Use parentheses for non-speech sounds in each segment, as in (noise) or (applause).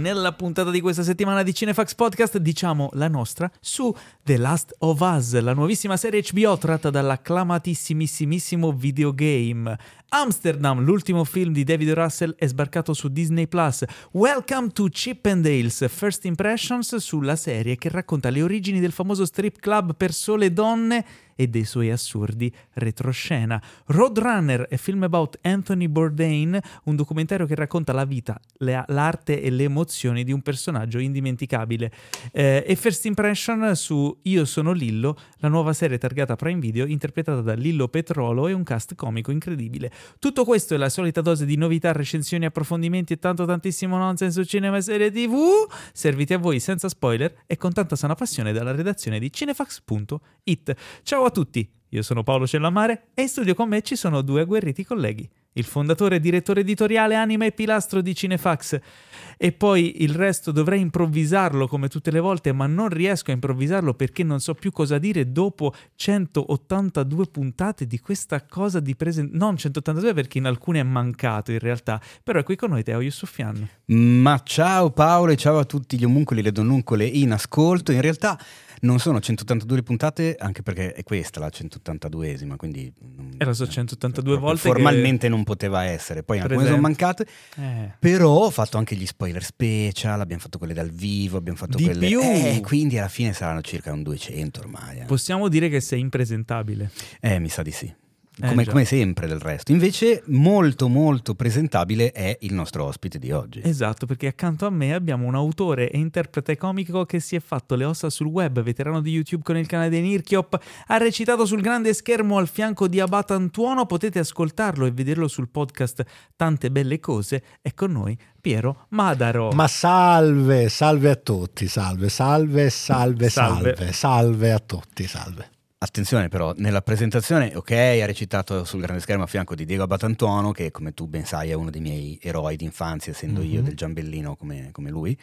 nella puntata di questa settimana di Cinefax Podcast diciamo la nostra su The Last of Us, la nuovissima serie HBO tratta dall'acclamatissimissimo videogame. Amsterdam, l'ultimo film di David Russell, è sbarcato su Disney Plus. Welcome to Chip and Dale's First Impressions sulla serie che racconta le origini del famoso strip club per sole donne e dei suoi assurdi retroscena. Roadrunner, a film about Anthony Bourdain, un documentario che racconta la vita, le, l'arte e le emozioni di un personaggio indimenticabile. Eh, e First Impression su Io sono Lillo, la nuova serie targata Prime Video, interpretata da Lillo Petrolo e un cast comico incredibile. Tutto questo è la solita dose di novità, recensioni, approfondimenti e tanto tantissimo nonsense su cinema e serie tv, serviti a voi senza spoiler e con tanta sana passione dalla redazione di cinefax.it. Ciao a a tutti, io sono Paolo Cellamare e in studio con me ci sono due agguerriti colleghi, il fondatore e direttore editoriale Anima e Pilastro di Cinefax e poi il resto dovrei improvvisarlo come tutte le volte, ma non riesco a improvvisarlo perché non so più cosa dire dopo 182 puntate di questa cosa di presentazione. Non 182 perché in alcune è mancato in realtà, però è qui con noi Teo Yusufian. Ma ciao Paolo e ciao a tutti gli omuncoli e le donnuncole in ascolto. In realtà non sono 182 puntate, anche perché è questa la 182esima, quindi... Era so 182 volte Formalmente non poteva essere, poi alcune sono mancate, eh. però ho fatto anche gli spoiler special, abbiamo fatto quelle dal vivo, abbiamo fatto Di quelle... Più. Eh, quindi alla fine saranno circa un 200 ormai. Eh. Possiamo dire che sei impresentabile. Eh, mi sa di sì. Eh, come, come, sempre del resto. Invece molto molto presentabile è il nostro ospite di oggi. Esatto, perché accanto a me abbiamo un autore e interprete comico che si è fatto le ossa sul web, veterano di YouTube con il canale dei Nirchiop, ha recitato sul grande schermo al fianco di Abata Antuono, potete ascoltarlo e vederlo sul podcast Tante belle cose, è con noi Piero Madaro. Ma salve, salve a tutti, salve, salve, salve, salve, salve, salve a tutti, salve. Attenzione però, nella presentazione, ok, ha recitato sul grande schermo a fianco di Diego Abatantuono, che come tu ben sai è uno dei miei eroi d'infanzia, essendo mm-hmm. io del Giambellino come, come lui,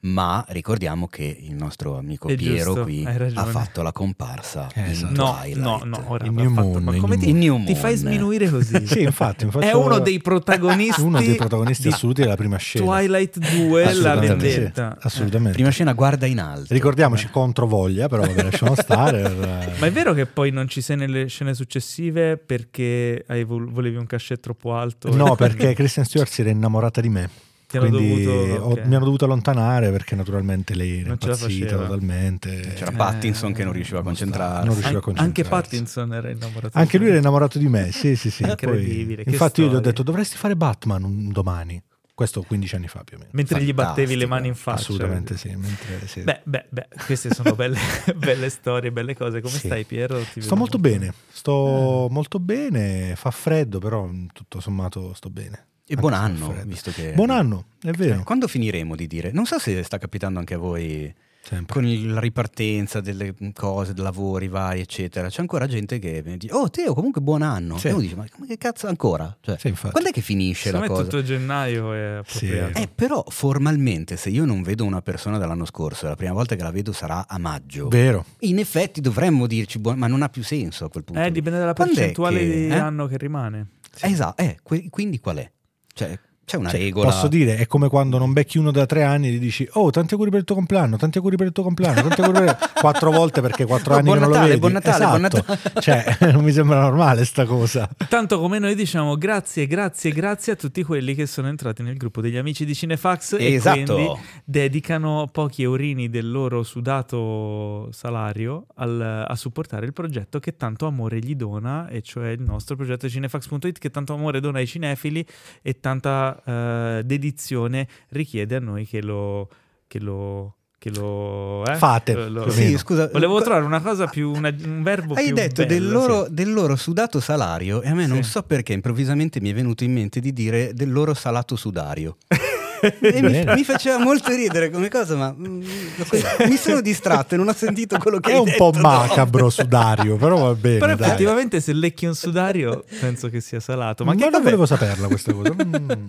ma ricordiamo che il nostro amico È Piero giusto, qui ha fatto la comparsa eh, esatto. no, Twilight. no, no, ora in New Moon, ma come ti, New ti fai sminuire così? (laughs) sì, infatti, infatti è uno dei protagonisti uno dei protagonisti assoluti della prima scena. Twilight 2 la vendetta. Sì, assolutamente. Prima scena guarda in alto. Ricordiamoci eh. contro voglia però vabbè lasciamo (laughs) stare. Ma è vero che poi non ci sei nelle scene successive perché volevi un cachet troppo alto? No (laughs) perché Christian Stewart si era innamorata di me quindi dovuto, okay. ho, mi hanno dovuto allontanare perché naturalmente lei era impazzita totalmente. C'era Pattinson eh, che non riusciva a concentrarsi. Non riusciva a concentrarsi. Anche Pattinson era innamorato. Anche lui era innamorato di me, sì, sì, sì. (laughs) Poi, infatti io gli ho detto dovresti fare Batman un domani. Questo 15 anni fa più o meno. Mentre Fantastico. gli battevi le mani in faccia. Assolutamente sì. Mentre, sì. Beh, beh, beh, queste sono belle, (laughs) belle, storie, belle cose. Come sì. stai Piero? Ti sto molto bene, sto eh. molto bene, fa freddo però tutto sommato sto bene. E buon anno, visto che... Buon anno, è vero. Cioè, quando finiremo di dire? Non so se sta capitando anche a voi Sempre. con il, la ripartenza delle cose, dei lavori vari, eccetera. C'è ancora gente che dice, oh Teo, comunque buon anno. Sì. E uno dice, ma che cazzo ancora? Cioè, sì, quando è che finisce Secondo la cosa? tutto gennaio è appropriato. Sì. Eh, però formalmente se io non vedo una persona dall'anno scorso, la prima volta che la vedo sarà a maggio. Vero. In effetti dovremmo dirci, buon, ma non ha più senso a quel punto. Eh, dipende dalla percentuale che, di eh? anno che rimane. Esatto, eh, quindi qual è? Cioè, c'è una cioè, regola. Posso dire, è come quando non becchi uno da tre anni e gli dici oh tanti auguri per il tuo compleanno, tanti auguri per il tuo compleanno, tanti auguri per... (laughs) quattro volte perché quattro oh, anni che non Natale, lo vedi. Buon Natale, esatto. buon Natale. (laughs) cioè, non (laughs) mi sembra normale sta cosa. Tanto come noi diciamo grazie, grazie, grazie a tutti quelli che sono entrati nel gruppo degli amici di Cinefax esatto. e quindi dedicano pochi eurini del loro sudato salario al, a supportare il progetto che tanto amore gli dona, e cioè il nostro progetto cinefax.it che tanto amore dona ai cinefili e tanta uh, dedicazione edizione richiede a noi che lo, che lo che lo eh? fate. Lo, sì, scusa, volevo trovare una cosa più una, un verbo hai detto bello, del, loro, sì. del, loro, sudato salario e a me sì. non so perché improvvisamente mi è venuto in mente di dire del loro salato sudario (laughs) mi, mi, faceva molto ridere come cosa, ma mm, mi sono distratto e non ho sentito quello che è hai un po' macabro no. sudario, però va bene. Però dai. effettivamente se lecchi un sudario penso che sia salato. Ma, ma che non volevo saperla questa cosa. Mm.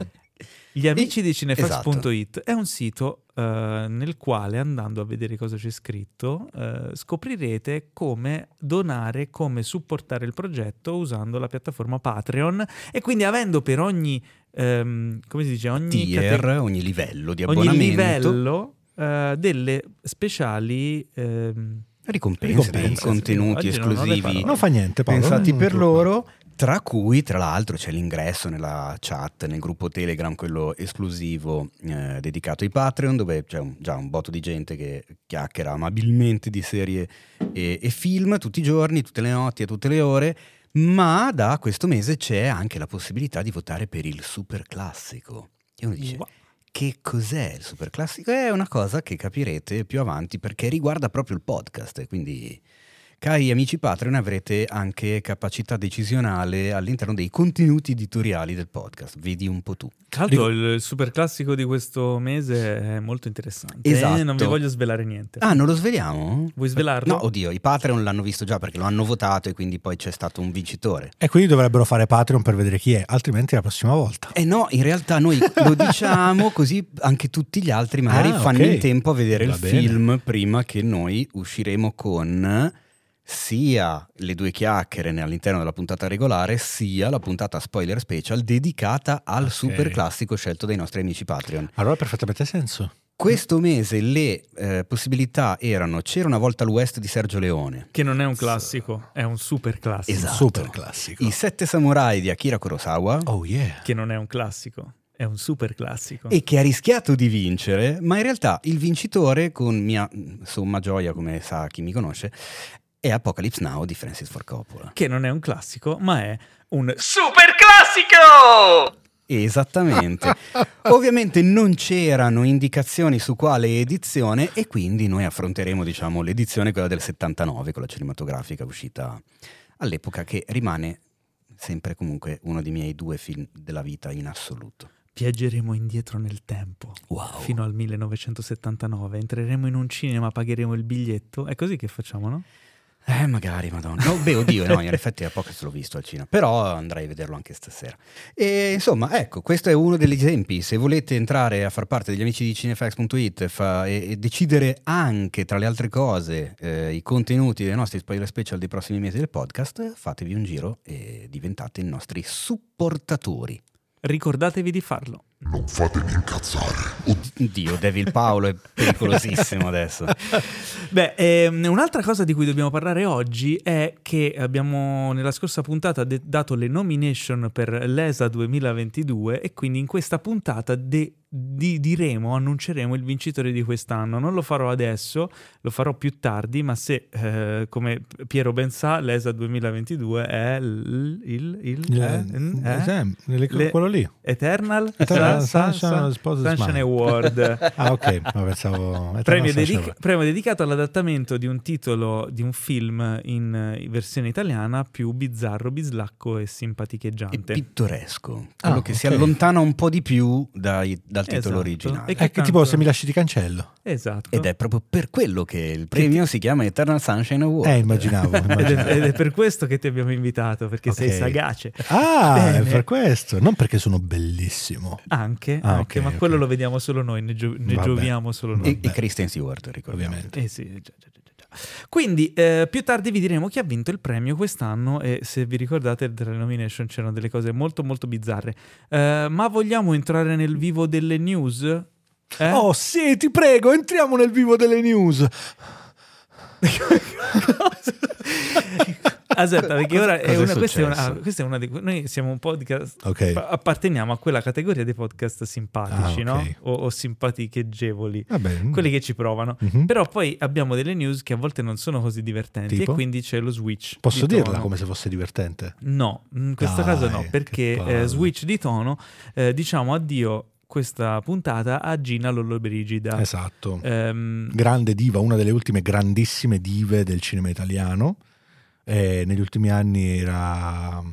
Gli amici di cinefax.it esatto. è un sito uh, nel quale andando a vedere cosa c'è scritto uh, scoprirete come donare, come supportare il progetto usando la piattaforma Patreon e quindi avendo per ogni ehm, come si dice, ogni tier, cate- ogni livello di abbonamento. Ogni livello uh, delle speciali... Ehm, ricompense, dei contenuti esclusivi. Non, non, fa niente, Paolo. Pensati per loro, tra cui, tra l'altro, c'è l'ingresso nella chat, nel gruppo Telegram, quello esclusivo eh, dedicato ai Patreon, dove c'è un, già un botto di gente che chiacchiera amabilmente di serie e, e film tutti i giorni, tutte le notti e tutte le ore ma da questo mese c'è anche la possibilità di votare per il super classico. E uno dice, wow. che cos'è il super classico? È una cosa che capirete più avanti perché riguarda proprio il podcast, quindi Cari amici Patreon, avrete anche capacità decisionale all'interno dei contenuti editoriali del podcast. Vedi un po' tu. Tra l'altro, il super classico di questo mese è molto interessante. Eh, esatto. Eh, non vi voglio svelare niente. Ah, non lo sveliamo? Vuoi svelarlo? No, oddio, i Patreon l'hanno visto già perché lo hanno votato e quindi poi c'è stato un vincitore. E quindi dovrebbero fare Patreon per vedere chi è, altrimenti la prossima volta. Eh no, in realtà noi lo diciamo (laughs) così anche tutti gli altri magari ah, fanno okay. in tempo a vedere Va il bene. film prima che noi usciremo con sia le due chiacchiere all'interno della puntata regolare, sia la puntata spoiler special dedicata al okay. super classico scelto dai nostri amici Patreon. Allora ha perfettamente senso. Questo mese le eh, possibilità erano C'era una volta l'West di Sergio Leone. Che non è un classico, è un super classico. Esatto. Super classico. I Sette Samurai di Akira Kurosawa. Oh yeah. Che non è un classico. È un super classico. E che ha rischiato di vincere, ma in realtà il vincitore, con mia somma gioia, come sa chi mi conosce, è Apocalypse Now di Francis Ford Coppola. Che non è un classico, ma è un super classico! Esattamente. (laughs) Ovviamente non c'erano indicazioni su quale edizione e quindi noi affronteremo, diciamo, l'edizione quella del 79, quella cinematografica uscita all'epoca che rimane sempre comunque uno dei miei due film della vita in assoluto. Viaggeremo indietro nel tempo, wow. fino al 1979, entreremo in un cinema, pagheremo il biglietto, è così che facciamo, no? Eh, magari, madonna. No, beh, oddio, no, in effetti è poco che l'ho visto al cinema, però andrei a vederlo anche stasera. E insomma, ecco, questo è uno degli esempi. Se volete entrare a far parte degli amici di cinefax.it fa, e, e, decidere anche, tra le altre cose, eh, i contenuti dei nostri spoiler special dei prossimi mesi del podcast, fatevi un giro e diventate i nostri supportatori. Ricordatevi di farlo. Non fatemi incazzare. Oddio, Devil Paolo è pericolosissimo adesso. (laughs) Beh, ehm, un'altra cosa di cui dobbiamo parlare oggi è che abbiamo nella scorsa puntata de- dato le nomination per l'ESA 2022 e quindi in questa puntata de- di- diremo, annunceremo il vincitore di quest'anno. Non lo farò adesso, lo farò più tardi, ma se, eh, come Piero ben sa, l'ESA 2022 è il... il, eh, eh, quello lì. Eternal, Eternal Sunshine, Sunshine, Sunshine Award. (laughs) ah ok, ma pensavo... Premio, dedica- premio, dedicato all'adattamento di un titolo di un film in, in versione italiana più bizzarro, bislacco e simpaticheggiante. E pittoresco. Quello ah, che okay. si allontana un po' di più dai, da dal titolo esatto. originale. È tanto... tipo se mi lasci ti cancello. Esatto. Ed è proprio per quello che il premio che si chiama Eternal Sunshine Award. Eh, immaginavo. immaginavo. ed, è, ed, è, per questo che ti abbiamo invitato, perché okay. sei sagace. Ah, Bene. è per questo, non perché sono bellissimo. Anche, ah, anche okay, ma okay. quello lo vediamo solo noi, ne, gio- ne gioviamo solo noi. E, e Kristen Stewart, ricordiamo. Ovviamente. Eh sì, già, già, già. Quindi eh, più tardi vi diremo chi ha vinto il premio quest'anno e se vi ricordate tra le nomination c'erano delle cose molto molto bizzarre. Eh, ma vogliamo entrare nel vivo delle news? Eh? Oh sì, ti prego, entriamo nel vivo delle news. (laughs) (laughs) Aspetta, perché ora è una, questa, è una, questa, è una, di noi siamo un podcast okay. apparteniamo a quella categoria dei podcast simpatici, ah, okay. no? O, o simpaticheggievoli, quelli che ci provano. Mm-hmm. Però poi abbiamo delle news che a volte non sono così divertenti tipo? e quindi c'è lo switch. Posso di dirla come se fosse divertente? No, in questo Dai, caso no, perché eh, switch di tono, eh, diciamo addio questa puntata a Gina Lollobrigida. Esatto. Um, Grande diva, una delle ultime grandissime dive del cinema italiano. E negli ultimi anni era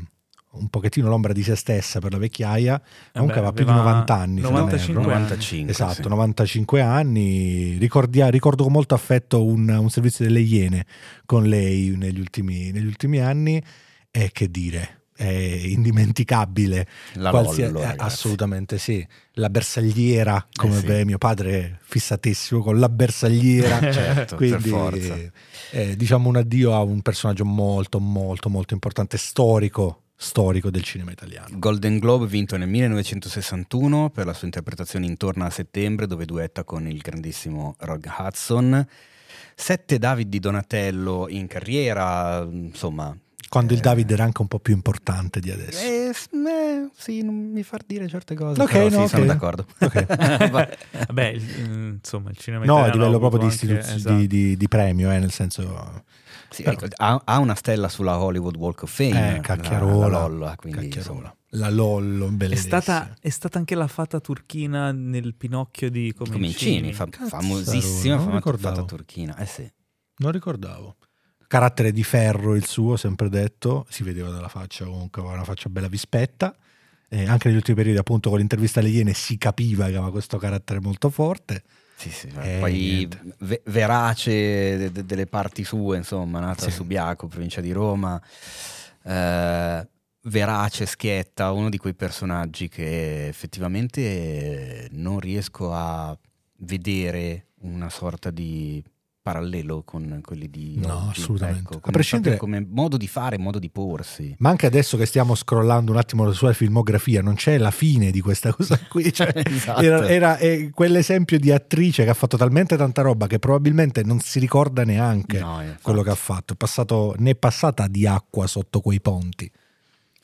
un pochettino l'ombra di se stessa per la vecchiaia, comunque aveva più di 90 anni. 95, 95 esatto, sì. 95 anni. Ricordia, ricordo con molto affetto un, un, servizio delle Iene con lei negli ultimi, negli ultimi anni. E che dire, è indimenticabile. La Qualsiasi, Lollo, assolutamente sì. La bersagliera, come eh sì. beh, mio padre fissatissimo con la bersagliera. (laughs) certo, Quindi, eh, diciamo un addio a un personaggio molto, molto, molto importante, storico storico del cinema italiano. Golden Globe vinto nel 1961 per la sua interpretazione intorno a settembre dove duetta con il grandissimo Rog Hudson. Sette David di Donatello in carriera, insomma... Quando il eh, David era anche un po' più importante di adesso. Eh, eh, sì, non mi far dire certe cose. Ok, però no, sì, sono ok. d'accordo. Ok. (laughs) Vabbè, il- mm, insomma, il cinema No, a livello proprio di, anche- esatto. di, di- di premio, eh, nel senso... Sì, ecco, ha, ha una stella sulla Hollywood Walk of Fame. Eh, cacchiarola. La, la Lolla, quindi, Cacchiarola. La Lollo, È bellissima. stata, è stata anche la fata turchina nel Pinocchio di Comencini. Comencini, fa- famosissima fata turchina. Eh sì. Non ricordavo. Carattere di ferro il suo, sempre detto, si vedeva dalla faccia comunque, aveva una faccia bella vispetta. E anche negli ultimi periodi, appunto, con l'intervista alle Iene si capiva che aveva questo carattere molto forte. Sì, sì, Eh, poi ve- verace de- de- delle parti sue, insomma, nata Sì. a Subiaco, provincia di Roma. Eh, verace, schietta, uno di quei personaggi che effettivamente eh, non riesco a vedere una sorta di parallelo con quelli di No, oggi. assolutamente. Ecco, A come, prescindere- proprio come modo di fare, modo di porsi. Ma anche adesso che stiamo scrollando un attimo la sua filmografia, non c'è la fine di questa cosa qui. (laughs) Cioè, Esatto. era era, eh, quell'esempio di attrice che ha fatto talmente tanta roba che probabilmente non si ricorda neanche No, quello che ha fatto. È passato, ne è passata di acqua sotto quei ponti.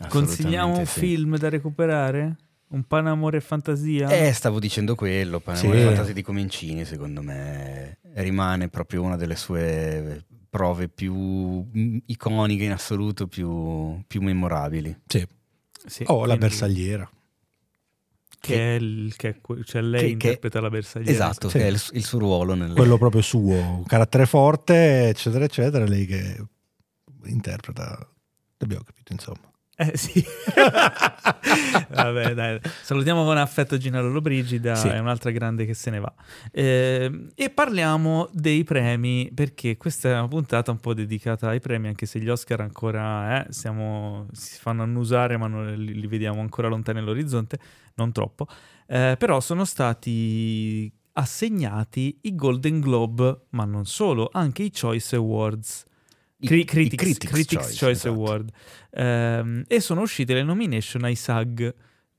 Consigliamo un sì. film da recuperare? Un pan, amore e fantasia? Eh, stavo dicendo quello, Panamone Sì. Fantasy di Comencini, secondo me rimane proprio una delle sue prove più mm, iconiche in assoluto, più, più memorabili. Sì. Sì, Oh, la bersagliera. Che è il, che cioè lei Che- interpreta la bersagliera. Esatto, Sì. che è il, il suo ruolo nel... Quello proprio suo, un carattere forte, eccetera, eccetera. Lei che interpreta. Abbiamo capito, insomma. Eh sì. (laughs) Vabbè, dai. Salutiamo con affetto Gina Lollobrigida, Sì. è un'altra grande che se ne va. Eh, e parliamo dei premi, perché questa è una puntata un po' dedicata ai premi, anche se gli Oscar ancora eh, siamo- si fanno annusare, ma non- li, li vediamo ancora lontani all'orizzonte, non troppo. Eh, però sono stati assegnati i Golden Globe, ma non solo, anche i Choice Awards. Cri- Critics, Critics Critics Choice, Choice, esatto. Award Ehm, e sono uscite le nomination ai SAG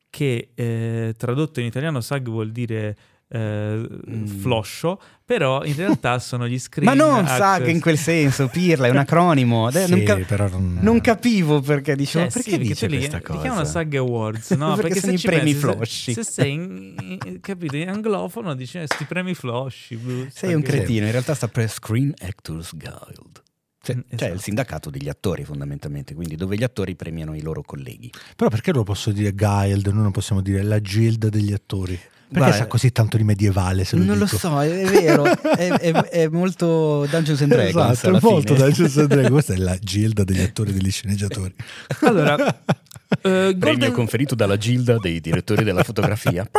che eh, tradotto in italiano SAG vuol dire eh, Mm. floscio però in realtà (laughs) sono gli screen Ma non Actors- SAG in quel senso, Pirla, è un (laughs) acronimo. Adesso non, Sì, cap- non, non capivo perché dicevo, Eh, perché sì, dice tu li, questa li cosa? chiamano SAG Awards, no? (laughs) Perché sono se i premi pensi, se- flosci. Se, sei in, in- capito, in anglofono dici eh, sti premi flosci. blu, Sei un cretino, in realtà sta per Screen Actors Guild. Cioè, Mm, cioè esatto. il sindacato degli attori fondamentalmente, quindi dove gli attori premiano i loro colleghi. Però perché lo posso dire Guild, noi non possiamo dire la Gilda degli attori? Perché Guarda, sa così tanto di medievale se lo non lo dico? so, è, vero, (laughs) è, è- è molto Dungeons and Dragons Esatto, alla è molto fine. Dungeons and Dragons. (laughs) Questa è la Gilda degli attori e degli sceneggiatori. Allora, (laughs) eh, Premio Golden- conferito dalla Gilda dei direttori della fotografia.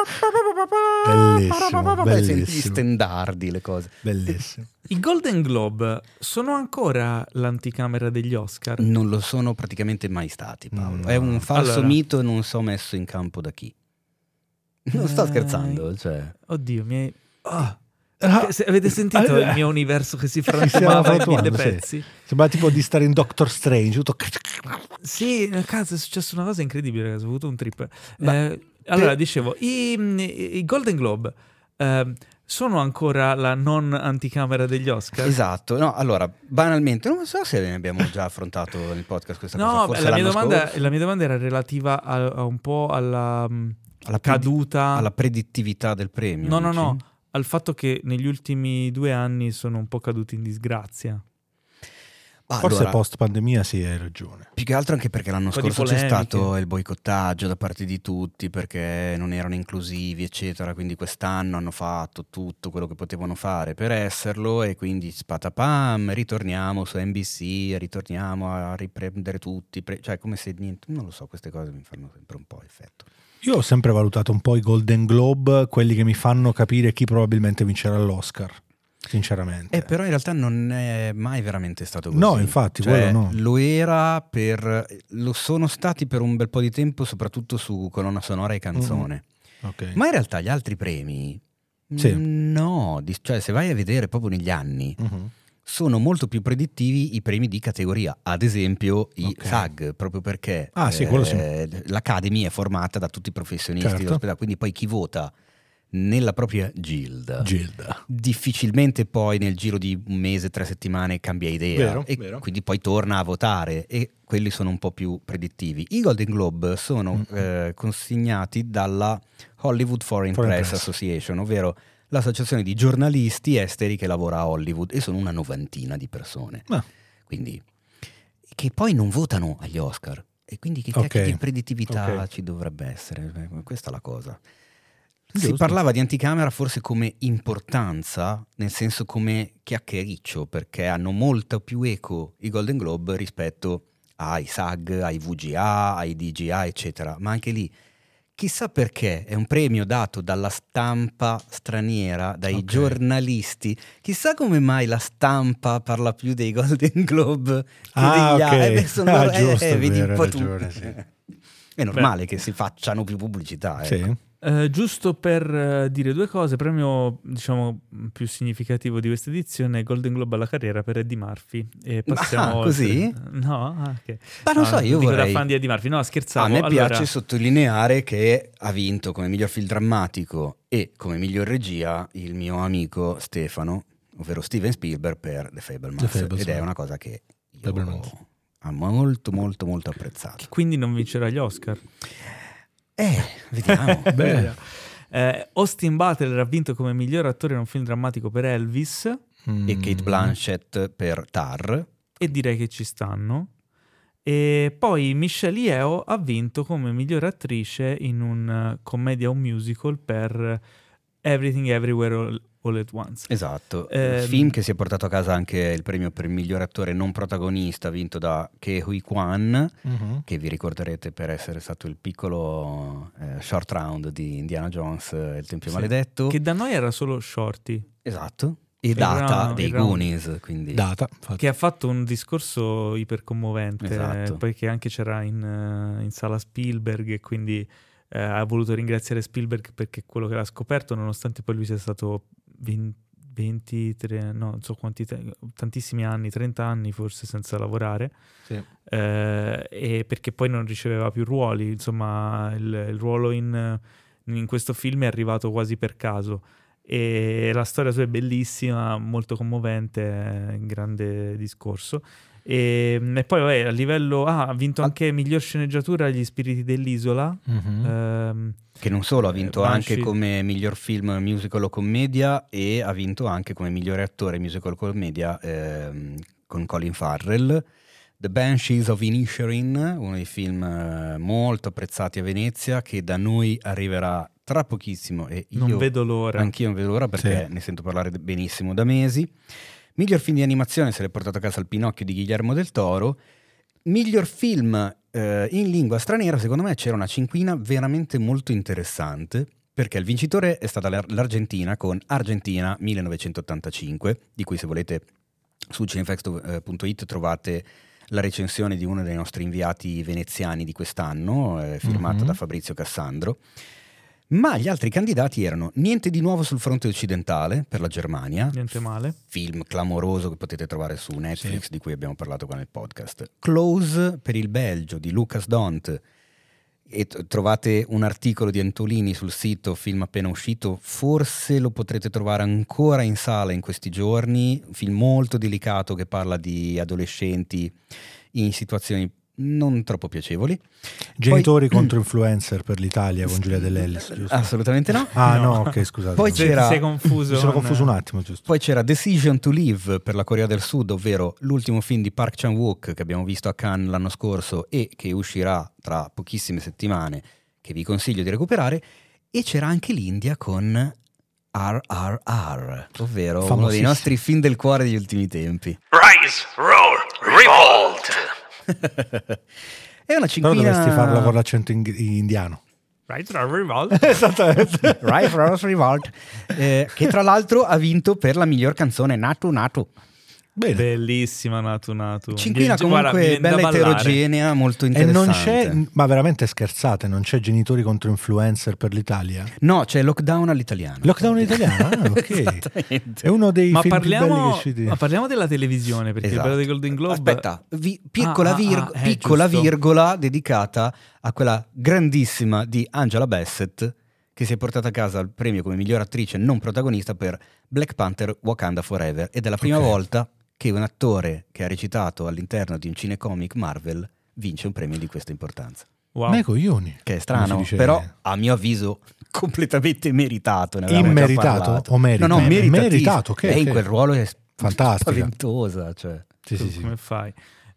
Bellissimo, senti gli bellissimo. stendardi, le cose. Bellissimo. I Golden Globe sono ancora l'anticamera degli Oscar? Non lo sono praticamente mai stati, Paolo. No. È un falso Allora. mito e non so messo in campo da chi. Non sto Eh, scherzando, cioè. Oddio, mi hai... Ah. Se- avete sentito Ah. il mio universo che si (laughs) frantumava in mille frantumando, sì. pezzi? Sembra tipo di stare in Doctor Strange. Tutto... Sì, cazzo, è successa una cosa incredibile, ragazzi, ho avuto un trip. Ma- Eh, allora, dicevo, i, i Golden Globe ehm, sono ancora la non anticamera degli Oscar? Esatto, no, allora, banalmente, non so se ne abbiamo già affrontato nel podcast questa cosa. No, la mia, domanda, la mia domanda era relativa a, a un po' alla mh, alla, predi- caduta, alla predittività del premio. no, no, no, al fatto che negli ultimi due anni sono un po' caduti in disgrazia. Ah, Forse allora, post pandemia sì, hai ragione. Più che altro anche perché l'anno scorso c'è stato il boicottaggio da parte di tutti perché non erano inclusivi, eccetera. Quindi quest'anno hanno fatto tutto quello che potevano fare per esserlo e quindi spatapam, ritorniamo su NBC, ritorniamo a riprendere tutti. pre- cioè, come se niente. Non lo so, queste cose mi fanno sempre un po' effetto. Io ho sempre valutato un po' i Golden Globe, quelli che mi fanno capire chi probabilmente vincerà l'Oscar. Sinceramente. Eh, però in realtà non è mai veramente stato così. No, infatti, Cioè, quello no. Lo era per. Lo sono stati per un bel po' di tempo, soprattutto su colonna sonora e canzone. Ok. Ma in realtà gli altri premi. Sì. No, di- cioè se vai a vedere proprio negli anni, Mhm. sono molto più predittivi i premi di categoria, ad esempio i Ok. SAG, proprio perché Ah, sì, quello sì. l'Academy è formata da tutti i professionisti Certo. dello spettacolo, quindi poi chi vota nella propria guild Gilda. difficilmente poi nel giro di un mese, tre settimane cambia idea Vero, e vero. quindi poi torna a votare e quelli sono un po' più predittivi. I Golden Globe sono Mm. eh, consegnati dalla Hollywood Foreign, Foreign Press, Press. Association, ovvero l'associazione di giornalisti esteri che lavora a Hollywood e sono una novantina di persone. Ah. Quindi che poi non votano agli Oscar e quindi che Ok, cacchio di predittività ok. ci dovrebbe essere? Questa è la cosa. Si Giusto. parlava di anticamera forse come importanza, nel senso come chiacchiericcio, perché hanno molto più eco i Golden Globe rispetto ai SAG, ai VGA, ai DGA, eccetera. Ma anche lì, chissà perché, è un premio dato dalla stampa straniera, dai Ok. giornalisti. Chissà come mai la stampa parla più dei Golden Globe che Ah, degli ok. altri. Eh, beh, sono- Ah, eh, giusto, eh, vedi un po' tu. ragione, sì. (laughs) È normale che si facciano più pubblicità. ecco. Sì. Eh, giusto per eh, dire due cose, premio diciamo più significativo di questa edizione è Golden Globe alla carriera per Eddie Murphy. E passiamo Ah, oltre. così? No, ah, ok. Ma non No, so, io vorrei... fan di Eddie Murphy, no, scherzavo. A me Allora, piace sottolineare che ha vinto come miglior film drammatico e come miglior regia il mio amico Stefano, ovvero Steven Spielberg per The Fablemans. The Fablemans, ed è una cosa che io ho molto molto molto apprezzato. che quindi non vincerà gli Oscar. Eh, (laughs) vediamo. Eh, Austin Butler ha vinto come miglior attore in un film drammatico per Elvis e Kate Mm. Blanchett per Tar. e direi che ci stanno. E poi Michelle Yeoh ha vinto come miglior attrice in un eh, commedia o musical per Everything Everywhere All, at Once. Esatto, il film che si è portato a casa anche il premio per miglior attore non protagonista vinto da Ke Hui Kwan, Mhm. che vi ricorderete per essere stato il piccolo eh, short round di Indiana Jones e il Tempio Sì. Maledetto. Che da noi era solo Shorty, Esatto. E Il data round- dei il. Goonies, quindi Data. infatti. che ha fatto un discorso ipercommovente, Esatto. eh, poi che anche c'era in, eh, in sala Spielberg e quindi eh, ha voluto ringraziare Spielberg perché quello che l'ha scoperto, nonostante poi lui sia stato 20, 23, no, non so quanti, tantissimi anni, 30 anni forse senza lavorare, Sì. eh, e perché poi non riceveva più ruoli, insomma il, il ruolo in, in questo film è arrivato quasi per caso. E la storia sua è bellissima, molto commovente, un grande discorso. E, e poi vabbè, a livello... Ah, ha vinto anche miglior sceneggiatura Gli spiriti dell'isola. Mhm. Ehm, che non solo ha vinto Eh, anche come miglior film musical o commedia e ha vinto anche come migliore attore musical commedia ehm, con Colin Farrell. The Banshees of Inisherin, uno dei film eh, molto apprezzati a Venezia che da noi arriverà tra pochissimo e io non vedo l'ora. Anch'io non vedo l'ora perché Sì. ne sento parlare benissimo da mesi. Miglior film di animazione se l'è portato a casa il Pinocchio di Guillermo del Toro. Miglior film eh, in lingua straniera, secondo me c'era una cinquina veramente molto interessante. Perché il vincitore è stata l'Ar- l'Argentina con Argentina 1985, di cui se volete su cinefx.it trovate la recensione di uno dei nostri inviati veneziani di quest'anno, eh, firmata Mhm. da Fabrizio Cassandro. Ma gli altri candidati erano Niente di nuovo sul fronte occidentale per la Germania, Niente male. film clamoroso che potete trovare su Netflix di cui abbiamo parlato qua nel podcast. Close per il Belgio di Lucas Dont. E t- trovate un articolo di Antolini sul sito, film appena uscito, forse lo potrete trovare ancora in sala in questi giorni, un film molto delicato che parla di adolescenti in situazioni non troppo piacevoli. Genitori contro influencer per l'Italia con Giulia Dell'Ellis, giusto? Assolutamente no. Ah No. no, ok, scusate. Poi no. C'era- sei confuso. Mi sono con- confuso un attimo, giusto? Poi c'era Decision to Live per la Corea del Sud, ovvero l'ultimo film di Park Chan-wook che abbiamo visto a Cannes l'anno scorso e che uscirà tra pochissime settimane, che vi consiglio di recuperare. E c'era anche l'India con RRR, ovvero uno dei nostri film del cuore degli ultimi tempi. Rise, roar, revolt! È una Però cinquina... dovresti farlo con l'accento in- indiano. Right, right, revolt. (laughs) Esattamente. Right Rose Revolt, eh, che tra l'altro ha vinto per la miglior canzone Natu Natu. Bene. Bellissima Natu Natu. Cinquina Guarda, comunque viene da bella eterogenea, molto E interessante. non c'è, ma veramente scherzate, non c'è genitori contro influencer per l'Italia? No, c'è lockdown all'italiano. Lockdown italiano? Ah, (laughs) ok. Esattamente. È uno dei Ma film più belli che è parliamo, ma parliamo della televisione, perché Esatto. bello dei Golden Globe... Aspetta, vi- piccola, Ah, ah, vir- ah, eh, piccola virgola dedicata a quella grandissima di Angela Bassett che si è portata a casa il premio come miglior attrice non protagonista per Black Panther Wakanda Forever ed è la prima Ok. volta che un attore che ha recitato all'interno di un cinecomic Marvel vince un premio di questa importanza. Wow. Ma i coglioni. Che è strano, dice- però a mio avviso (laughs) completamente meritato. Immeritato o merita? No, no, meritatissimo. Meritato, ok, Lei in quel ruolo è Fantastica. spaventosa. Cioè. Sì, sì, sì. Come fai?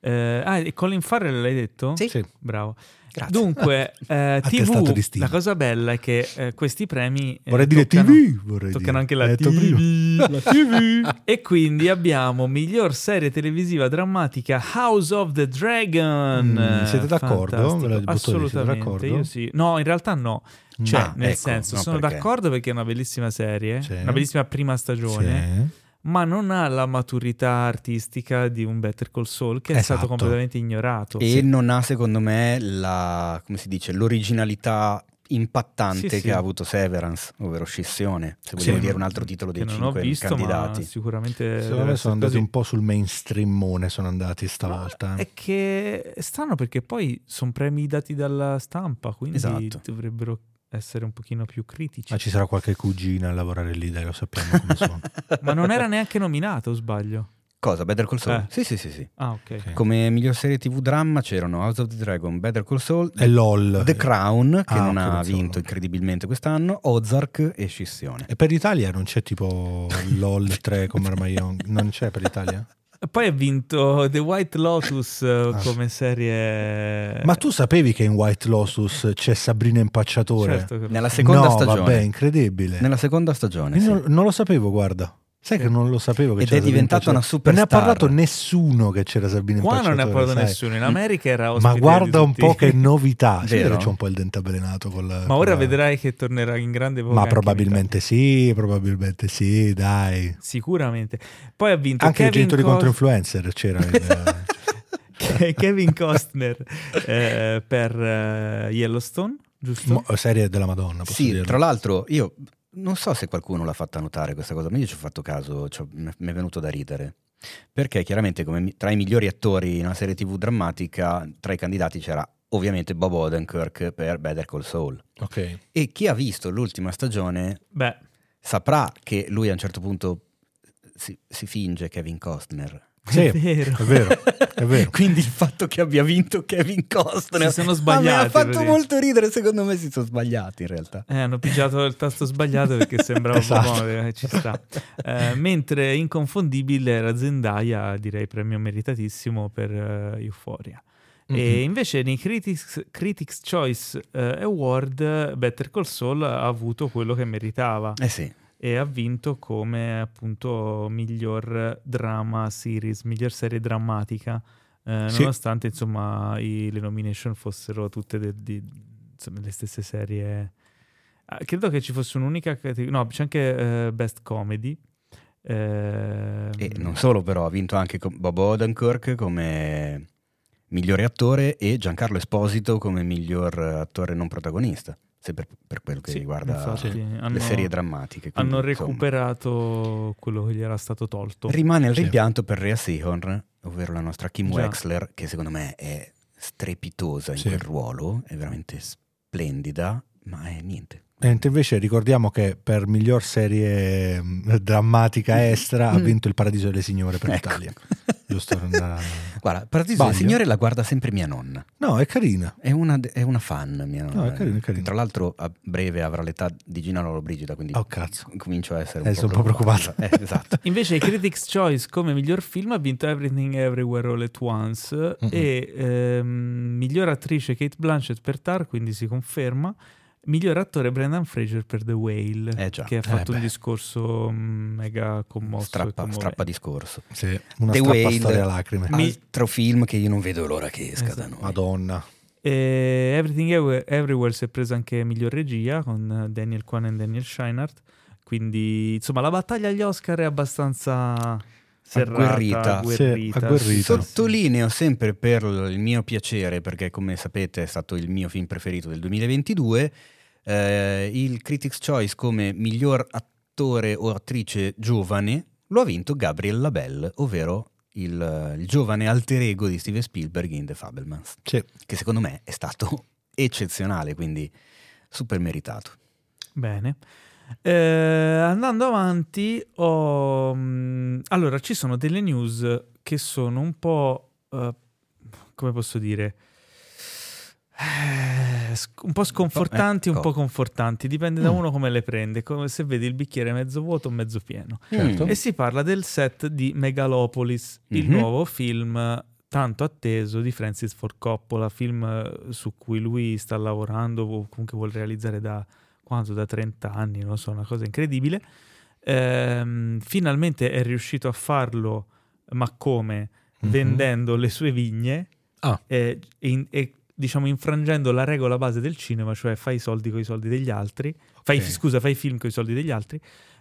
Eh, ah, e Colin Farrell l'hai detto? Sì. Sì. Bravo. Grazie. Dunque, eh, (laughs) TV, la cosa bella è che eh, questi premi eh, Vorrei dire toccano- TV. Vorrei toccano dire. anche la TV. prima. (laughs) La TV. E quindi abbiamo miglior serie televisiva drammatica House of the Dragon. Mm, siete d'accordo? Ve la Assolutamente. d'accordo? Io sì. No, in realtà no. Cioè, Ah, nel ecco, senso, no, sono perché? d'accordo perché è una bellissima serie, Sì. una bellissima prima stagione, Sì. Ma non ha la maturità artistica di un Better Call Saul che è stato Esatto. completamente ignorato. E non ha, secondo me, la, come si dice, l'originalità impattante Sì, sì. che ha avuto Severance, ovvero Scissione, se Sì. vogliamo dire un altro titolo dei che non ho cinque visto, candidati. ma sicuramente sono essere andati così. un po' sul mainstreamone, sono andati stavolta. È che è strano perché poi sono premi dati dalla stampa, quindi Esatto. dovrebbero essere un pochino più critici. Ma ci sarà qualche cugina a lavorare lì, dai, lo sappiamo come (laughs) sono. Ma non era neanche nominato, o sbaglio? Cosa? Better Call Saul? Eh. Sì, sì, sì, sì. Ah, ok. Ok. Come miglior serie TV dramma c'erano House of the Dragon, Better Call Saul, E LOL. The Crown, che Ah, non ha solo, vinto ok. incredibilmente quest'anno, Ozark e Scissione. E per l'Italia non c'è tipo (laughs) LOL 3 come Armaion? Non c'è per l'Italia? Poi ha vinto The White Lotus eh, Ah. come serie. Ma tu sapevi che in White Lotus c'è Sabrina Impacciatore? Certo Nella seconda no, stagione. vabbè, incredibile. Nella seconda stagione, Io sì. non, non lo sapevo, guarda. Sai che non lo sapevo che Ed c'era è diventata una Impacciatore. Non ne ha parlato nessuno che c'era Sabrina Qua non ne ha parlato sai. nessuno. In America era ospite Ma guarda un po' che novità. (laughs) Sì, c'è un po' il dente avvelenato col Ma con ora la- vedrai che tornerà in grande voga. Ma probabilmente sì, probabilmente sì, dai. Sicuramente. Poi ha vinto Anche i Kevin genitori Cos- contro influencer c'era. il- (laughs) Kevin Costner eh, per eh, Yellowstone, giusto? mo- serie della Madonna, posso Sì, dirlo. tra l'altro io non so se qualcuno l'ha fatta notare questa cosa, ma io ci ho fatto caso, ci ho- mi è venuto da ridere. Perché chiaramente come tra i migliori attori in una serie tv drammatica, tra i candidati c'era ovviamente Bob Odenkirk per Better Call Saul. Ok. E chi ha visto l'ultima stagione Beh, saprà che lui a un certo punto si, si finge Kevin Costner. Sì, È vero. È vero, è vero. (laughs) Quindi il fatto che abbia vinto Kevin Costner Si sono sbagliati, me ha fatto molto ridere, secondo me si sono sbagliati in realtà. Eh, hanno pigiato il tasto sbagliato perché sembrava Esatto. un po' eh, ci sta. Eh, mentre inconfondibile era Zendaya, direi premio meritatissimo per eh, Euphoria. E invece nei Critics, Critics Choice eh, Award Better Call Saul ha avuto quello che meritava Eh sì, e ha vinto come appunto miglior drama series, miglior serie drammatica, eh, Sì. nonostante insomma i- le nomination fossero tutte de- di- insomma, le stesse serie. Ah, credo che ci fosse un'unica categoria, no, c'è anche eh, Best Comedy. Ehm, E non solo però, ha vinto anche Bob Odenkirk come migliore attore e Giancarlo Esposito come miglior attore non protagonista, sempre per quello che sì, riguarda infatti, le hanno- serie drammatiche. quindi, Hanno insomma, recuperato quello che gli era stato tolto. Rimane il Sì. rimpianto per Rhea Seahorn, ovvero la nostra Kim Già. Wexler, che secondo me è strepitosa in Sì. quel ruolo, è veramente splendida, ma è niente. Mentre invece ricordiamo che per miglior serie mh, drammatica (laughs) estera ha vinto Il Paradiso delle Signore per Ecco. l'Italia. (laughs) Giusto? per andare- (laughs) Guarda, Paradiso Sbaglio? del Signore la guarda sempre mia nonna. No, è carina. È una, è una fan, mia nonna. No, è carino, è carino. Tra l'altro a breve avrà l'età di Gina Lollobrigida, quindi Oh, cazzo. comincio a essere Eh, un, sono po un po' preoccupato. Eh, esatto. (laughs) Invece i Critics' Choice come miglior film ha vinto Everything Everywhere All at Once Mm-mm. e ehm, miglior attrice Kate Blanchett per Tar, quindi si conferma. Miglior attore Brendan Fraser per The Whale, Eh già. che ha fatto un beh. discorso mm, mega commosso. Strappa, commovente. strappa discorso. Sì, una The strappa Whale. storia a lacrime. Mi- Altro film che io non vedo l'ora che esca da Esatto. noi. Madonna. E Everything Everywhere, Everywhere si è presa anche miglior regia con eh, Daniel Kwan e Daniel Scheinert. Quindi, insomma, la battaglia agli Oscar è abbastanza serrata, Agguerrita. agguerrita. Sì, agguerrita. Sottolineo sempre per il mio piacere, perché come sapete è stato il mio film preferito del 2022, eh, il Critics' Choice come miglior attore o attrice giovane lo ha vinto Gabriel Labelle, ovvero il, il giovane alter ego di Steven Spielberg in The Fablemans, Sì. che secondo me è stato (laughs) eccezionale, quindi super meritato. Bene. Eh, andando avanti, ho, mh, allora ci sono delle news che sono un po', eh, come posso dire, Eh, un po' sconfortanti, un ecco. po' confortanti, dipende da Mm. uno come le prende, come se vedi il bicchiere mezzo vuoto o mezzo pieno. Certo. E si parla del set di Megalopolis, il Mhm. nuovo film tanto atteso di Francis Ford Coppola, film eh, su cui lui sta lavorando o comunque vuole realizzare da quanto? Da 30 anni, non lo so, una cosa incredibile. Ehm, finalmente è riuscito a farlo, ma come? Mhm. Vendendo le sue vigne Ah. e, e e, diciamo infrangendo la regola base del cinema, cioè fai i soldi con i soldi degli altri, fai, Ok. scusa, fai i film con i soldi degli altri.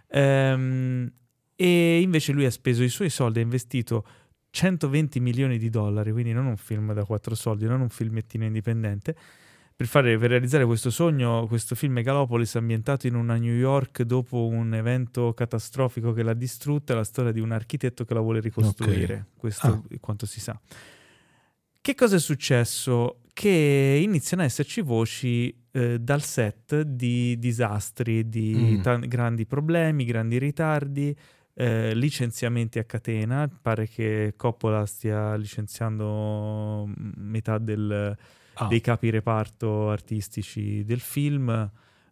Ehm, e invece lui ha speso i suoi soldi, ha investito 120 milioni di dollari, quindi non un film da quattro soldi, non un filmettino indipendente, per, fare, per realizzare questo sogno, questo film Megalopolis ambientato in una New York dopo un evento catastrofico che l'ha distrutta, è la storia di un architetto che la vuole ricostruire, questo Ah. è quanto si sa. Che cosa è successo? Che iniziano ad esserci voci eh, dal set di disastri, di Mm. tan- grandi problemi, grandi ritardi, eh, licenziamenti a catena. Pare che Coppola stia licenziando mm, metà del- Ah. dei capi reparto artistici del film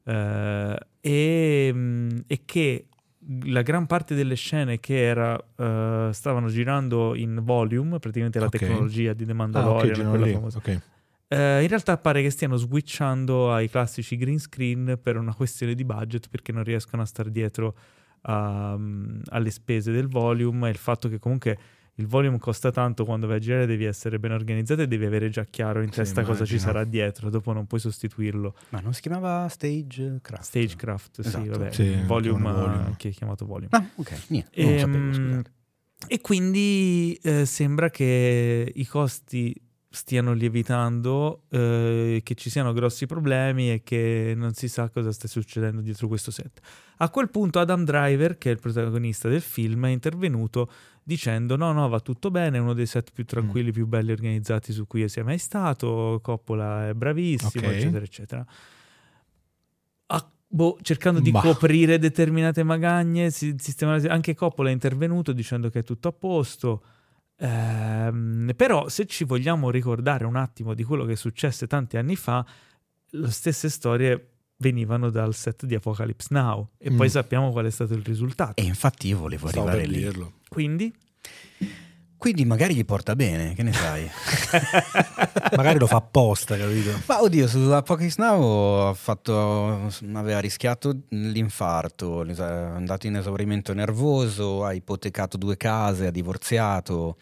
eh, e, mm, e che la gran parte delle scene che era, eh, stavano girando in volume, praticamente la Ok. tecnologia di The Ah, Mandalorian, girano quella eh, in realtà pare che stiano switchando ai classici green screen per una questione di budget perché non riescono a star dietro a- alle spese del volume e il fatto che comunque il volume costa tanto quando vai a girare devi essere ben organizzato e devi avere già chiaro in Sì, testa cosa ci immagino. sarà dietro dopo non puoi sostituirlo Ma non si chiamava Stagecraft? stagecraft sì Esatto. vabbè Sì, volume, volume. che è chiamato volume Ah, ok, niente, non lo sapevo, Ehm, scusate. e quindi eh, sembra che i costi stiano lievitando, eh, che ci siano grossi problemi e che non si sa cosa stia succedendo dietro questo set. A quel punto Adam Driver, che è il protagonista del film, è intervenuto dicendo no, no, va tutto bene, è uno dei set più tranquilli, più belli organizzati su cui sia mai stato, Coppola è bravissimo, Ok. eccetera, eccetera. Ah, boh, cercando di Bah. coprire determinate magagne, si- anche Coppola è intervenuto dicendo che è tutto a posto. Ehm, però se ci vogliamo ricordare un attimo di quello che successe tanti anni fa, le stesse storie venivano dal set di Apocalypse Now e Mm. poi sappiamo qual è stato il risultato. E infatti io volevo Stavo arrivare lì. dirlo. Quindi Quindi magari gli porta bene, che ne sai? (laughs) Magari lo fa apposta, capito? Ma oddio, su Apocalypse Now ha fatto, aveva rischiato l'infarto, è andato in esaurimento nervoso, ha ipotecato due case, ha divorziato,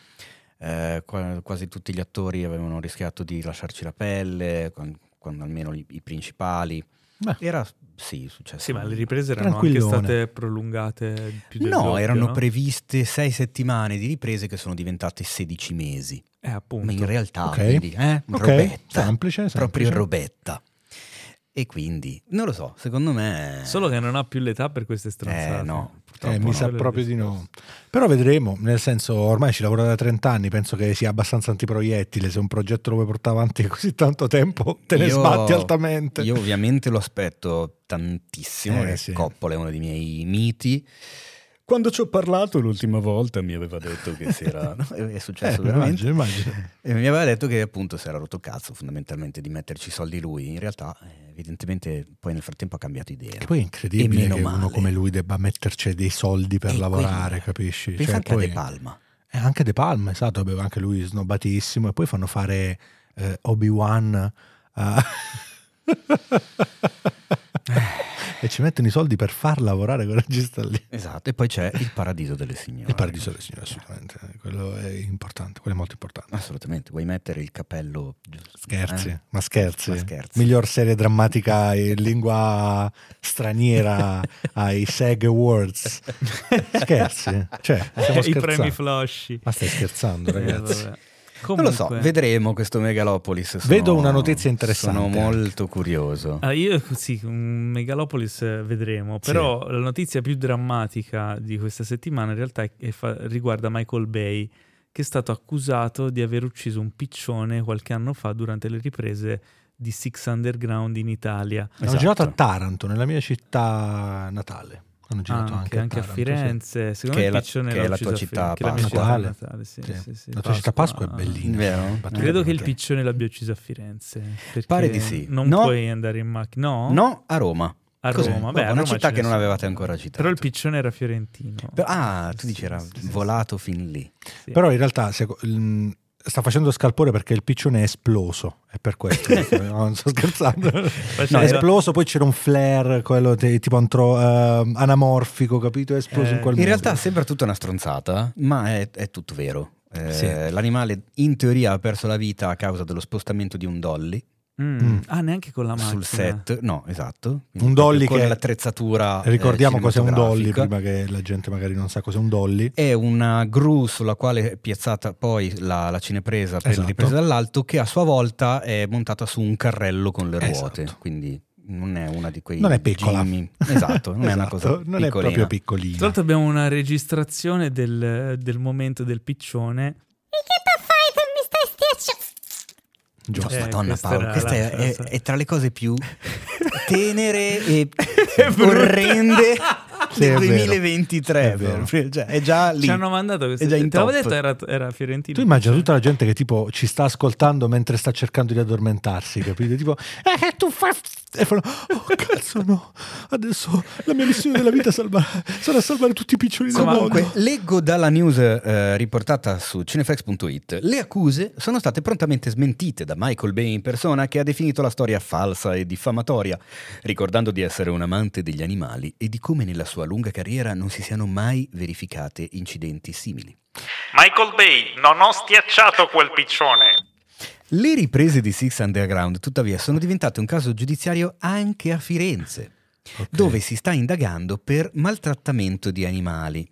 eh, qua- quasi tutti gli attori avevano rischiato di lasciarci la pelle, quan- quando almeno i, i principali. Beh. Era, sì, successo. sì, ma le riprese erano anche state prolungate più del No, doppio, erano no? previste sei settimane di riprese che sono diventate 16 mesi. Eh, appunto. Ma in realtà, Ok. quindi, eh, Ok, robetta, semplice, proprio semplice. robetta. E quindi, non lo so, secondo me... Solo che non ha più l'età per queste stronzate. Eh, no, Purtroppo Eh, mi no. sa proprio di no. Però vedremo, nel senso, ormai ci lavora da 30 anni, penso che sia abbastanza antiproiettile. Se un progetto lo vuoi portare avanti (laughs) così tanto tempo, te ne Io- sbatti altamente. Io ovviamente lo aspetto tantissimo, Eh, sì. Coppola è uno dei miei miti. Quando ci ho parlato l'ultima volta mi aveva detto che si era... no, (laughs) è è Eh, successo veramente. immagino, immagino. E mi aveva detto che appunto si era rotto cazzo fondamentalmente di metterci i soldi lui. In realtà, evidentemente, poi nel frattempo ha cambiato idea. Che poi è incredibile che uno male. come lui debba metterci dei soldi per E lavorare, quello. capisci? Pensa Cioè, anche a poi- De Palma. Eh, anche De Palma, esatto, aveva anche lui snobbatissimo. E poi fanno fare eh, Obi-Wan a... e ci mettono i soldi per far lavorare quel regista lì. Esatto, e poi c'è il paradiso delle signore. Il paradiso delle signore, assolutamente. Quello è importante, quello è molto importante. Assolutamente, vuoi mettere il cappello giusto? Scherzi, eh? ma scherzi. Ma scherzi. Miglior serie drammatica in lingua straniera (laughs) ai SEG Awards. (laughs) Scherzi? Cioè, (laughs) stiamo I premi flosci. Ma stai scherzando, Eh, vabbè. Non lo so, Comunque- vedremo questo Megalopolis. sono- Vedo una notizia interessante Sono molto curioso. Ah, io sì, un Megalopolis vedremo, però la notizia più drammatica di questa settimana in realtà è- è fa- riguarda Michael Bay, che è stato accusato di aver ucciso un piccione qualche anno fa durante le riprese di Six Underground in Italia. Hanno Esatto. girato a Taranto, nella mia città natale. Hanno girato anche, anche, anche a Taranto, Firenze, secondo Che me è la- il piccione che è la tua a città Firenze, è la Natale. natale, sì, Sì. sì, sì, La tua città Pasqua è bellina. Vero? Credo che il piccione l'abbia ucciso a Firenze. Perché Pare di sì. Non No. puoi andare in macchina. No? No, a Roma. A Roma. Beh, a una Roma città che non avevate ancora citato. Però il piccione era fiorentino. Ah, tu dici era sì, sì, volato fin lì. sì. Però in realtà seco- mm, sta facendo scalpore perché il piccione è esploso. È per questo. (laughs) no, non sto scherzando. (laughs) No, è esploso, poi c'era un flare, quello te- tipo antro- eh, anamorfico, capito? È esploso Eh, in quel In modo. realtà sembra tutta una stronzata, ma è, è tutto vero. Eh, Sì. L'animale in teoria ha perso la vita a causa dello spostamento di un dolly Mm. Mm. Ah, neanche con la macchina. sul set. No, esatto. Un dolly con che- l'attrezzatura. eh, Ricordiamo cos'è un dolly prima che la gente magari non sa cos'è un dolly. È una gru sulla quale è piazzata poi la, la cinepresa per Esatto. le riprese dall'alto, che a sua volta è montata su un carrello con le ruote. Esatto. Quindi non è una di quei. Non è piccola. Jimmy. Esatto, non è una (laughs) Esatto, cosa non è piccolina. proprio piccolina. Tra l'altro abbiamo una registrazione del, del momento del piccione. Giusto. Eh, Madonna questa Paolo, questa è, è- è tra le cose più (laughs) tenere e orrende (laughs) Sì, del vero. 2023. È proprio, cioè, è già lì. Ci hanno mandato questo. Te l'avevo detto, era, era fiorentino. Tu immagina tutta la gente che tipo ci sta ascoltando mentre sta cercando di addormentarsi, capito? Tipo, eh, tu fai... E fanno, oh cazzo no, adesso la mia missione della vita è salvare, sarà salvare tutti i piccioni del mondo. Comunque, leggo dalla news eh, riportata su cineflex.it. Le accuse sono state prontamente smentite da Michael Bay in persona, che ha definito la storia falsa e diffamatoria, ricordando di essere un amante degli animali e di come nella sua lunga carriera non si siano mai verificate incidenti simili. Michael Bay, non ho schiacciato quel piccione. Le riprese di Six Underground, tuttavia, sono diventate un caso giudiziario anche a Firenze, Ok. dove si sta indagando per maltrattamento di animali.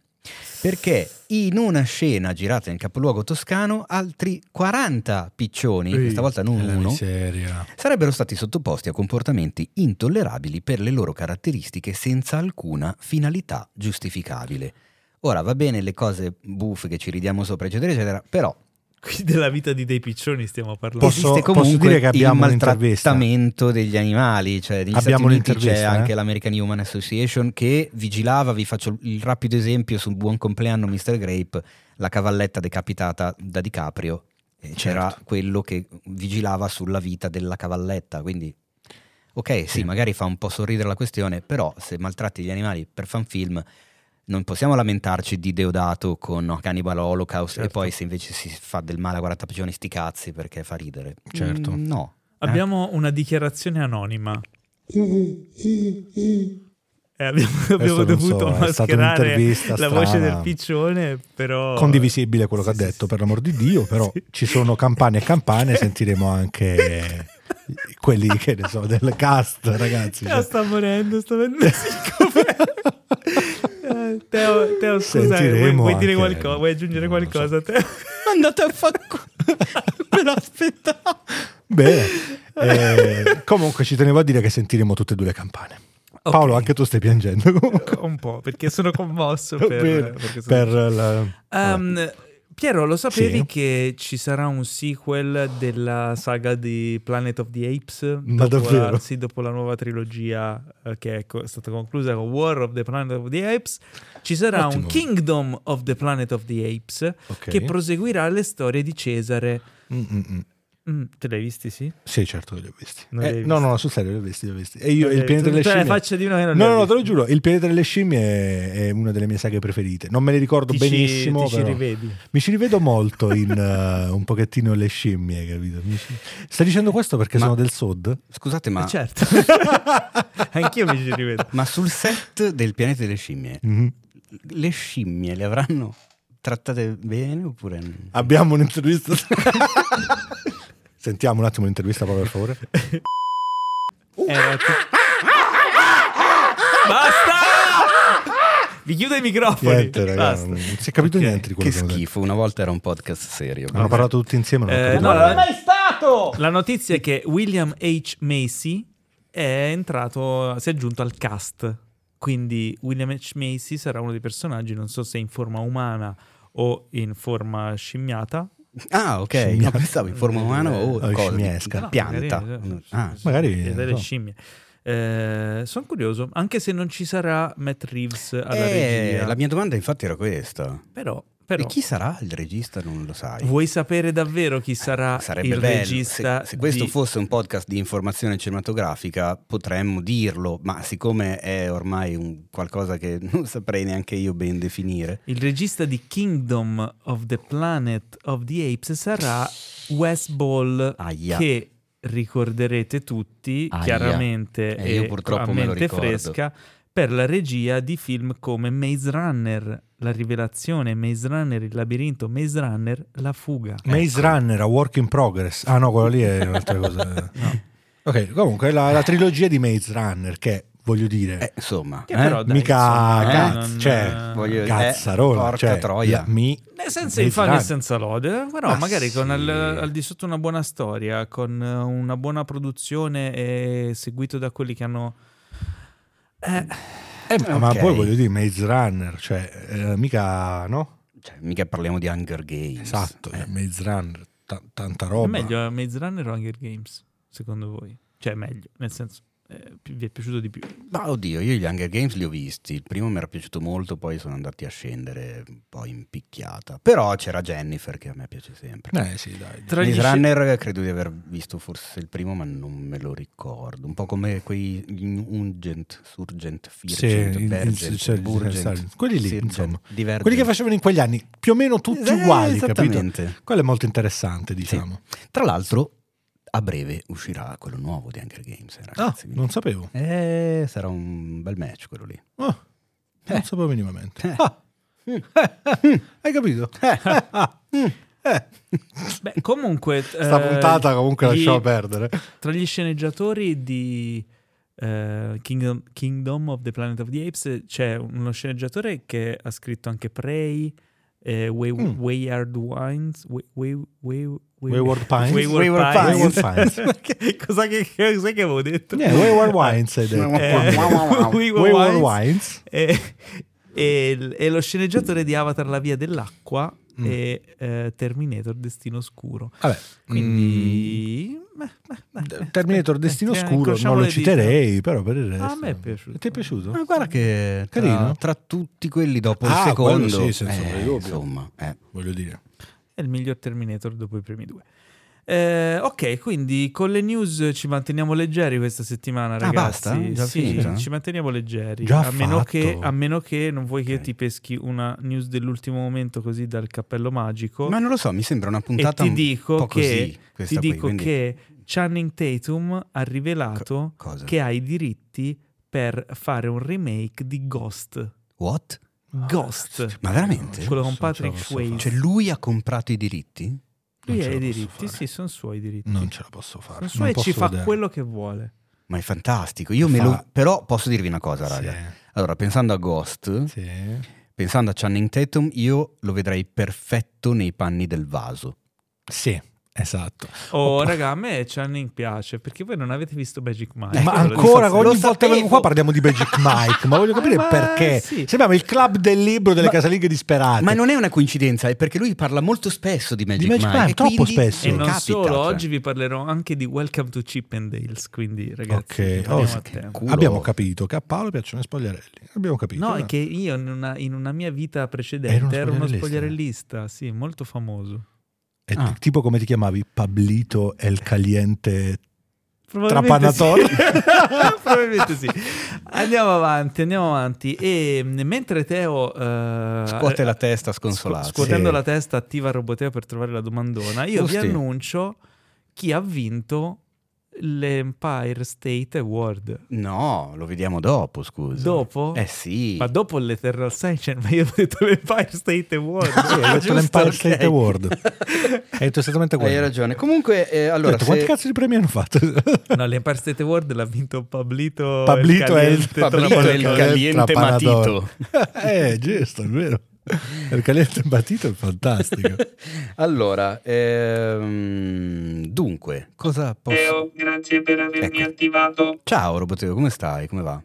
Perché in una scena girata nel capoluogo toscano, altri 40 piccioni, Ehi, questa volta non uno, miseria. sarebbero stati sottoposti a comportamenti intollerabili per le loro caratteristiche senza alcuna finalità giustificabile. Ora va bene le cose buffe che ci ridiamo sopra, eccetera, eccetera, però Qui della vita di dei piccioni stiamo parlando. Posso- esiste posso comunque dire che abbiamo il maltrattamento degli animali, cioè negli Abbiamo Stati Uniti c'è un'intervista, anche eh? l'American Human Association che vigilava, vi faccio il rapido esempio sul buon compleanno Mr. Grape, la cavalletta decapitata da DiCaprio, e c'era Certo. quello che vigilava sulla vita della cavalletta, quindi ok, sì, Sì. magari fa un po' sorridere la questione, però se maltratti gli animali per fan film non possiamo lamentarci di Deodato con Cannibal Holocaust e Certo. poi se invece si fa del male a 40 piccioni sti cazzi perché fa ridere. Certo. Mm, no. Abbiamo una dichiarazione anonima. E abbiamo, abbiamo dovuto so, mascherare la voce del piccione, però... Condivisibile quello che Sì, ha sì, detto, sì. per l'amor di Dio, però (laughs) Sì. ci sono campane e campane, (laughs) sentiremo anche quelli che ne so, del cast, ragazzi. Cioè. sta morendo, sta venendo. (laughs) Teo, Teo, scusa, vuoi, Sentiremo vuoi dire qualcosa? Vuoi aggiungere lo so. qualcosa? Teo? (laughs) Andate a fa (laughs) Me l'aspettavo. Bene, eh, comunque ci tenevo a dire che sentiremo tutte e due le campane. Ok. Paolo, anche tu stai piangendo comunque. Un po', perché sono commosso (laughs) per... Sono- per la- Ehm, Piero, lo sapevi Sì. che ci sarà un sequel della saga di Planet of the Apes? Ma dopo davvero? La, sì, dopo la nuova trilogia eh, che è co- stata conclusa con War of the Planet of the Apes, ci sarà Ottimo. un Kingdom of the Planet of the Apes Ok. che proseguirà le storie di Cesare. Mm, mm, te l'hai visti, sì? Sì, certo che li ho visti. Non Eh, hai no, visti? no, sul serio li ho visti, li ho visti. E io, Eh, il pianeta delle la scimmie... faccia di uno che non No, no, no, te lo visti. giuro, il pianeta delle scimmie è, è una delle mie saghe preferite. Non me le ricordo Ti ci- benissimo, ti ci rivedi. mi ci rivedo molto in eh, un pochettino le scimmie, capito? Mi ci- Stai dicendo questo perché Ma- sono del Sud? Scusate, ma, Eh, certo. (laughs) Anch'io mi ci rivedo. ma sul set del pianeta delle scimmie, Mhm. le scimmie le avranno trattate bene oppure no? Abbiamo un'intervista. (laughs) Sentiamo un attimo l'intervista, poi, per favore. Era tu- Basta! Vi chiudo i microfoni. Niente, ragazzi, non si è capito Ok. niente di quello Che che schifo, una volta era un podcast serio. Hanno parlato tutti insieme. Non Eh, capito no, nulla. la- La notizia è che William H. Macy è entrato, si è aggiunto al cast. Quindi William H. Macy sarà uno dei personaggi, non so se in forma umana o in forma scimmiata. Ah, ok, Scimmia. no, pensavo in forma umana o Oh, cosa, scimmiesca. No, pianta. magari, Ah, magari, delle so. scimmie. sono curioso, anche se non ci sarà Matt Reeves alla eh, regia. la mia domanda infatti era questa. Però, però E chi sarà il regista non lo sai. vuoi sapere davvero chi sarà Sarebbe il bello. regista? Se, se questo di- fosse un podcast di informazione cinematografica potremmo dirlo, ma siccome è ormai un qualcosa che (laughs) non saprei neanche io ben definire. Il regista di Kingdom of the Planet of the Apes sarà Wes Ball, Aia. che ricorderete tutti, Aia. chiaramente Eh, io e purtroppo a me mente ricordo. fresca, per la regia di film come Maze Runner, La Rivelazione, Maze Runner, Il Labirinto, Maze Runner, La Fuga. Maze Runner, a work in progress. Ah no, quello lì è (laughs) un'altra cosa. Ok, comunque la, la trilogia di Maze Runner che voglio dire Eh, insomma, Che eh? però, dai, mica insomma, eh, cazzo, non- cioè Voglio- eh, cazzarola, porca cioè, troia. mi Eh, senza infamia e senza lode, però Ma magari con sì. al, al di sotto una buona storia, con eh, una buona produzione e seguito da quelli che hanno... Eh, Eh, ma- ma poi voglio dire Maze Runner, cioè eh, mica no? Cioè, mica parliamo di Hunger Games. Esatto, Eh, eh, Maze Runner, ta- tanta è roba. meglio Maze Runner o Hunger Games, secondo voi? Cioè, meglio, nel senso, eh, vi è piaciuto di più? Ma oddio, io gli Hunger Games li ho visti. Il primo mi era piaciuto molto, poi sono andati a scendere un po' in picchiata. Però c'era Jennifer che a me piace sempre. Eh sì, dai. Tra Maze sci- Runner credo di aver visto forse il primo, ma non me lo ricordo. Un po' come quei Ungent, Surgent, Sì, Firgent, in- Vergent, cioè, Burgent, quelli lì, insomma. Divergent. Quelli che facevano in quegli anni, più o meno tutti Eh, uguali, capito? Quello è molto interessante, diciamo. Tra l'altro, a breve uscirà quello nuovo di Hunger Games, eh, Ah, ragazzi. non sapevo. Eh, sarà un bel match quello lì. Ah, non Eh. sapevo minimamente. Eh. Ah. Hai capito? Eh. Beh, comunque... Sta eh, puntata comunque gli- lasciamo perdere. Tra gli sceneggiatori di eh, Kingdom, Kingdom of the Planet of the Apes c'è uno sceneggiatore che ha scritto anche Prey, eh, Way, Mm. Wayward Wines, Way, Way, Way- Way- Wayward Pines? Wayward Wayward Pines. Pines. (laughs) Che- cosa, che, cos'è che avevo detto? Yeah, Wayward Wines hai detto. Eh, (laughs) Wayward Wayward Wines. Wines. e, e e lo sceneggiatore di Avatar La Via dell'Acqua Mm. e eh, Terminator Destino Oscuro. Vabbè, Quindi... mm, Terminator eh, Destino eh, Oscuro non lo citerei, però per il resto. A me è piaciuto. Ti è piaciuto? Ma guarda che tra, Carino. tra tutti quelli dopo Ah, il secondo, quello sì, senza eh, dubbio. insomma, eh. Voglio dire. È il miglior Terminator dopo i primi due. Eh, ok, quindi con le news ci manteniamo leggeri questa settimana, Ah, ragazzi. basta? Già sì, finita? ci manteniamo leggeri. Già a, meno che, a meno che non vuoi che io Ok. ti peschi una news dell'ultimo momento così dal cappello magico. Ma non lo so, mi sembra una e puntata ti un dico po' che, così. ti dico quindi- che Channing Tatum ha rivelato Co- che ha i diritti per fare un remake di Ghost. What? Ghost. Ma veramente? Quello con Patrick Swayze. Cioè lui ha comprato i diritti? Lui ha i diritti, fare. sì, sono suoi i diritti. Non ce la posso fare. Sono Non suoi e ci fa vedere. quello che vuole. Ma è fantastico. Io me Fa- lo... Però posso dirvi una cosa, raga. Sì, Allora, pensando a Ghost, sì. pensando a Channing Tatum, io lo vedrei perfetto nei panni del vaso. Sì, esatto. Oh, raga, a me Channing piace perché voi non avete visto Magic Mike. ma Ve lo ancora, dico ogni volta che qua parliamo di Magic Mike, ma voglio capire (laughs) Ma perché. sì. Sembriamo il club del libro delle Ma- casalinghe disperate. Ma non è una coincidenza, è perché lui parla molto spesso di Magic, Magic Mike. Mike, e troppo quindi spesso. E non capita, solo, cioè. oggi vi parlerò anche di Welcome to Chippendales, quindi ragazzi, Ok, parliamo oh, culo. Abbiamo capito che a Paolo piacciono i spogliarelli. Abbiamo capito. No, eh. è che io in una, in una mia vita precedente ero uno spogliarellista? spogliarellista, sì, molto famoso. È Ah. tipo come ti chiamavi? Pablito El Caliente Trapanatore. sì. (laughs) Probabilmente sì. Andiamo avanti, andiamo avanti. E mh, mentre Teo eh, Scuote la testa scu- sconsolato. scuotendo Sì. la testa attiva Roboteo per trovare la domandona, io vi Giusti. annuncio chi ha vinto l'Empire State Award. No, lo vediamo dopo, scusa. Dopo? Eh sì. Ma dopo l'Eternal Sunshine, ma io ho detto l'Empire State Award. Sì, hai (laughs) detto l'Empire ok. State Award. Hai detto esattamente quello. Hai ragione. Comunque, eh, Ho allora, detto, se- quanti cazzo di premi hanno fatto? (laughs) no, l'Empire State Award l'ha vinto Pablito. Pablito è il- Caliente Pablito è il caliente matito. (laughs) eh, giusto, è vero. (laughs) Il caliente imbatito è fantastico. (laughs) Allora, ehm, dunque, cosa posso... Teo, grazie per avermi Ecco. attivato. Ciao Roboteo, come stai? Come va?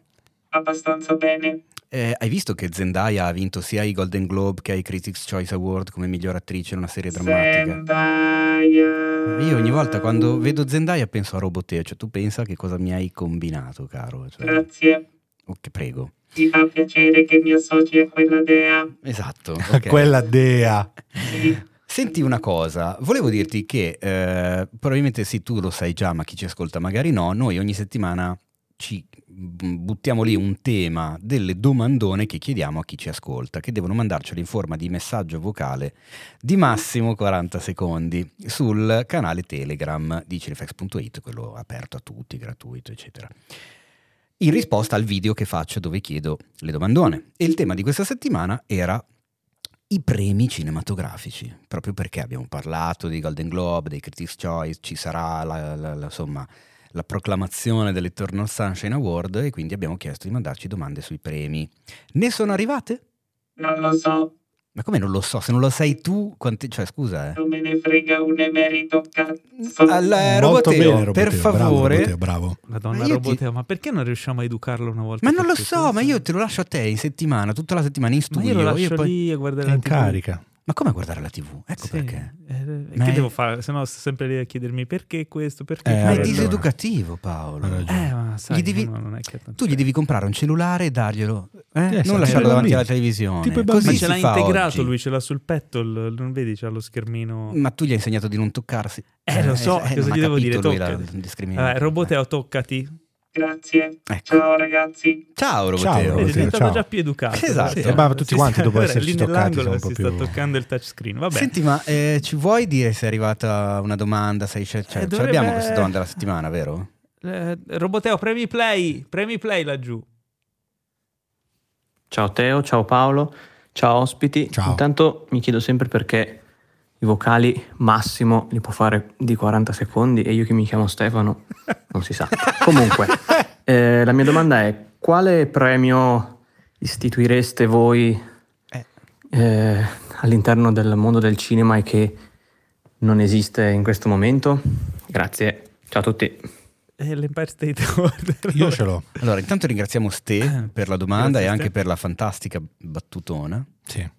Abbastanza bene. Eh, hai visto che Zendaya ha vinto sia i Golden Globe che i Critics' Choice Award come miglior attrice in una serie drammatica? Zendaya. Io ogni volta quando vedo Zendaya penso a Roboteo, cioè tu pensa che cosa mi hai combinato, caro? Cioè, Grazie. ok, prego. Mi fa piacere che mi associ a quella dea. Esatto. (laughs) ok. Quella dea. Sì. Senti una cosa, volevo dirti che eh, probabilmente sì, tu lo sai già, ma chi ci ascolta magari no, noi ogni settimana ci mm, buttiamo lì un tema delle domandone che chiediamo a chi ci ascolta, che devono mandarcelo in forma di messaggio vocale di massimo 40 secondi sul canale Telegram di cinefax.it, quello aperto a tutti, gratuito, eccetera. In risposta al video che faccio dove chiedo le domandone. E il tema di questa settimana era i premi cinematografici, proprio perché abbiamo parlato di Golden Globe, dei Critics' Choice, ci sarà la, la- la- insomma, la proclamazione dell'Eternal Sunshine Award e quindi abbiamo chiesto di mandarci domande sui premi. Ne sono arrivate? Non lo so, Ma come non lo so? Se non lo sai tu, quanti... cioè scusa, eh. non me ne frega un emerito cazzo. Allora, Molto Roboteo, bene, Roboteo, per bravo, favore... Roboteo, bravo. Madonna Ma io ti- Roboteo, ma perché non riusciamo a educarlo una volta? Ma non lo so, ma io te lo lascio a te in settimana, tutta la settimana in Ma studio. io lo lascio io poi- lì a guardare la in carica. Ma come guardare la TV? Ecco Sì, perché. eh, che è- devo fare? Se no sto sempre lì a chiedermi perché questo, perché Eh, Ma è diseducativo, Paolo. Eh, ma sai, Gli devi- uno non è che ha tanto Tu gli devi comprare un cellulare e darglielo. eh? Eh, sì, non lasciarlo davanti alla televisione. Tipo Così Ma ce l'ha integrato oggi. lui, ce l'ha sul petto, il- non vedi, c'ha lo schermino. Ma tu gli hai insegnato di non toccarsi. Eh, lo so, cosa non ha gli devo dire? lui la- Toccati. discriminato. Vabbè, Roboteo, toccati. Grazie. Ecco. Ciao ragazzi. Ciao Roboteo. Ciao, Vedi, è Roboteo, diventato ciao. già più educato. Esatto. Sì, ma tutti Si quanti sta- dopo esserci toccati sono un si po' sta più- toccando il touchscreen. Vabbè, Senti, ma eh, ci vuoi dire se è arrivata una domanda? Sei, cioè, Eh, ce dovrebbe- l'abbiamo questa domanda della settimana, vero? eh, Roboteo, premi play, premi play laggiù. Ciao Teo, ciao Paolo, ciao ospiti. Ciao. Intanto mi chiedo sempre perché i vocali massimo li può fare di 40 secondi e io che mi chiamo Stefano non si sa. Comunque, (laughs) eh, la mia domanda è quale premio istituireste voi Eh. eh, all'interno del mondo del cinema e che non esiste in questo momento? Grazie, ciao a tutti. Eh, L'Empire State (laughs) Award. Io ce l'ho. Allora, intanto ringraziamo Ste per la domanda Grazie, e Ste. anche per la fantastica battutona. Sì.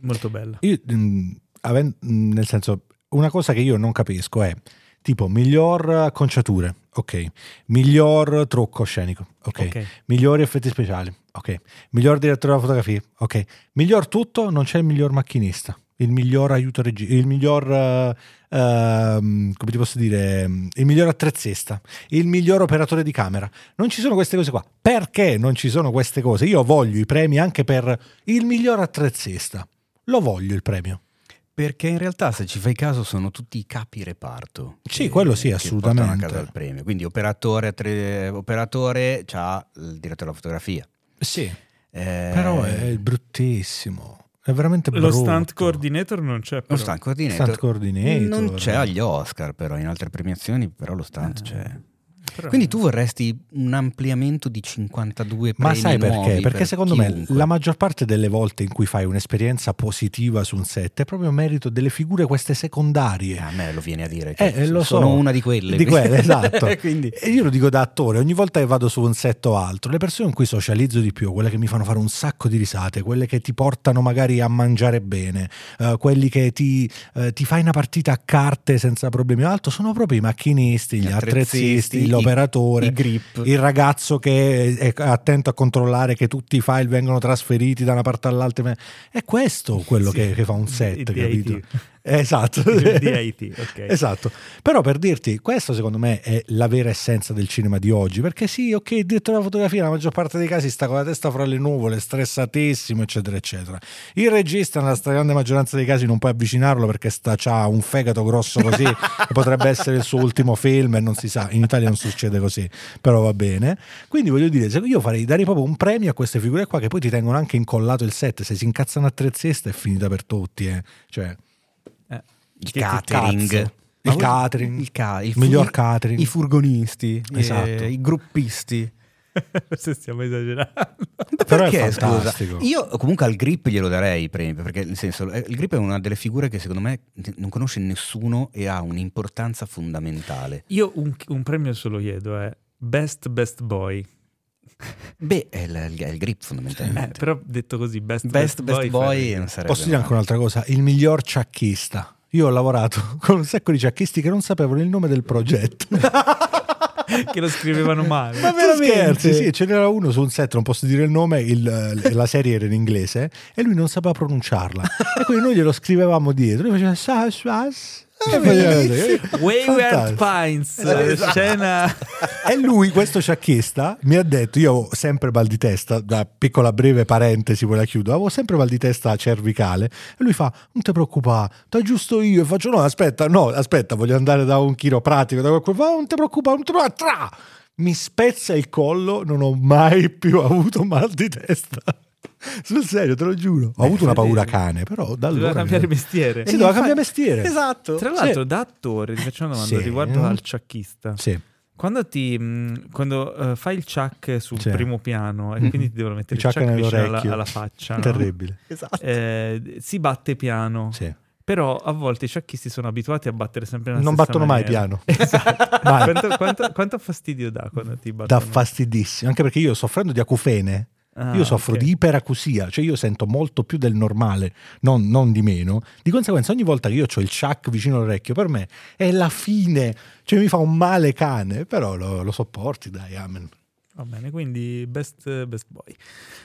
Molto bella. Io, mh, mh, nel senso, una cosa che io non capisco è tipo miglior acconciature, ok, miglior trucco scenico, ok, Ok. migliori effetti speciali, ok, miglior direttore della fotografia, ok, miglior tutto, non c'è il miglior macchinista, il miglior aiuto regista, il miglior, eh, ehm, come ti posso dire, mm, il miglior attrezzista, il miglior operatore di camera. Non ci sono queste cose qua. Perché non ci sono queste cose? Io voglio i premi anche per il miglior attrezzista. Lo voglio il premio. Perché in realtà, se ci fai caso, sono tutti i capi reparto. Sì, quello sì, che assolutamente. portano a casa il premio. Quindi, operatore, tre- operatore c'ha il direttore della fotografia. Sì. Eh, Però è bruttissimo. È veramente Lo brutto. stunt coordinator non c'è Lo però. stunt coordinator. Stunt coordinator. Non c'è agli Oscar, però, in altre premiazioni, però lo stunt Eh, c'è. Però- Quindi tu vorresti un ampliamento di 52 premi Ma sai perché? nuovi Perché per secondo me chiunque. la maggior parte delle volte in cui fai un'esperienza positiva su un set è proprio merito delle figure queste secondarie. Eh, a me lo vieni a dire. Che eh, lo sono so. una di quelle. Di quelle, (laughs) esatto. (laughs) Quindi, E io lo dico da attore, ogni volta che vado su un set o altro, le persone con cui socializzo di più, quelle che mi fanno fare un sacco di risate, quelle che ti portano magari a mangiare bene, eh, quelli che ti, eh, ti fai una partita a carte senza problemi o altro, sono proprio i macchinisti, gli, Gli attrezzisti, attrezzisti, l'operatore, i grip. il ragazzo che è attento a controllare che tutti i file vengono trasferiti da una parte all'altra. È questo quello Sì. che, che fa un set, capito? Esatto. di IT, ok. Esatto. Però per dirti, questo secondo me è la vera essenza del cinema di oggi, perché sì, ok, il direttore della fotografia la maggior parte dei casi sta con la testa fra le nuvole, stressatissimo, eccetera, eccetera. Il regista nella stragrande maggioranza dei casi non puoi avvicinarlo perché sta, c'ha un fegato grosso così, (laughs) potrebbe essere il suo ultimo film e non si sa, in Italia non succede così, però va bene. Quindi voglio dire, io farei dare proprio un premio a queste figure qua che poi ti tengono anche incollato il set, se si incazzano a trezzesta è finita per tutti, eh. Cioè, Il che- catering. Ma Il voi- catering. il, ca- il Miglior fu- catering. I furgonisti, Esatto. eh, i gruppisti. (laughs) Se stiamo esagerando. Però è Perché, fantastico. scusa? Io comunque al grip glielo darei i premi, perché nel senso, eh, il grip è una delle figure che secondo me non conosce nessuno e ha un'importanza fondamentale. Io un, un premio solo chiedo, è Best Best Boy. Beh, è il, è il grip Eh, fondamentalmente. però detto così, Best Best, Best, best Boy, fa boy non sarebbe Posso dire anche un'altra cosa? Il miglior ciacchista. Io ho lavorato (laughs) con un sacco di ciacchisti che non sapevano il nome del progetto. (laughs) che lo scrivevano male. Ma scherzi? Sì, ce n'era uno su un set, non posso dire il nome, il- la serie era in inglese e lui non sapeva pronunciarla. e quindi noi glielo scrivevamo dietro. Lui faceva sa, sa, E così. Wayward Fantastico. Pines, Esatto. scena... E lui, questo ciacchista, mi ha detto: Io avevo sempre mal di testa, da piccola breve parentesi, poi la chiudo. Avevo sempre mal di testa cervicale. E lui fa: Non ti preoccupare, ti aggiusto io. E faccio: No, aspetta, no, aspetta, voglio andare da un chiropratico. Da qualcuno. Fa, non ti preoccupare, non ti preoccupare. Tra! Mi spezza il collo, non ho mai più avuto mal di testa. (laughs) Sul serio, te lo giuro. Ho avuto una paura cane, però da Doveva allora. cambiare mestiere. Sì, doveva cambiare mestiere. Esatto. Tra l'altro, da attore, ti faccio una domanda Sì. riguardo al ciacchista. Sì. Quando, ti, mh, quando eh, fai il chuck sul Sì. primo piano e quindi ti devono mettere Il il chuck vicino alla, nell'orecchio. alla faccia, no? Terribile. Esatto. Eh, si batte piano. Sì. Però a volte i sciacchisti sono abituati a battere sempre nella Non stessa battono mai maniera. piano. (laughs) Esatto. Mai. quanto, quanto- quanto fastidio dà quando ti Dà battono? fastidissimo, anche perché io soffrendo di acufene, Ah, io soffro ok. di iperacusia, cioè io sento molto più del normale, non, non di meno. Di conseguenza ogni volta che io ho il chuck vicino all'orecchio, per me è la fine, cioè mi fa un male cane, però lo, lo sopporti, dai, amen. Va bene, quindi best, best boy.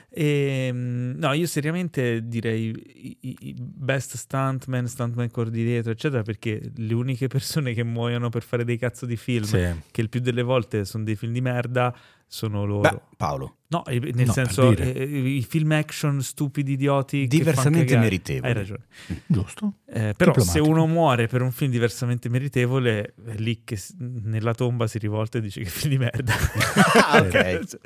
Ehm, no, io seriamente direi i, i- best stuntman, stuntman coordinator, eccetera, perché le uniche persone che muoiono per fare dei cazzo di film, che il più delle volte sono dei film di merda, sono loro. Beh, Paolo, no, eh, nel No, senso, dire. eh, i film action stupidi, idioti. diversamente meritevoli. Hai ragione. Giusto? Eh, però se uno muore per un film diversamente meritevole, è lì che nella tomba si rivolta e dice che film di merda. Ah, ok. (laughs) Cioè,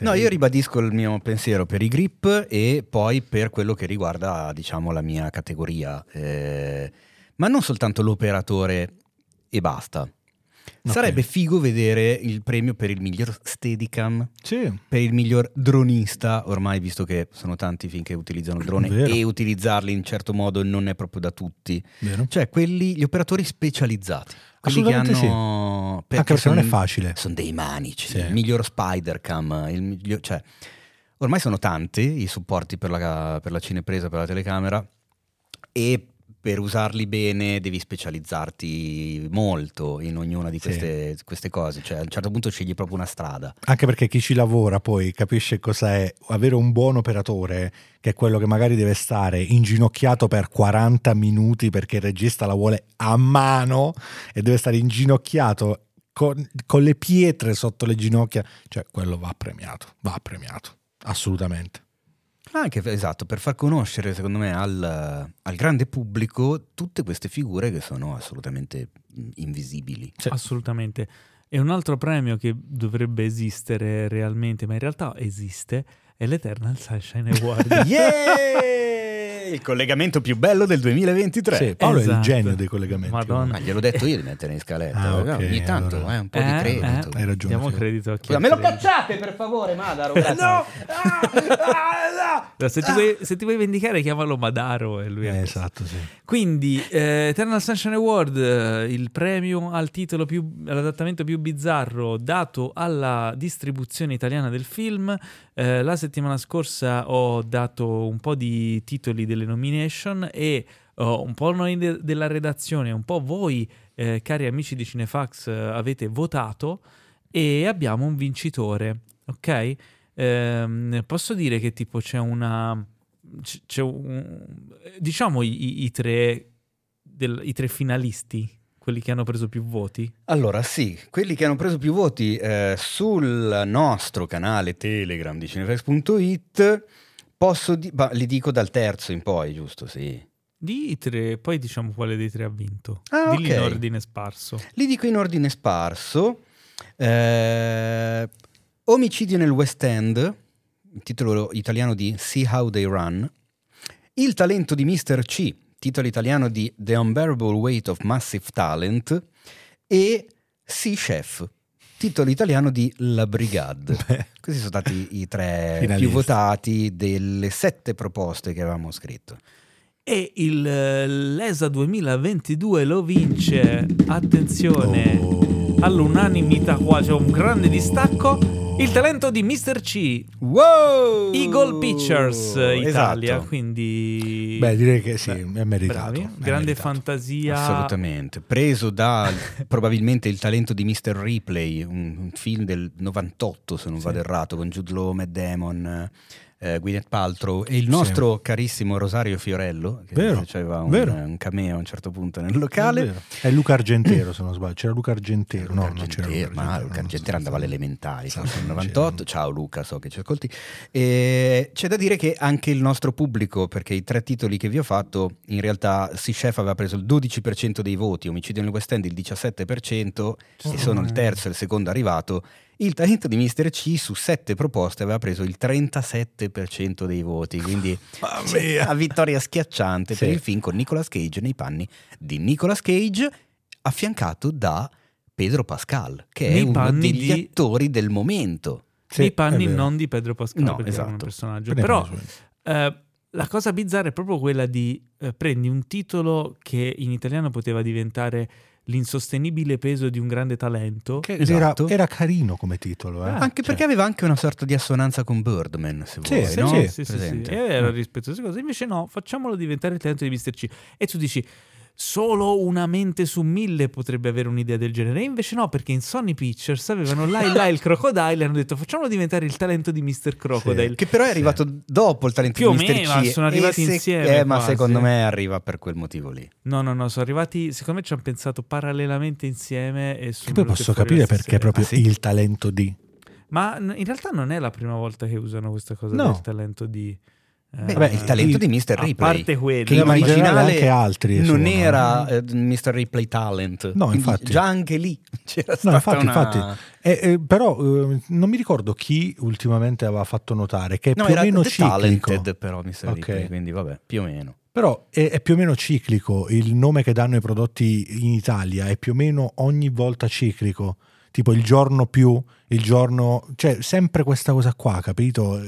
No, io ribadisco il mio pensiero per i grip e poi per quello che riguarda, diciamo, la mia categoria. Eh, ma non soltanto l'operatore e basta. Sarebbe figo vedere il premio per il miglior Steadicam, Sì, per il miglior dronista, ormai visto che sono tanti film che utilizzano il drone Vero. e utilizzarli in certo modo non è proprio da tutti. vero? Cioè, quelli, gli operatori specializzati. Quelli che hanno... Anche perché non è facile. sono dei manici. Sì. Il miglior Spider-Cam, il miglior- cioè, ormai sono tanti i supporti per la, per la cinepresa, per la telecamera e per usarli bene devi specializzarti molto in ognuna di Sì. queste, queste cose. Cioè, a un certo punto scegli proprio una strada. Anche perché chi ci lavora poi capisce cosa è avere un buon operatore, che è quello che magari deve stare inginocchiato per 40 minuti perché il regista la vuole a mano e deve stare inginocchiato con, con le pietre sotto le ginocchia. Cioè, quello va premiato, va premiato, assolutamente. Anche esatto, per far conoscere, secondo me, al, al grande pubblico tutte queste figure che sono assolutamente mh, invisibili. Assolutamente. E un altro premio che dovrebbe esistere realmente, ma in realtà esiste, è l'Eternal Sunshine Award. (laughs) Yeah! Il collegamento più bello del 2023. Sì, Paolo è il Esatto. genio dei collegamenti. Madonna. Ma gliel'ho detto io di mettere in scaletta. Ah, ok, Ogni tanto, allora. eh, un po' Eh, di credito. eh, Hai ragione, Diamo sì. credito a chi me lo cacciate per favore, Madaro. (laughs) No! Allora, Se ti, vuoi, se ti vuoi vendicare, chiamalo Madaro e lui Eh, esatto, sì. Quindi, eh, Eternal Sunshine Award, eh, il premio al titolo più, all'adattamento più bizzarro dato alla distribuzione italiana del film. Eh, la settimana scorsa ho dato un po' di titoli delle nomination e oh, un po' noi de- della redazione, un po' voi, eh, cari amici di Cinefax, eh, avete votato e abbiamo un vincitore, ok? Ehm, posso dire che tipo c'è una... C'è un, diciamo i, i- tre del- i tre finalisti, quelli che hanno preso più voti? Allora, sì, quelli che hanno preso più voti eh, sul nostro canale Telegram di cinefx.it, posso di- ma li dico dal terzo in poi, giusto? Sì. Di i tre, poi diciamo quale dei tre ha vinto. Ah, Dilli ok. in ordine sparso. Li dico in ordine sparso. Eh, Omicidio nel West End, titolo italiano di See How They Run. Il talento di Mr. C, titolo italiano di The Unbearable Weight of Massive Talent. E Sea Chef, titolo italiano di La Brigade. Questi sono stati i tre Finalisti. più votati delle sette proposte che avevamo scritto. E il eh, l'ESA 2022 lo vince, attenzione, Oh. all'unanimità qua c'è un grande distacco, il talento di Mr. C, Wow! Eagle Pictures Italia, Esatto. quindi... Beh, direi che sì, Beh, è meritato. bravi, è grande meritato. fantasia. Assolutamente, preso da (laughs) probabilmente il talento di Mr. Ripley, un, un film del 98 se non vado errato, con Jude Law, Matt Damon, eh, Gwyneth Paltrow e il nostro carissimo Rosario Fiorello, che Vero, faceva un, un cameo a un certo punto nel È locale. vero. È Luca Argentero, se non sbaglio. C'era Luca Argentero. No, Luca c'era Argentero, Luca ma Argentero. Luca non Argentero andava alle sì. elementari, Sì, forse nel sì, 98. Ciao Luca, so che ci ascolti. E c'è da dire che anche il nostro pubblico, perché i tre titoli che vi ho fatto, in realtà Sea Chef aveva preso il 12% dei voti, Omicidio nel West End il 17%, e sono il terzo e il secondo arrivato. Il talento di Mr. C su sette proposte aveva preso il 37% dei voti, quindi (laughs) a vittoria schiacciante per Sì. il film con Nicolas Cage nei panni di Nicolas Cage, affiancato da Pedro Pascal, che è Nei uno panni degli di- attori del momento. Sì, I panni è non di Pedro Pascal, No, perché era un esatto. personaggio. Però- Però eh, la cosa bizzarra è proprio quella di eh, prendi un titolo che in italiano poteva diventare l'insostenibile peso di un grande talento. Che Esatto. era, era carino come titolo. Eh? Anche perché aveva anche una sorta di assonanza con Birdman, se Sì, vuoi, sì, no? sì. Sì, sì, sì, era rispettoso cose. Invece no, facciamolo diventare il talento di Mr. C. E tu dici, solo una mente su mille potrebbe avere un'idea del genere. E invece no, perché in Sony Pictures avevano là e là il (laughs) Crocodile e hanno detto facciamolo diventare il talento di Mr. Crocodile. Che però è arrivato dopo il talento Più o di Mr. meno, C. sono arrivati se- insieme eh, ma quasi. secondo me arriva per quel motivo lì. No, no, no, sono arrivati, secondo me ci hanno pensato parallelamente insieme e Che poi posso capire perché è proprio Ah, sì? il talento di. Ma in realtà non è la prima volta che usano questa cosa No. del talento di... eh, Beh, il talento di Mr. A Ripley. parte quello, che ma in generale anche altri non sono, era eh, Mr. Ripley Talent. No, infatti. Già anche lì (laughs) c'era No, infatti, una... infatti. Eh, eh, però eh, non mi ricordo chi ultimamente aveva fatto notare che è No, più o meno The ciclico. Talented però Mr. Ok. Ripley, quindi vabbè, più o meno. Però è, è più o meno ciclico. Il nome che danno ai prodotti in Italia è più o meno ogni volta ciclico. Tipo il giorno più, il giorno... Cioè, sempre questa cosa qua, capito?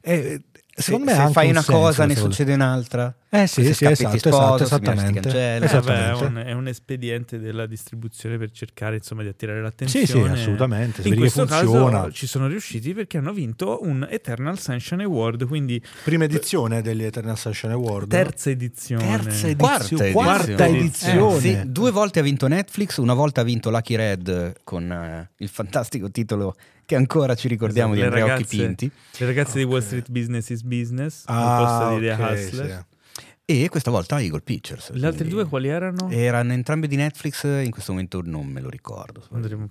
Eh, secondo me se ha anche fai un una senso cosa ne succede un'altra. Eh sì, Se sì, esatto, sposo, esatto, se esattamente. cancello. Eh, vabbè, è, Esattamente. un, è un espediente della distribuzione per cercare insomma di attirare l'attenzione. Sì, sì, assolutamente. Se In questo funziona. caso ci sono riusciti perché hanno vinto un Eternal Sunshine Award, quindi Prima edizione degli Eternal Sunshine Award. terza edizione. Terza edizione. Quarta edizione. Quarta edizione. Eh, sì, due volte ha vinto Netflix, una volta ha vinto Lucky Red con eh, il fantastico titolo che ancora ci ricordiamo Esatto, di Andrea ragazze- Occhi Pinti. Le ragazze di Wall. Street Business is Business Ah, di The ok, Hustler. sì. E questa volta Eagle Pictures. Le altre due quali erano? Erano entrambe di Netflix, in questo momento non me lo ricordo.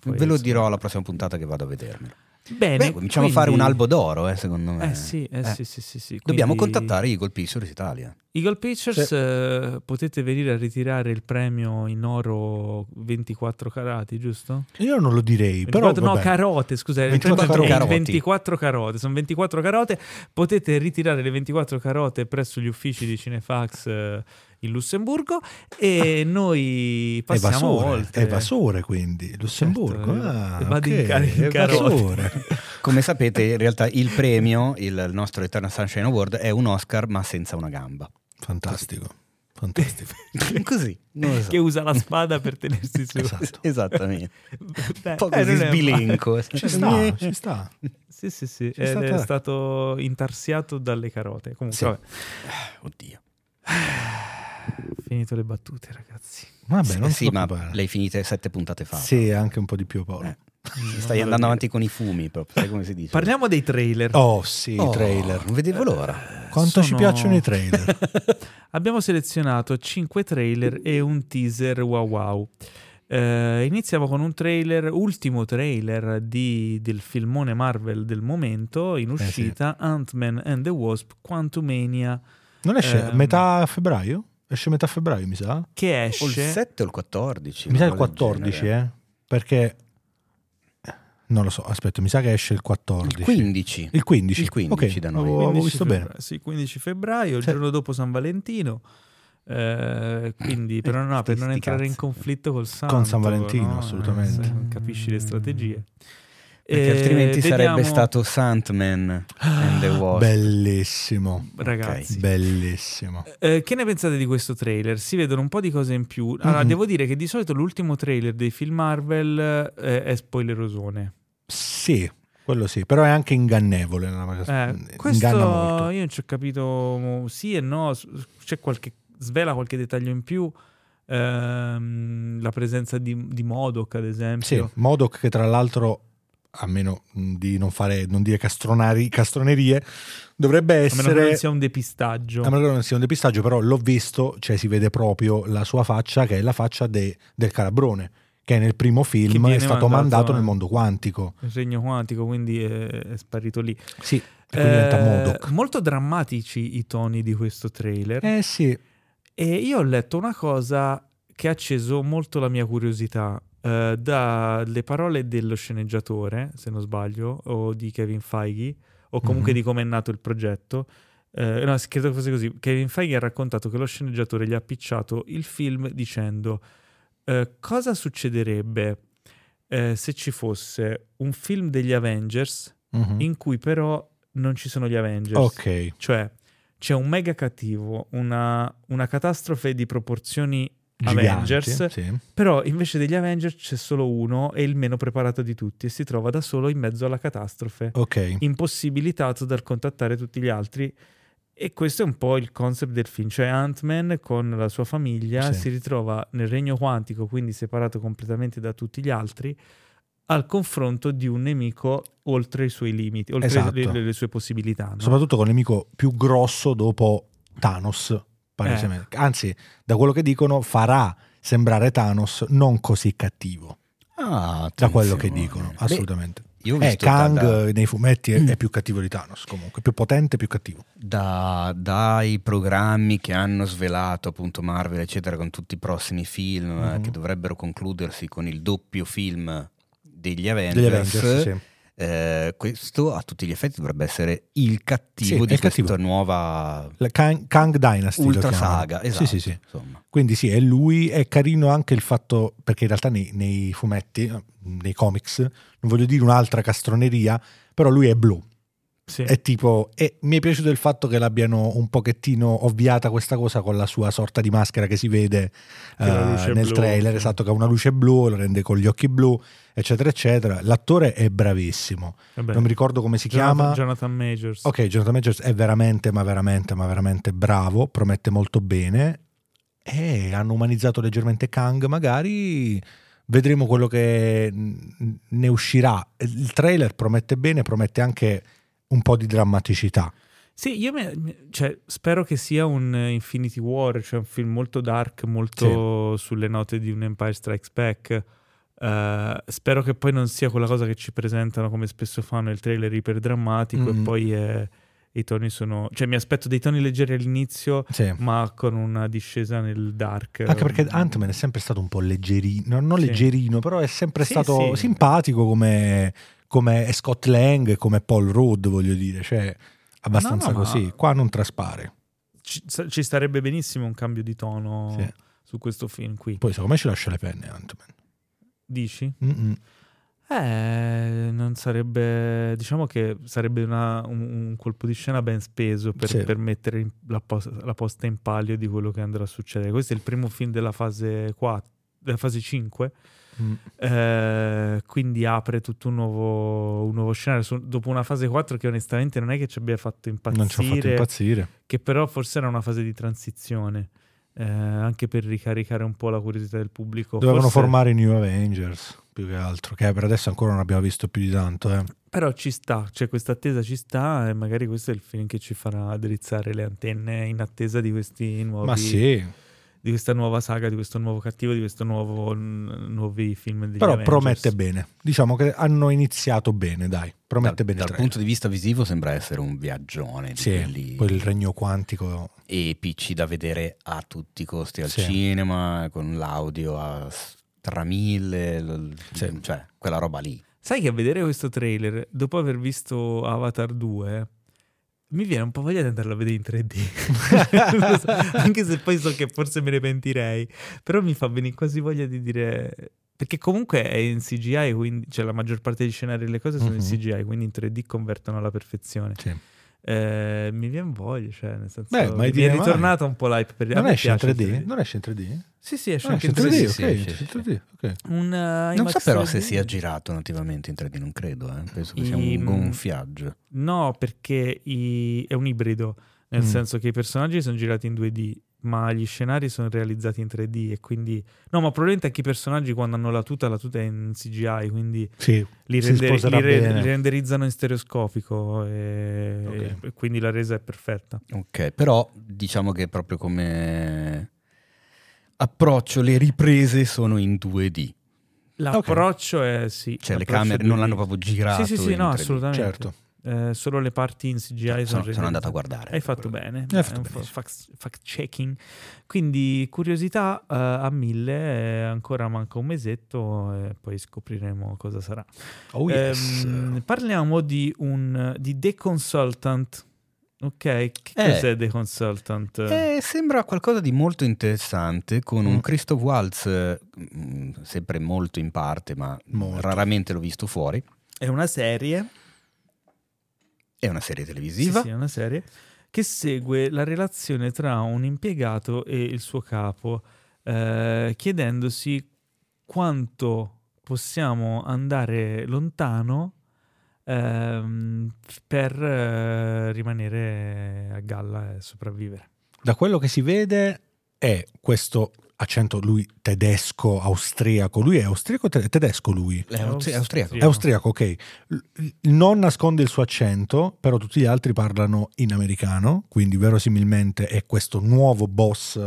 Ve lo dirò alla prossima puntata che vado a vedermelo. Bene, Beh, cominciamo a fare un quindi- albo d'oro, eh, secondo me. Eh sì, eh, sì, sì, sì, sì. Dobbiamo quindi- contattare Eagle Pictures Italia. Eagle Pictures Sì. eh, potete venire a ritirare il premio in oro 24 carati, giusto? Io non lo direi, però 24 no, vabbè. carote, scusa, il 24 premio è caroti. 24 carote, sono 24 carote, potete ritirare le 24 carote presso gli uffici di Cinefax eh, in Lussemburgo e noi passiamo evasore, oltre. evasore quindi Lussemburgo Certo, ah, vado in car- in evasore. (laughs) Come sapete, in realtà il premio, il il nostro Eternal Sunshine Award, è un Oscar ma senza una gamba. fantastico fantastico (laughs) Così, so. che usa la spada per tenersi su. Esatto. (laughs) Esattamente. Beh, Un po' eh, così è sbilenco. ci sta ci sta Sì, sì, sì, ed stata- è stato intarsiato dalle carote. Comunque, Sì. vabbè, Oddio. Finito le battute, ragazzi. vabbè Sì, non sì, ma le hai finite sette puntate fa. sì anche un po' di più Paolo Eh. Stai andando avanti con i fumi, proprio, sai come si dice? Parliamo dei trailer. Oh sì, Oh, trailer. Non vedevo l'ora. Quanto ci sono- piacciono i trailer. (laughs) Abbiamo selezionato 5 trailer e un teaser wow wow. Eh, iniziamo con un trailer, ultimo trailer di- del filmone Marvel del momento, in Eh, sì. uscita Ant-Man and the Wasp Quantumania, Non esce Ehm. metà febbraio? Esce metà febbraio, mi sa? che O il esce... 7 o il 14? Mi sa il cosa del 14, genere. eh? Perché... Non lo so, aspetta, mi sa che esce il 14. Il 15. Il 15. Il 15 Ok, da noi. Avevo 15 visto febbraio, bene. Sì, 15 febbraio, il Sì. giorno dopo San Valentino. Eh, quindi per, non, per non entrare in conflitto col santo, Con San Valentino, no? assolutamente. Eh, se non capisci le strategie. Perché Eh, altrimenti sarebbe vediamo- stato Sandman and the Wasp. Bellissimo. Ragazzi, Bellissimo. Eh, che ne pensate di questo trailer? Si vedono un po' di cose in più. Allora, Mhm. devo dire che di solito l'ultimo trailer dei film Marvel eh, è spoilerosone. Sì, quello sì, però è anche ingannevole. Eh, questo molto. io non ci ho capito sì e no. C'è qualche, svela qualche dettaglio in più. Ehm, la presenza di, di Modok, ad Sì, esempio. Modok che tra l'altro, a meno mh, di non, fare, non dire castronerie, dovrebbe A meno che essere... non sia un depistaggio. A meno che non sia un depistaggio, però l'ho visto, cioè si vede proprio la sua faccia, che è la faccia de- del calabrone, che nel primo film è stato mandato, nel mondo quantico. Il regno quantico, quindi è, è sparito lì. Sì, e Eh, molto drammatici i toni di questo trailer. Eh sì, E io ho letto una cosa che ha acceso molto la mia curiosità. Eh, dalle parole dello sceneggiatore, se non sbaglio, o di Kevin Feige, o comunque Mhm. di come è nato il progetto. Eh, no, credo che fosse così. Kevin Feige ha raccontato che lo sceneggiatore gli ha appicciato il film dicendo eh, cosa succederebbe eh, se ci fosse un film degli Avengers mhm. in cui però non ci sono gli Avengers. ok. Cioè, c'è un mega cattivo, una, una catastrofe di proporzioni Giganti, Avengers, sì. però invece degli Avengers c'è solo uno e il meno preparato di tutti e si trova da solo in mezzo alla catastrofe, Ok, impossibilitato dal contattare tutti gli altri. E questo è un po' il concept del film, cioè Ant-Man con la sua famiglia Sì. si ritrova nel regno quantico, quindi separato completamente da tutti gli altri, al confronto di un nemico oltre i suoi limiti, oltre Esatto. le, le sue possibilità. no? soprattutto con il nemico più grosso dopo Thanos, palesemente. Anzi, da quello che dicono, farà sembrare Thanos non così cattivo. Ah, Da quello che dicono, Beh, assolutamente. io ho Eh, Kang da- eh, nei fumetti è, è più cattivo di Thanos comunque, più potente, più cattivo. da- dai programmi che hanno svelato appunto Marvel eccetera con tutti i prossimi film eh, Mhm. che dovrebbero concludersi con il doppio film degli Degli Avengers, Avengers, sì. Eh, questo a tutti gli effetti dovrebbe essere il cattivo Sì, di questa cattivo. nuova La Kang, Kang Dynasty ultra saga esatto, Sì, sì. Quindi sì, è lui, è carino anche il fatto, perché in realtà nei, nei fumetti, nei comics, non voglio dire un'altra castroneria, però lui è blu. Sì. È tipo, e mi è piaciuto il fatto che l'abbiano un pochettino ovviata questa cosa con la sua sorta di maschera che si vede Che luce nel blu, trailer, esatto, che ha una luce blu, lo rende con gli occhi blu, eccetera, eccetera. L'attore è bravissimo, Vabbè. non mi ricordo come si Jonathan, chiama. Jonathan Majors. Ok, Jonathan Majors è veramente, ma veramente, ma veramente bravo, promette molto bene. E hanno umanizzato leggermente Kang, magari vedremo quello che ne uscirà. Il trailer promette bene, promette anche un po' di drammaticità. Sì, io me- cioè, spero che sia un eh, Infinity War, cioè un film molto dark, molto sulle note di un Empire Strikes Back. Eh, spero che poi non sia quella cosa che ci presentano come spesso fanno il trailer iperdrammatico Mm. e poi eh, i toni sono... Cioè mi aspetto dei toni leggeri all'inizio, Sì. ma con una discesa nel dark. Anche perché Ant-Man è sempre stato un po' leggerino, non Sì. leggerino, però è sempre Sì, stato sì. simpatico come, come Scott Lang, come Paul Rudd, voglio dire, cioè abbastanza No, no, così. Qua non traspare. Ci, ci starebbe benissimo un cambio di tono Sì. su questo film qui. Poi secondo me ci lascia le penne Ant-Man. Dici? Mm-mm. Eh, non sarebbe, diciamo che sarebbe una- un, un colpo di scena ben speso per, Sì. per mettere la, pos- la posta in palio di quello che andrà a succedere. Questo è il primo film della fase 4, della fase 5, Mm. eh, quindi apre tutto un nuovo, un nuovo scenario su- dopo una fase 4 che onestamente non è che ci abbia fatto impazzire, Non ci ho fatto impazzire. che però forse era una fase di transizione. eh, anche per ricaricare un po' la curiosità del pubblico. Dovevano Forse- formare i New Avengers più che altro, che per adesso ancora non abbiamo visto più di tanto. Eh. Però ci sta, cioè questa attesa ci sta e magari questo è il film che ci farà drizzare le antenne in attesa di questi nuovi... Ma sì, Di questa nuova saga, di questo nuovo cattivo, di questo nuovo n- nuovi film degli però Avengers. promette bene. Diciamo che hanno iniziato bene, dai. Promette Dal, bene dal punto di vista visivo sembra essere un viaggione di Sì, quelli poi il regno quantico. epici da vedere a tutti i costi al Sì. cinema, con l'audio a stramille, l- Sì. cioè quella roba lì. Sai che a vedere questo trailer, dopo aver visto Avatar 2, mi viene un po' voglia di andarlo a vedere in 3D. (laughs) Lo so, Anche se poi so che forse me ne pentirei. Però mi fa venire quasi voglia di dire... Perché comunque è in CGI, quindi cioè la maggior parte degli scenari e le cose sono in Mhm. CGI, quindi in 3D convertono alla perfezione. Sì. Eh, mi viene voglia, cioè nel senso... Beh, ma mi è mai. ritornato un po' l'hype per Non esce in piace il 3D? Non esce in 3D? Sì, sì, esce anche in in 3D. 3D, sì, sì, esce in sì, 3D, ok. Un, uh, Non so però 3D. se sia girato nativamente in 3D, non credo, eh. penso che sia I- un gonfiaggio. No, perché i- è un ibrido, nel Mm. senso che i personaggi sono girati in 2D, ma gli scenari sono realizzati in 3D e quindi... No, ma probabilmente anche i personaggi quando hanno la tuta, la tuta è in CGI, quindi Sì, li, si render- li re- li renderizzano in stereoscopico e, Ok. e quindi la resa è perfetta. Ok, però diciamo che proprio come approccio le riprese sono in 2D. L'approccio è sì. Cioè le camere non 2D. l'hanno proprio girato. Sì, sì, sì, in no, 3D. assolutamente. certo. Eh, solo le parti in CGI sono, Sono, sono andato a guardare. Hai fatto quello. bene, Hai fatto benissimo. fact, fact checking. Quindi curiosità eh, a mille, eh, ancora manca un mesetto e poi scopriremo cosa sarà. Oh yes. Ehm, parliamo di un di The Consultant. Ok, che Eh. cos'è The Consultant? Eh, sembra qualcosa di molto interessante con Mm. un Christoph Waltz, eh, mm, sempre molto in parte, ma Molto. raramente l'ho visto fuori. È una serie È una serie Sì, televisiva. sì, è una serie che segue la relazione tra un impiegato e il suo capo, eh, chiedendosi quanto possiamo andare lontano ehm, per eh, rimanere a galla e sopravvivere. Da quello che si vede è questo accento, lui tedesco, austriaco. Lui è austriaco te- tedesco lui? È austri- austriaco. È austriaco, ok. L- Non nasconde il suo accento, però tutti gli altri parlano in americano, quindi verosimilmente è questo nuovo boss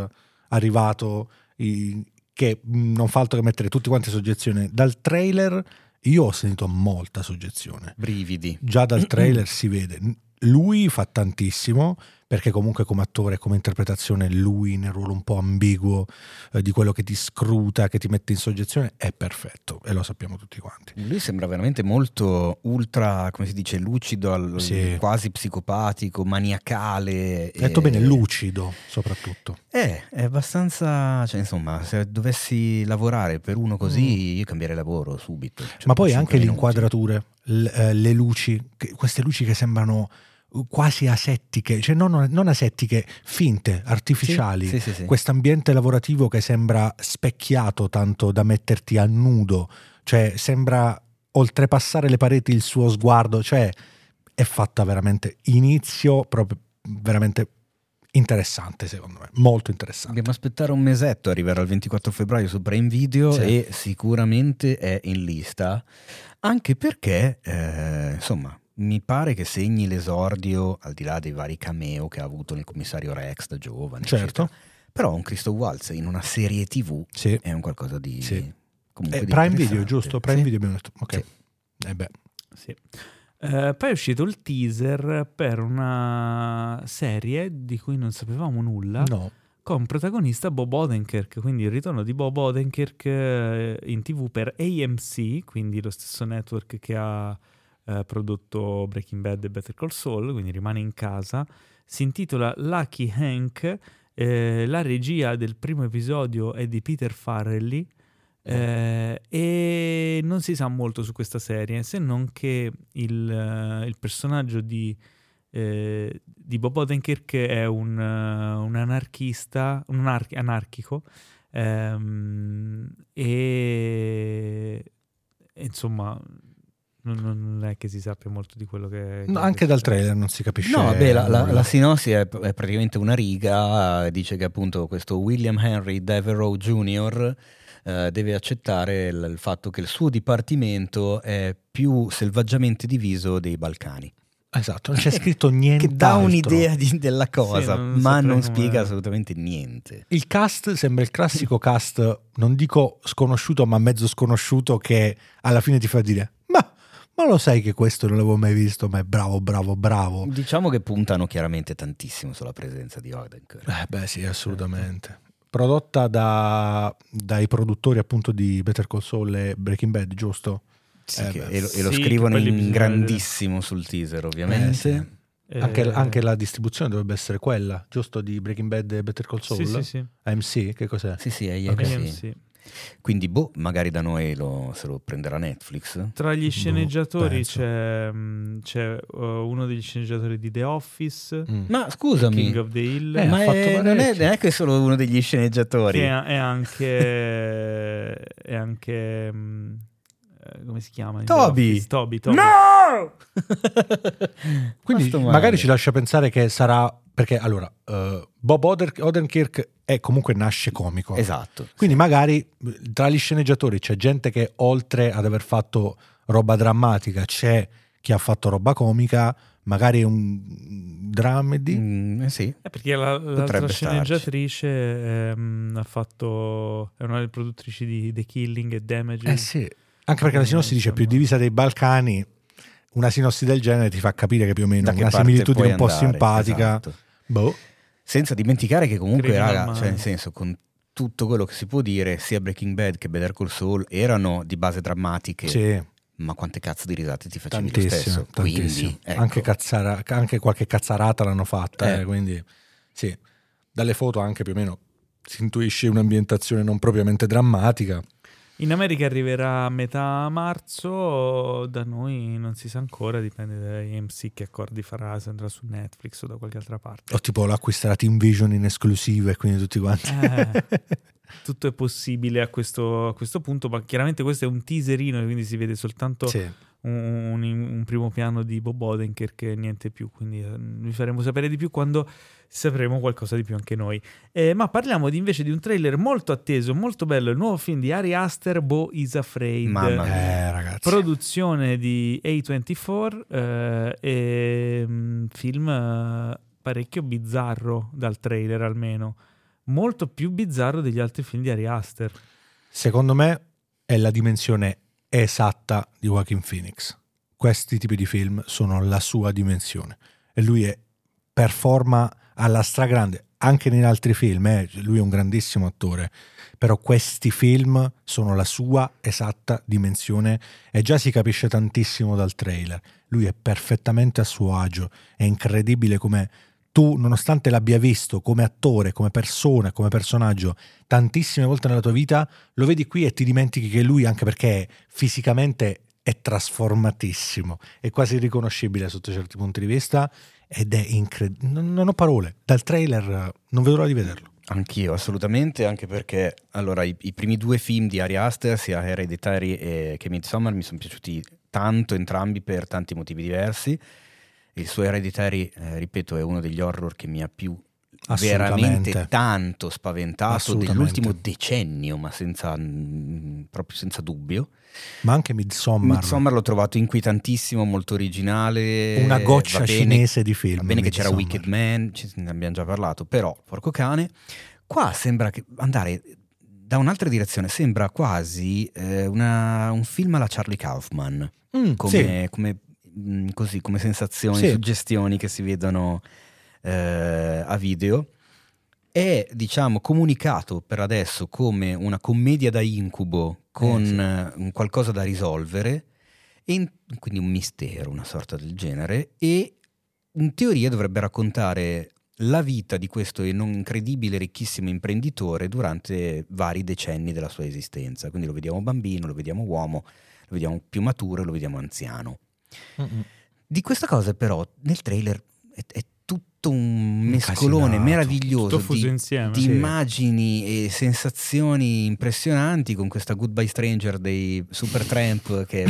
arrivato i- che non fa altro che mettere tutti quanti in soggezione. Dal trailer io ho sentito molta soggezione. Brividi. Già dal (clears throat) trailer si vede. Lui fa tantissimo perché comunque come attore, come interpretazione, lui nel ruolo un po' ambiguo eh, di quello che ti scruta, che ti mette in soggezione, è perfetto e lo sappiamo tutti quanti. Lui sembra veramente molto ultra, come si dice, lucido, al- Sì. quasi psicopatico, maniacale. Detto e- bene, lucido soprattutto. Eh, è abbastanza, cioè insomma, se dovessi lavorare per uno così, io cambierei lavoro subito. Cioè, Mm. Ma poi anche le inquadrature, l- eh, le luci, queste luci che sembrano quasi asettiche, cioè non, non asettiche, finte, artificiali. Sì, sì, sì. Quest'ambiente lavorativo che sembra specchiato tanto da metterti a nudo, cioè sembra oltrepassare le pareti il suo sguardo, cioè è fatta veramente inizio proprio veramente interessante secondo me, molto interessante. Dobbiamo aspettare un mesetto, arriverà il 24 febbraio su Prime Video e sicuramente è in lista, anche perché, eh, insomma, mi pare che segni l'esordio, al di là dei vari cameo che ha avuto nel commissario Rex da giovane. Certo. eccetera. Però un Christoph Waltz in una serie tv Sì. è un qualcosa di... Sì. comunque Eh, di Prime. Video, giusto? Prime Sì. Video abbiamo detto. Ok. Sì. Eh beh. Sì. Eh, poi è uscito il teaser per una serie di cui non sapevamo nulla. No. con protagonista Bob Odenkirk, quindi il ritorno di Bob Odenkirk eh, in tv per AMC, quindi lo stesso network che ha eh, prodotto Breaking Bad e Better Call Saul, quindi rimane in casa. Si intitola Lucky Hank, eh, la regia del primo episodio è di Peter Farrelly. eh, e non si sa molto su questa serie se non che il, eh, il personaggio di eh, di Bob Odenkirk è un, eh, un anarchista, un anar- anarchico, ehm, e, e insomma non, non è che si sappia molto di quello che... No, che- anche dal trailer non si capisce. No, vabbè, la, la- la sinossi è, è praticamente una riga, dice che appunto questo William Henry Devereux Jr. eh, deve accettare il, il fatto che il suo dipartimento è più selvaggiamente diviso dei Balcani. Esatto, non c'è scritto niente. (laughs) Che dà un'idea di- della cosa, non ma non come- spiega assolutamente niente. Il cast sembra il classico cast, non dico sconosciuto, ma mezzo sconosciuto, che alla fine ti fa dire: Ma, lo sai che questo non l'avevo mai visto, ma è bravo, bravo, bravo. Diciamo che puntano chiaramente tantissimo sulla presenza di Odenkirk. Eh, beh, sì, assolutamente. Prodotta da- dai produttori appunto di Better Call Saul e Breaking Bad, giusto? Sì, Eh e, lo, e lo Sì, scrivono in grandissimo sul teaser, ovviamente. Eh, sì. Eh, Anche, anche la distribuzione dovrebbe essere quella, giusto? Di Breaking Bad e Better Call Saul? Sì, sì, sì. AMC, che cos'è? Sì, sì, è Ok. AMC. Quindi, boh, magari da noi lo- se lo prenderà Netflix. Tra gli Boh, sceneggiatori penso. c'è, mh, c'è, uh, uno degli sceneggiatori di The Office, Mm. Ma scusami, King of the Hill, Eh, ma è- non, è, parecchio. non è che solo uno degli sceneggiatori. che è, è anche... (laughs) è anche... come si chiama? Toby! Toby, Toby. No! (laughs) Quindi magari ci lascia pensare che sarà perché allora eh, Bob Oder- Odenkirk è comunque nasce comico. Esatto. Quindi magari eh, tra gli sceneggiatori c'è gente che oltre ad aver fatto roba drammatica c'è chi ha fatto roba comica, magari un dramedy. Mm, eh sì. Eh, perché la, l'altra sceneggiatrice ehm, ha fatto... è una delle produttrici di The Killing e Damage. Eh sì, anche perché la sinossi dice più divisa dei Balcani, una sinossi del genere ti fa capire che più o meno Da una similitudine un po' andare, simpatica. esatto. Boh. Senza dimenticare che comunque, raga, cioè nel senso, con tutto quello che si può dire, sia Breaking Bad che Better Call Saul erano di base drammatiche, Sì, ma quante cazzo di risate ti facevi lo tantissimo, stesso? Quindi, ecco. Anche, cazzara- anche qualche cazzarata l'hanno fatta, Eh. eh, quindi sì. Dalle foto anche più o meno si intuisce un'ambientazione non propriamente drammatica. In America arriverà a metà marzo, da noi non si sa ancora, dipende da AMC che accordi farà, se andrà su Netflix o da qualche altra parte. O tipo l'acquisterà Team Vision in esclusiva e quindi tutti quanti. Eh. (laughs) Tutto è possibile a questo, a questo punto, ma chiaramente questo è un teaserino, quindi si vede soltanto Sì. Un, un- primo piano di Bob Odenkirk e niente più, quindi eh, vi faremo sapere di più quando sapremo qualcosa di più anche noi. Eh, ma parliamo di- invece di un trailer molto atteso, molto bello, il nuovo film di Ari Aster, Bo is Afraid. Mamma mia. Eh, ragazzi. Produzione di A24 eh, e mm, film eh, parecchio bizzarro dal trailer almeno, molto più bizzarro degli altri film di Ari Aster. Secondo me è la dimensione esatta di Joaquin Phoenix. Questi tipi di film sono la sua dimensione e lui è, performa alla stragrande anche negli altri film, eh, lui è un grandissimo attore, però questi film sono la sua esatta dimensione e già si capisce tantissimo dal trailer. Lui è perfettamente a suo agio, è incredibile come tu, nonostante l'abbia visto come attore, come persona, come personaggio tantissime volte nella tua vita, lo vedi qui e ti dimentichi che lui, anche perché fisicamente è trasformatissimo, è quasi riconoscibile sotto certi punti di vista ed è incredibile. Non, ho parole, dal trailer non vedo l'ora di vederlo. Anch'io, assolutamente, anche perché allora i, i primi due film di Ari Aster, sia Hereditary che Midsommar, mi sono piaciuti tanto entrambi per tanti motivi diversi. Il suo Hereditary, eh, ripeto, è uno degli horror che mi ha più veramente tanto spaventato dell'ultimo decennio, ma senza, mm, proprio senza dubbio. Ma anche Midsommar, Midsommar l'ho trovato inquietantissimo, molto originale. una goccia bene- cinese di film. Va bene che c'era Midsommar. Wicked Man, ci- ne abbiamo già parlato, però, porco cane, qua sembra andare da un'altra direzione, sembra quasi eh, una- un film alla Charlie Kaufman, Mm, come, sì. come, mm, così, come sensazioni, Sì. suggestioni che si vedono eh, a video. È, diciamo, comunicato per adesso come una commedia da incubo con Eh, sì. eh, qualcosa da risolvere, e in- quindi un mistero, una sorta del genere, e in teoria dovrebbe raccontare la vita di questo non incredibile, ricchissimo imprenditore durante vari decenni della sua esistenza. Quindi lo vediamo bambino, lo vediamo uomo, lo vediamo più maturo e lo vediamo anziano. Mm-mm. Di questa cosa però nel trailer è, è tutto un mescolone Incasinato. meraviglioso di, insieme. di sì. immagini e sensazioni impressionanti con questa Goodbye Stranger dei Supertramp che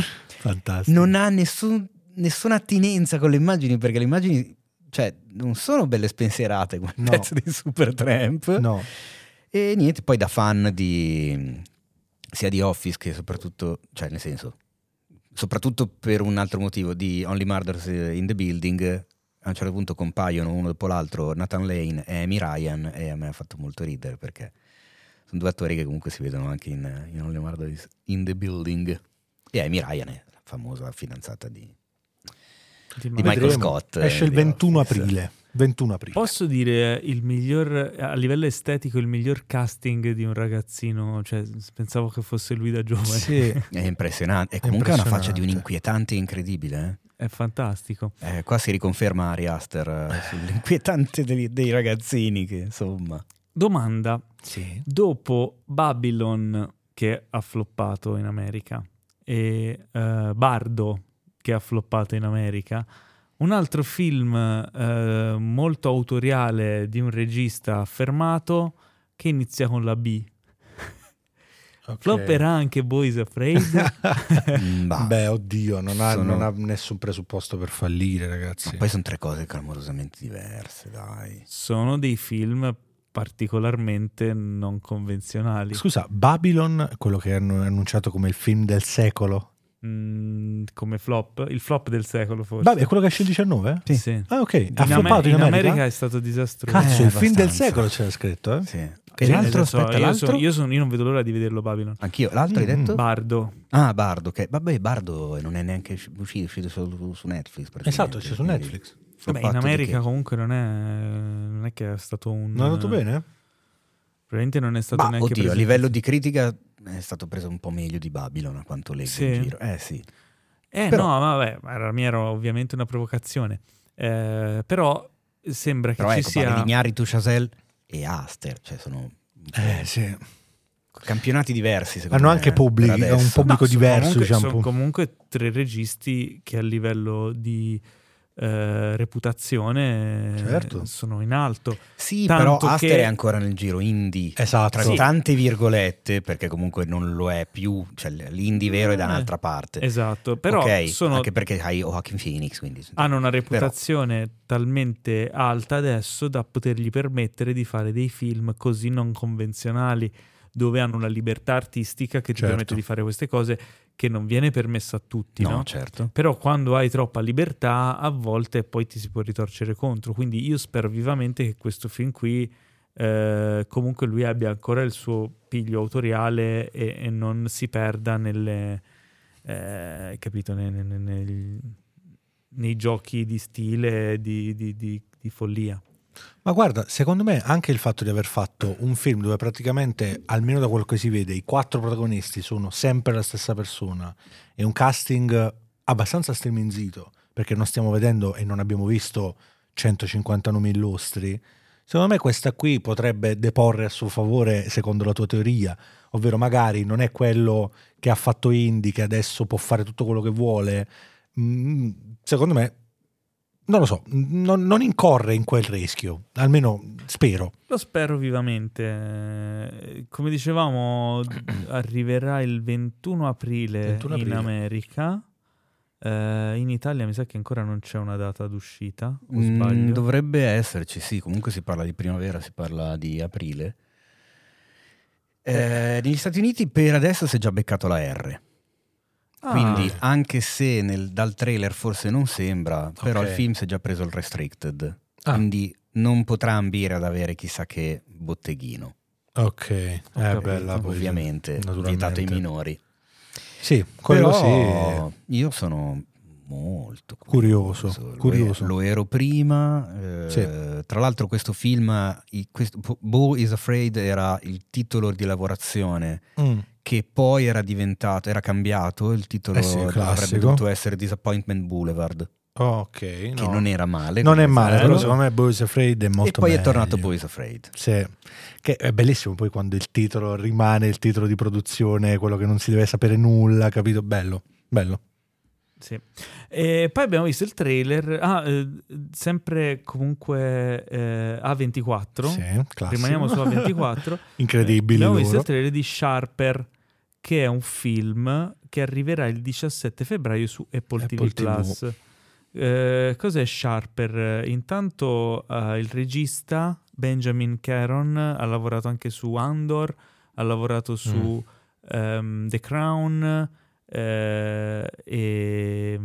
non ha nessun- nessuna attinenza con le immagini perché le immagini cioè, non sono belle spensierate come No. pezzo di Supertramp No, e niente poi da fan di sia di Office che soprattutto cioè nel senso soprattutto per un altro motivo di Only Murders in the Building a un certo punto compaiono uno dopo l'altro Nathan Lane e Amy Ryan e a me ha fatto molto ridere perché sono due attori che comunque si vedono anche in, in Only Murders in the Building e Amy Ryan è la famosa fidanzata di, Di di Michael. Scott Esce eh, il di 21 Office. aprile. 21 aprile. Posso dire il miglior, a livello estetico, il miglior casting di un ragazzino? Cioè, pensavo che fosse lui da giovane. Sì. (laughs) è impressionante e comunque ha una faccia di un inquietante incredibile eh. È fantastico. Eh, qua si riconferma Ari Aster eh, sull'inquietante dei, dei ragazzini che insomma Domanda. Sì. Dopo Babylon, che ha floppato in America, e eh, Bardo, che ha floppato in America, un altro film eh, molto autoriale di un regista affermato che inizia con la B. Ok. Flopperà anche Boys Afraid? (laughs) Mm. Beh, oddio, non ha, Sono- non ha nessun presupposto per fallire, ragazzi. Ma poi sono tre cose clamorosamente diverse, dai. Sono dei film particolarmente non convenzionali. Scusa, Babylon, quello che hanno annunciato come il film del secolo. Mm, come flop, il flop del secolo forse. Vabbè, è quello che esce il 19? Sì. sì. Ah, ok. In, Ha Ame- floppato in, in America? America è stato disastroso. Cazzo, Eh, il film del secolo c'era scritto, eh? Sì. Che E l'altro, So, aspetta, io, l'altro? sono- io sono- io non vedo l'ora di vederlo Babylon. Anch'io. L'altro hai Mm, detto? Bardo. ah, Bardo, che vabbè, Bardo non è neanche uscito, è uscito solo su Netflix. Esatto, c'è su Netflix. Vabbè, in America che? comunque non è, non è che è stato un... Non è andato bene? Probabilmente non è stato Ma neanche oddio, a presentato. livello di critica è stato preso un po' meglio di Babylon a quanto leggo Sì. in giro. Eh sì. Eh Però- no, ma vabbè, mia era ovviamente una provocazione. Eh, però sembra che Però ci ecco, sia... parli di Gnarritu, Chazelle e Aster, cioè sono Eh, sì. campionati diversi secondo Hanno me, anche per pubblico, adesso. un pubblico No, sono diverso, comunque, diciamo. sono comunque tre registi che a livello di eh, reputazione Certo. sono in alto. Sì, Tanto però che- Aster è ancora nel giro indie. Esatto. Tra tante virgolette, perché comunque non lo è più, cioè l'indie vero è da Eh, un'altra parte. Esatto, però Ok, sono- anche perché hai Joaquin Phoenix, quindi hanno una reputazione talmente alta adesso da potergli permettere di fare dei film così non convenzionali, dove hanno una libertà artistica che ti Certo. permette di fare queste cose che non viene permessa a tutti, no, no? certo. Però quando hai troppa libertà, a volte poi ti si può ritorcere contro. Quindi io spero vivamente che questo film qui eh, comunque lui abbia ancora il suo piglio autoriale e, e non si perda nelle eh, capito, ne- ne- ne- nei giochi di stile di, di- di- di follia. Ma guarda, secondo me anche il fatto di aver fatto un film dove praticamente, almeno da quello che si vede, i quattro protagonisti sono sempre la stessa persona e un casting abbastanza striminzito, perché non stiamo vedendo e non abbiamo visto 150 nomi illustri, secondo me questa qui potrebbe deporre a suo favore secondo la tua teoria, ovvero magari non è quello che ha fatto Indy che adesso può fare tutto quello che vuole. Mm, secondo me non lo so, non, non incorre in quel rischio, almeno spero. Lo spero vivamente. Come dicevamo, (clears throat) arriverà il 21 aprile, 21 aprile. in America. Eh, in Italia mi sa che ancora non c'è una data d'uscita, o Mm, sbaglio? dovrebbe esserci, sì, comunque si parla di primavera, si parla di aprile. Eh, negli Stati Uniti per adesso si è già beccato la R. Ah, Quindi, anche se nel- dal trailer forse non sembra, però Ok. il film si è già preso il restricted. Ah. Quindi non potrà ambire ad avere chissà che botteghino. Ok, è capito, bella ovviamente, vietato ai minori. Sì, quello Però sì. io sono molto Curioso, Lo, curioso. lo ero prima. eh, Sì. Tra l'altro, questo film, questo, Bo is Afraid, era il titolo di lavorazione Mm. Che poi era diventato, era cambiato. Il titolo Eh sì, avrebbe dovuto essere Disappointment Boulevard, Ok, che no. non era male. Non è male, però secondo me Boys Afraid è E molto poi è meglio. tornato Boys Afraid. Sì, che è bellissimo poi quando il titolo rimane il titolo di produzione, quello che non si deve sapere nulla, capito? Bello, bello. Sì. E poi abbiamo visto il trailer, ah, eh, sempre comunque eh, A24, Sì, rimaniamo su A24. (laughs) Incredibili abbiamo visto loro. il trailer di Sharper, che è un film che arriverà il 17 febbraio su Apple, Apple TV+. Plus. Eh, cos'è Sharper? Intanto eh, il regista Benjamin Caron ha lavorato anche su Andor, ha lavorato su ehm, The Crown eh, e,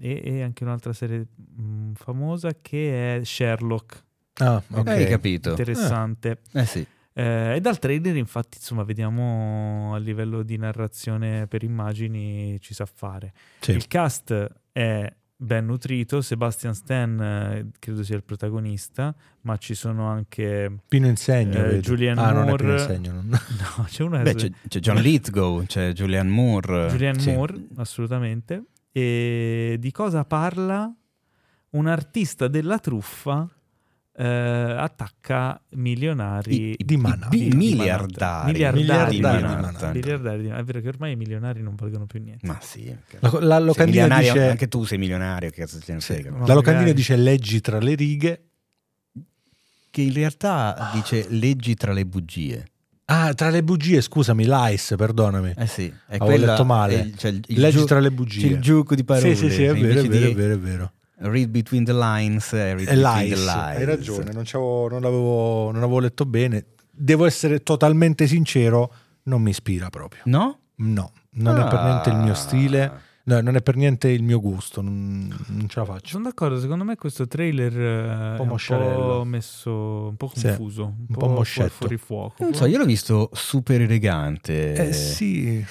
e- anche un'altra serie mm, famosa che è Sherlock, Ah, ok. Hai capito? interessante. Eh sì. Eh, e dal trailer, infatti, insomma, vediamo a livello di narrazione per immagini ci sa fare. Sì. Il cast è ben nutrito, Sebastian Stan eh, credo sia il protagonista, ma ci sono anche... Pino Insegno. Eh, vedo. Julianne ah, non è Pino Moore. Insegno. non- (laughs) No, c'è una... Beh, c'è, c'è John Lithgow, c'è Julianne Moore. Julianne sì. Moore, assolutamente. E di cosa parla? Un artista della truffa eh, attacca milionari I- i- di i- Manhattan. di miliardari. Miliardari, Miliardari. Miliardari di- È vero che ormai i milionari non valgono più niente. Ma sì. La, la locandina dice, Anche tu sei milionario, che cazzo te ne sì, frega. Ma la locandina magari. dice leggi tra le righe. Che in realtà dice leggi tra le bugie. Ah, tra le bugie, scusami, l'ICE, perdonami. Eh sì, è Avevo quella- letto male. è c'è il- il leggi giu- tra le c'è bugie. il gioco di parole. Sì, sì, sì, è vero, è vero, di è vero, è vero. Read between the lines e read between the l'ICE, lines. hai ragione, non, c'avevo- non l'avevo, non avevo letto bene. Devo essere totalmente sincero, non mi ispira proprio. No? No, non è per niente il mio Ah. stile, no, non è per niente il mio gusto, non, non ce la faccio. Sono d'accordo, secondo me questo trailer eh, po' è un mosciarello. po' messo, un po' Sì, confuso, un, un po' po' fuori fuoco. Non so, io l'ho visto super elegante. Eh sì,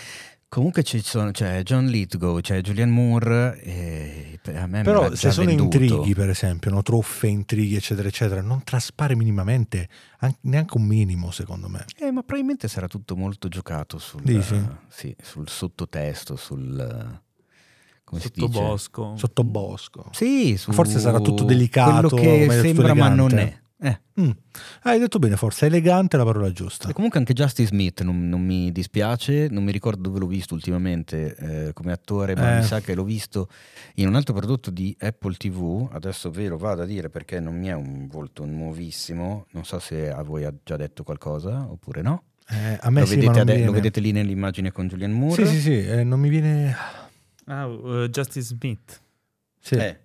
Comunque ci sono, c'è John Lithgow, c'è Julianne Moore. E a me me però se sono venduto. intrighi per esempio, no, truffe, intrighi eccetera eccetera, non traspare minimamente, an- neanche un minimo secondo me. Eh, ma probabilmente sarà tutto molto giocato sul, Dici? sì, sul sottotesto, sul... come si dice? Sottobosco. Sottobosco. Sì, su Forse sarà tutto delicato, Quello che sembra ma non è. Eh. Mm. Hai detto bene, forse elegante è la parola giusta. E comunque anche Justice Smith non, non mi dispiace, non mi ricordo dove l'ho visto ultimamente eh, come attore, ma Eh. mi sa che l'ho visto in un altro prodotto di Apple TV, adesso ve lo vado a dire perché non mi è un volto nuovissimo, non so se a voi ha già detto qualcosa oppure no. Eh, a me Lo, sì, vedete, ade- lo vedete lì nell'immagine con Julianne Moore? Sì, sì, sì, eh, non mi viene... Ah, uh, Justice Smith. Sì. Eh.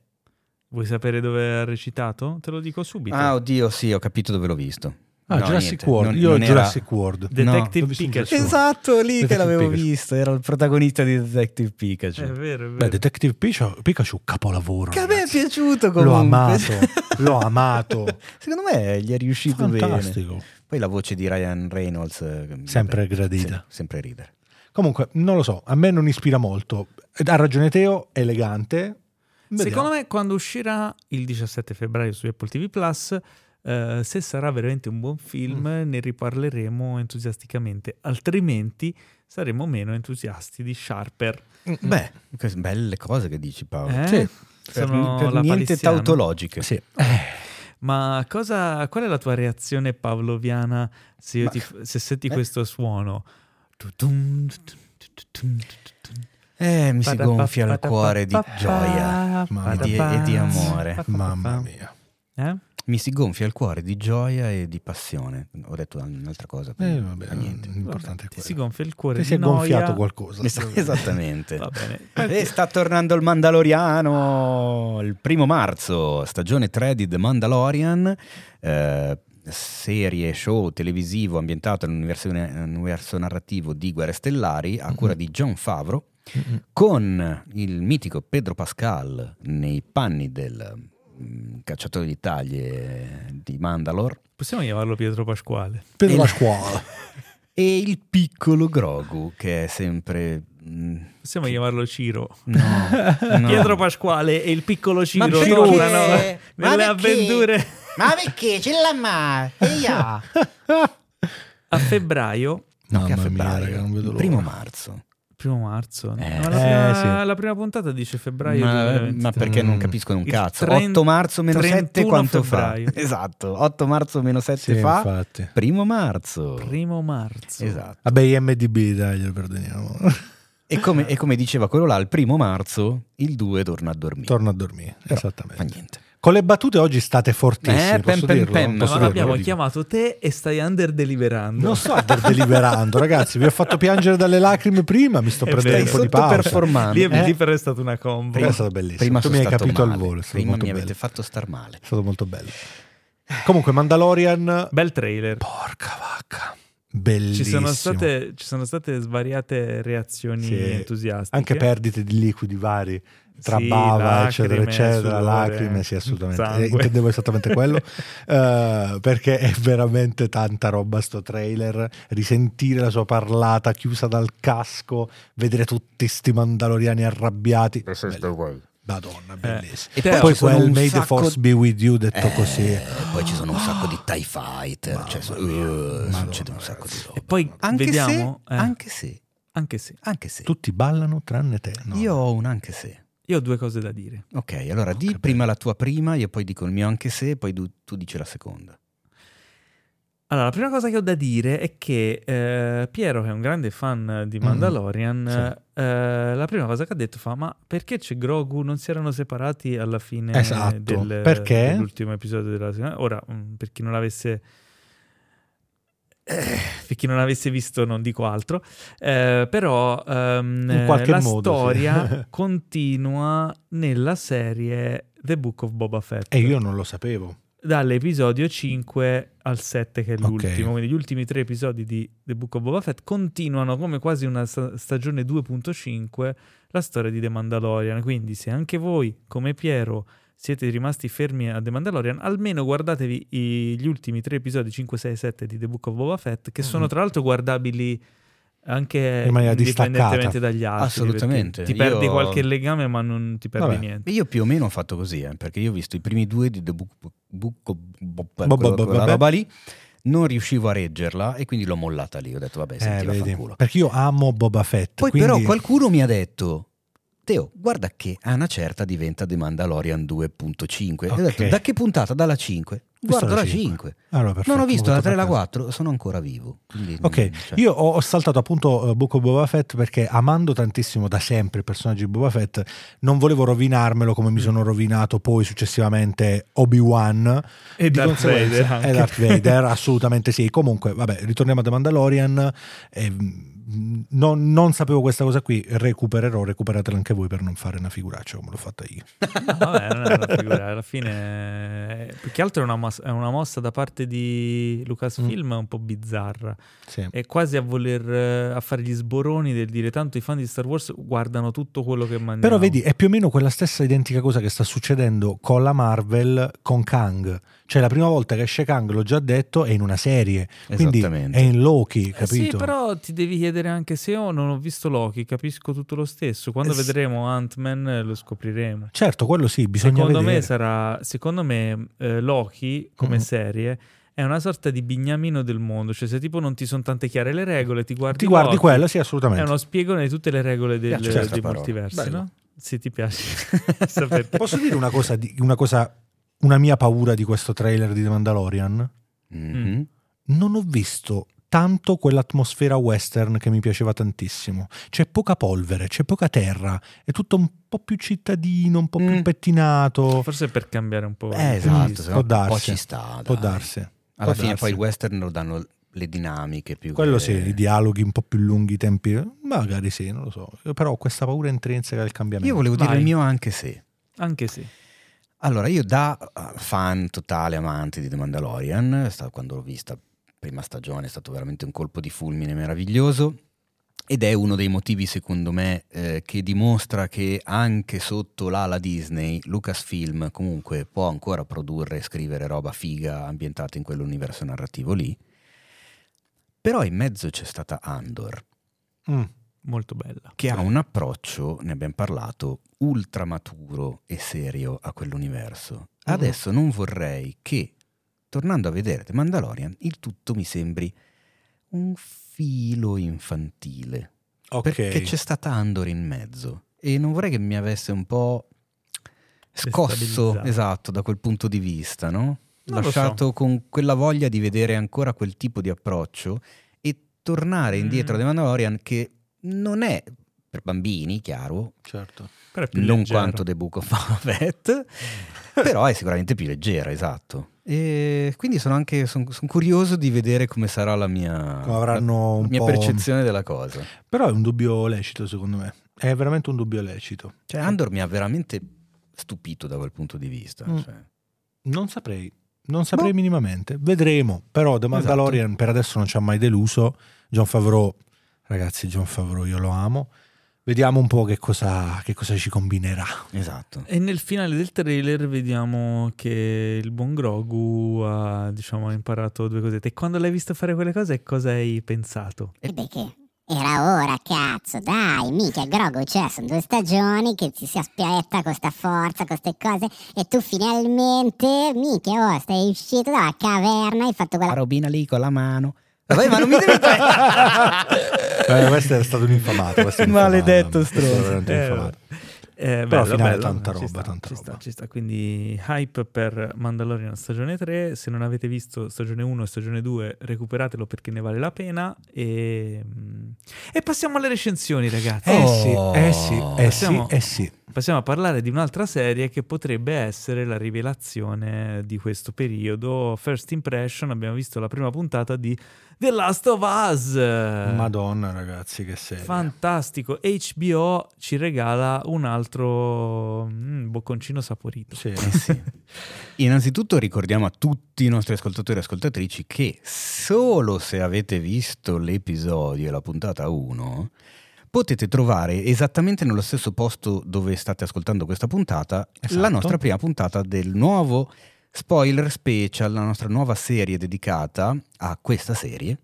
Vuoi sapere dove ha recitato? Te lo dico subito. Ah, oddio, sì, ho capito dove l'ho visto. Ah, No, Jurassic niente, World. non- Io non era- Jurassic World. Detective in Pikachu. Esatto, lì che Detective l'avevo Pikachu. visto, era il protagonista di Detective Pikachu. È vero, è vero. Beh, Detective Pikachu, Pikachu capolavoro. Che a me è ragazzi. piaciuto comunque. L'ho amato, l'ho (laughs) amato. Secondo me gli è riuscito bene. Fantastico. Poi la voce di Ryan Reynolds. eh, Sempre vabbè, gradita. sì, sempre ridere. Comunque, non lo so, a me non ispira molto. Ha ragione Teo, è elegante. Secondo me, quando uscirà il 17 febbraio su Apple TV Plus, eh, se sarà veramente un buon film, Mm. ne riparleremo entusiasticamente. Altrimenti saremo meno entusiasti di Sharper. me... Beh, queste belle cose che dici Paolo. Eh? Sì. Per, Sono per niente palissiano. tautologiche. Sì. Ma cosa, qual è la tua reazione pavloviana se, io Ma- ti se senti eh. questo suono? Eh, mi si gonfia il cuore di gioia e di, e di amore. Mamma mia. Eh? Mi si gonfia il cuore di gioia e di passione. Ho detto un'altra cosa. Eh, vabbè, niente. l'importante è si gonfia il cuore Ti di si è noia. gonfiato qualcosa. Es- (laughs) Esattamente. E sta tornando il Mandaloriano il primo marzo, stagione 3 di The Mandalorian, eh, serie, show televisivo ambientato nell'universo universo narrativo di Guerre Stellari a cura di John Favreau, Con il mitico Pedro Pascal nei panni del mm, cacciatore di taglie di Mandalore Possiamo chiamarlo Pietro Pasquale. Per E- la scuola. (laughs) e il piccolo Grogu che è sempre... mm, Possiamo chiamarlo Ciro. no, (laughs) no. Pietro Pasquale e il piccolo Ciro perché? tornano Ma nelle perché? avventure. Ma perché ce l'ha mai? (laughs) A febbraio, No, che a Mamma mia, febbraio. raga, non vedo primo marzo. Primo marzo. no? Eh, No, la, eh, prima, sì. la prima puntata dice febbraio. Ma, 2023. ma perché non Mm. capiscono un Il cazzo? tren- 8 marzo meno 7 31 quanto febbraio. fa? (laughs) Esatto, 8 marzo meno 7 Sì, fa? infatti. Primo marzo. Primo marzo. Esatto. Vabbè, IMDB, dai, glielo perdoniamo. (laughs) E come, e come diceva quello là, il primo marzo il 2 torna a dormire. Torno a dormire, Però esattamente. Fa niente. Con le battute oggi state fortissimi, Eh, posso pen, pen, dirlo? pen. Posso dirlo? abbiamo chiamato te e stai under deliberando. Non sto deliberando, ragazzi. Vi ho fatto piangere dalle lacrime prima. Mi sto È prendendo vero. un po' di pausa. Sottoperformando. Lì, Eh? lì però è stata una combo. Prima è stato bellissimo. Prima tu mi hai capito male. al volo. È stato Prima molto mi bello. avete fatto star male. È stato molto bello. Comunque, Mandalorian. Bel trailer. Porca vacca. Bellissimo. Ci sono, state, ci sono state svariate reazioni Sì. entusiastiche. Anche perdite di liquidi vari. Tra Sì, bava, lacrime, eccetera, eccetera, sudore, lacrime, sì, assolutamente. sangue. Eh, intendevo esattamente quello. (laughs) eh, perché è veramente tanta roba sto trailer. Risentire la sua parlata chiusa dal casco, vedere tutti sti mandaloriani arrabbiati. Madonna, bellissimo. E Teo, E poi quel May the Force be with you detto Eh, così. Poi ci sono un sacco di TIE Fighter. Cioè, uh, succede un sacco di roba. E poi Anche vediamo. se, eh, anche se, anche se. anche se. Tutti ballano tranne te. no? Io ho un anche se. Io ho due cose da dire. Ok, allora di che prima la tua prima, io poi dico il mio anche se, poi tu, tu dici la seconda. Allora, la prima cosa che ho da dire è che eh, Piero, che è un grande fan di Mm, Mandalorian, sì. eh, la prima cosa che ha detto fa: Ma perché c'è Grogu? Non si erano separati alla fine Esatto. del- dell'ultimo episodio della seconda? Ora, mm, per chi non l'avesse. Eh, per chi non avesse visto, non dico altro, eh, però qualche la modo, sì. storia (laughs) continua nella serie The Book of Boba Fett E io non lo sapevo. dall'episodio 5 al 7 che è l'ultimo, quindi gli ultimi tre episodi di The Book of Boba Fett continuano come quasi una sta- stagione 2.5 la storia di The Mandalorian, quindi se anche voi come Piero siete rimasti fermi a The Mandalorian, almeno guardatevi i- gli ultimi tre episodi 5, 6 e 7 di The Book of Boba Fett che sono Mm. tra l'altro guardabili anche In maniera indipendentemente distaccata. dagli altri Assolutamente. ti perdi Io- qualche legame ma non ti perdi Vabbè. niente io più o meno ho fatto così, eh, perché io ho visto i primi due di The Book, Book of Boba roba lì, non riuscivo a reggerla e quindi l'ho mollata lì. Ho detto, vabbè, Eh, senti, vedi. vaffanculo. Perché io amo Boba Fett. Poi quindi- però qualcuno mi ha detto, Teo, guarda che a una certa diventa The Mandalorian 2.5. E ho Ok. detto, da che puntata? Dalla 5? Guardo la la cinque. 5. Allora, perfetto, non ho visto molto la 3 e la d'accordo. 4, sono ancora vivo. Quindi, Ok, cioè, io ho, saltato appunto eh, Book of Boba Fett perché amando tantissimo da sempre il personaggio di Boba Fett, non volevo rovinarmelo come Mm. mi sono rovinato poi successivamente Obi-Wan e Di Darth Vader. E Darth Vader, assolutamente sì. Comunque, vabbè, ritorniamo a The Mandalorian. Eh, mh, non, non sapevo questa cosa qui, recupererò, recuperatela anche voi per non fare una figuraccia come l'ho fatta io. No, vabbè, non è una figura, alla fine eh, più che altro è una, mos- è una mossa da parte di Lucasfilm un po' bizzarra, Sì. è quasi a voler eh, a fare gli sboroni del dire tanto i fan di Star Wars guardano tutto quello che mandiamo. Però vedi, è più o meno quella stessa identica cosa che sta succedendo con la Marvel con Kang. Cioè la prima volta che esce Kang, l'ho già detto, è in una serie. Quindi è in Loki, Eh sì, capito? però ti devi chiedere anche se io non ho visto Loki, capisco tutto lo stesso. Quando Eh sì. vedremo Ant-Man eh, lo scopriremo. Certo, quello sì, bisogna secondo vedere. me sarà secondo me eh, Loki come Mhm. serie è una sorta di bignamino del mondo cioè se tipo non ti sono tante chiare le regole ti guardi Ti guardi Loki, quello, sì, è assolutamente. uno spiegone di tutte le regole del- dei parola. multiversi Bello. no? se ti piace. (laughs) (laughs) Posso dire una cosa, di- una cosa, una mia paura di questo trailer di The Mandalorian? Mhm. Non ho visto tanto quell'atmosfera western che mi piaceva tantissimo. C'è poca polvere, c'è poca terra, è tutto un po' più cittadino, un po' più Mm. pettinato. forse per cambiare un po' Eh, esatto, se no può un po' darsi, ci sta. Può darsi. Alla può fine darsi. poi il western lo danno le dinamiche più Quello che- sì, i dialoghi un po' più lunghi, i tempi, magari sì, non lo so. Però ho questa paura intrinseca del cambiamento. Io volevo dire Vai. il mio anche se. anche sì Allora, io da uh, fan totale amante di The Mandalorian, quando l'ho vista prima stagione è stato veramente un colpo di fulmine meraviglioso ed è uno dei motivi secondo me eh, che dimostra che anche sotto l'ala Disney Lucasfilm comunque può ancora produrre e scrivere roba figa ambientata in quell'universo narrativo lì. Però in mezzo c'è stata Andor, Mm. Molto bella che ha un approccio, ne abbiamo parlato, ultra maturo e serio a quell'universo. Adesso non vorrei che, tornando a vedere The Mandalorian, il tutto mi sembri un filo infantile. Ok. Perché c'è stata Andor in mezzo e non vorrei che mi avesse un po' scosso, esatto, da quel punto di vista, no? Non Lasciato con quella voglia di vedere ancora quel tipo di approccio e tornare indietro Mm. a The Mandalorian che non è per bambini, chiaro, Certo. Però è più non leggero. quanto The Book of Fett, però è sicuramente più leggera, esatto. E quindi sono anche son, son curioso di vedere come sarà la mia, la un mia po'- percezione della cosa. Però è un dubbio lecito, secondo me. È veramente un dubbio lecito. Cioè, Andor mi ha veramente stupito da quel punto di vista. Mm. cioè. Non saprei. Non saprei Boh. minimamente. Vedremo. Però The Mandalorian per adesso non ci ha mai deluso. John Favreau, ragazzi, John Favreau io lo amo. Vediamo un po' che cosa, che cosa ci combinerà. Esatto. E nel finale del trailer vediamo che il buon Grogu ha, diciamo, ha imparato due cosette. E quando l'hai visto fare quelle cose, cosa hai pensato? E beh che era ora, cazzo, dai, mica Grogu c'è, sono due stagioni che ci si aspetta con sta forza, con queste cose, e tu finalmente, mica, oh, sei uscito dalla caverna, hai fatto La quella... robina lì con la mano. Vabbè, ma non mi devi (laughs) Eh, questo è stato un infamato. Maledetto stronzo. Eh. Eh, Però bello, finale bello. tanta roba, sta, tanta ci roba. Sta, ci sta. Quindi hype per Mandalorian stagione 3. Se non avete visto stagione 1 e stagione 2, recuperatelo perché ne vale la pena. E, mm, e passiamo alle recensioni, ragazzi. Eh Oh. sì, eh sì, eh sì, eh sì. Passiamo a parlare di un'altra serie che potrebbe essere la rivelazione di questo periodo. First Impression, abbiamo visto la prima puntata di The Last of Us. Madonna, ragazzi, che serie. Fantastico. HBO ci regala un altro mm, bocconcino saporito. Sì. Eh sì. (laughs) Innanzitutto ricordiamo a tutti i nostri ascoltatori e ascoltatrici che solo se avete visto l'episodio e la puntata 1 potete trovare esattamente nello stesso posto dove state ascoltando questa puntata Esatto. la nostra prima puntata del nuovo spoiler special, la nostra nuova serie dedicata a questa serie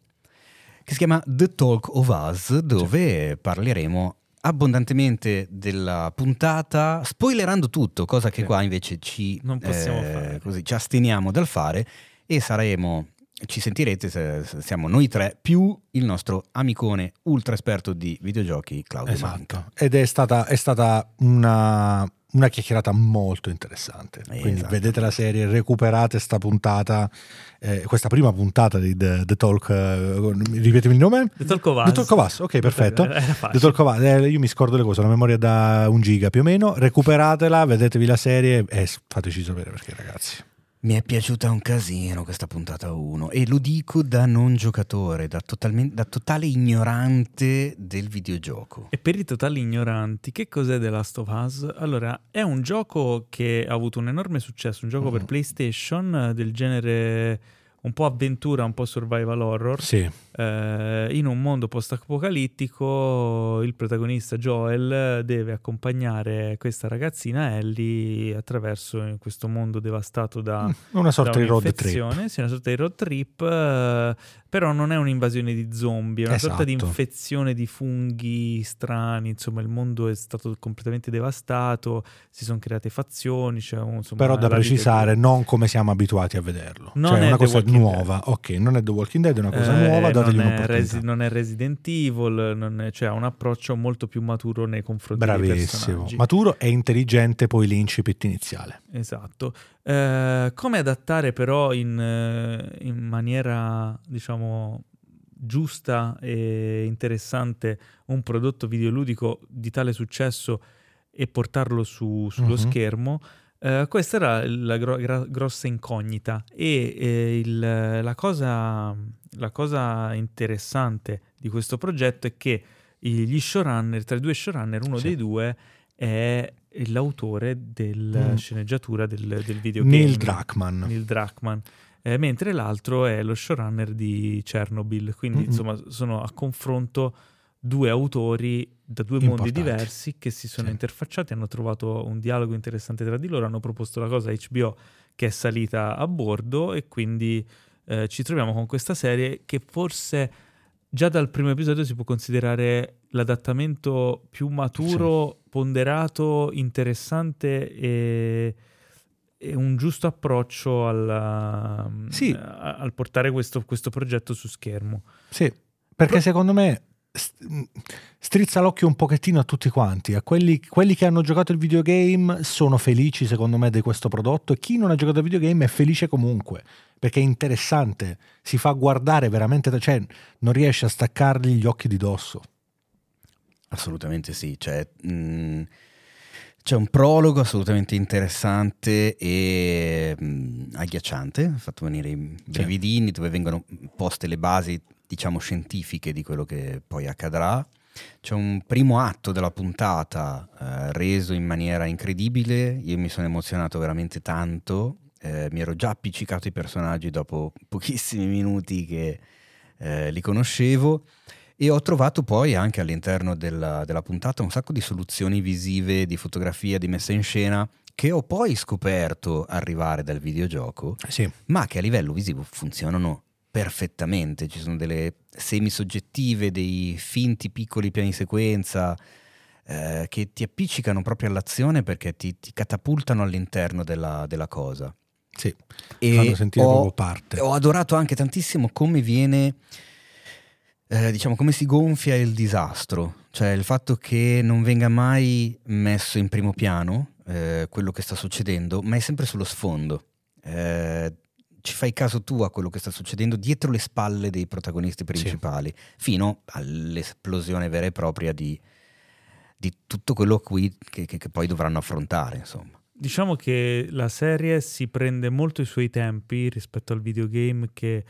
che si chiama The Talk of Us dove parleremo abbondantemente della puntata, spoilerando tutto, cosa che Sì. qua invece ci, Non possiamo eh, così, ci asteniamo dal fare e saremo, ci sentirete, se- se siamo noi tre più il nostro amicone ultra esperto di videogiochi Claudio Manca. Esatto. Ed è stata, è stata una, una chiacchierata molto interessante. Eh, Quindi esatto. vedete la serie, recuperate sta puntata, eh, questa prima puntata di The, The Talk. eh, ripetemi il nome? The Talk of Us. The Talk of Us, ok, perfetto. Era The. Talk of Us, eh, io mi scordo le cose, una memoria da un giga più o meno. Recuperatela, vedetevi la serie e fateci sapere perché, ragazzi. Mi è piaciuta un casino questa puntata 1 e lo dico da non giocatore, da, totalmente- da totale ignorante del videogioco. E per i totali ignoranti, che cos'è The Last of Us? Allora, è un gioco che ha avuto un enorme successo, un gioco Mm. per PlayStation eh, del genere un po' avventura, un po' survival horror. Sì, Eh, in un mondo post-apocalittico il protagonista Joel deve accompagnare questa ragazzina Ellie attraverso questo mondo devastato da, una sorta da di road trip. sì, una sorta di road trip, eh, però non è un'invasione di zombie, è una sorta di Esatto. infezione di funghi strani, insomma il mondo è stato completamente devastato, si sono create fazioni, un, insomma, Però da precisare, non come siamo abituati a vederlo. Non cioè, è una cosa Walking nuova. Ok, non è The Walking Dead, è una cosa Eh, nuova, dategli non, è. Resi- non è Resident Evil, non è- cioè ha un approccio molto più maturo nei confronti dei Bravissimo. Maturo e intelligente, poi l'incipit iniziale. Esatto. Eh, come adattare però in, eh, in maniera, diciamo, giusta e interessante un prodotto videoludico di tale successo e portarlo su- sullo Mhm. schermo? Eh, questa era la gro- gra- grossa incognita e eh, il- la, cosa, la cosa interessante di questo progetto è che gli showrunner, tra i due showrunner, uno Sì. dei due è l'autore della Mm. sceneggiatura del, del videogame. Neil Druckmann. Neil Druckmann. Eh, mentre l'altro è lo showrunner di Chernobyl. Quindi, Mm-mm. insomma, sono a confronto due autori da due mondi Importanti. diversi che si sono Sì. interfacciati, hanno trovato un dialogo interessante tra di loro, hanno proposto la cosa a HBO che è salita a bordo e quindi eh, ci troviamo con questa serie che forse già dal primo episodio si può considerare l'adattamento più maturo, ponderato, interessante e, e un giusto approccio alla- Sì. a- al portare questo, questo progetto su schermo. Sì, perché secondo me strizza l'occhio un pochettino a tutti quanti, a quelli, quelli che hanno giocato il videogame sono felici secondo me di questo prodotto e chi non ha giocato al videogame è felice comunque, perché è interessante, si fa guardare veramente, cioè non riesce a staccargli gli occhi di dosso. Assolutamente sì, cioè, mh, c'è un prologo assolutamente interessante e mh, agghiacciante, ha fatto venire i brividini dove vengono poste le basi, diciamo, scientifiche di quello che poi accadrà. C'è un primo atto della puntata eh, reso in maniera incredibile, io mi sono emozionato veramente tanto, eh, mi ero già appiccicato ai personaggi dopo pochissimi minuti che eh, li conoscevo. E ho trovato poi anche all'interno della, della puntata un sacco di soluzioni visive, di fotografia, di messa in scena che ho poi scoperto arrivare dal videogioco, Sì, ma che a livello visivo funzionano perfettamente. Ci sono delle semisoggettive, dei finti piccoli piani sequenza eh, che ti appiccicano proprio all'azione perché ti, ti catapultano all'interno della, della cosa. sì. E Fanno sentire ho, proprio parte. ho adorato anche tantissimo come viene, eh, diciamo, come si gonfia il disastro, cioè il fatto che non venga mai messo in primo piano eh, quello che sta succedendo, ma è sempre sullo sfondo. Eh, ci fai caso tu a quello che sta succedendo dietro le spalle dei protagonisti principali, fino all'esplosione vera e propria di, di tutto quello qui che, che- che poi dovranno affrontare, insomma. Diciamo che la serie si prende molto i suoi tempi rispetto al videogame che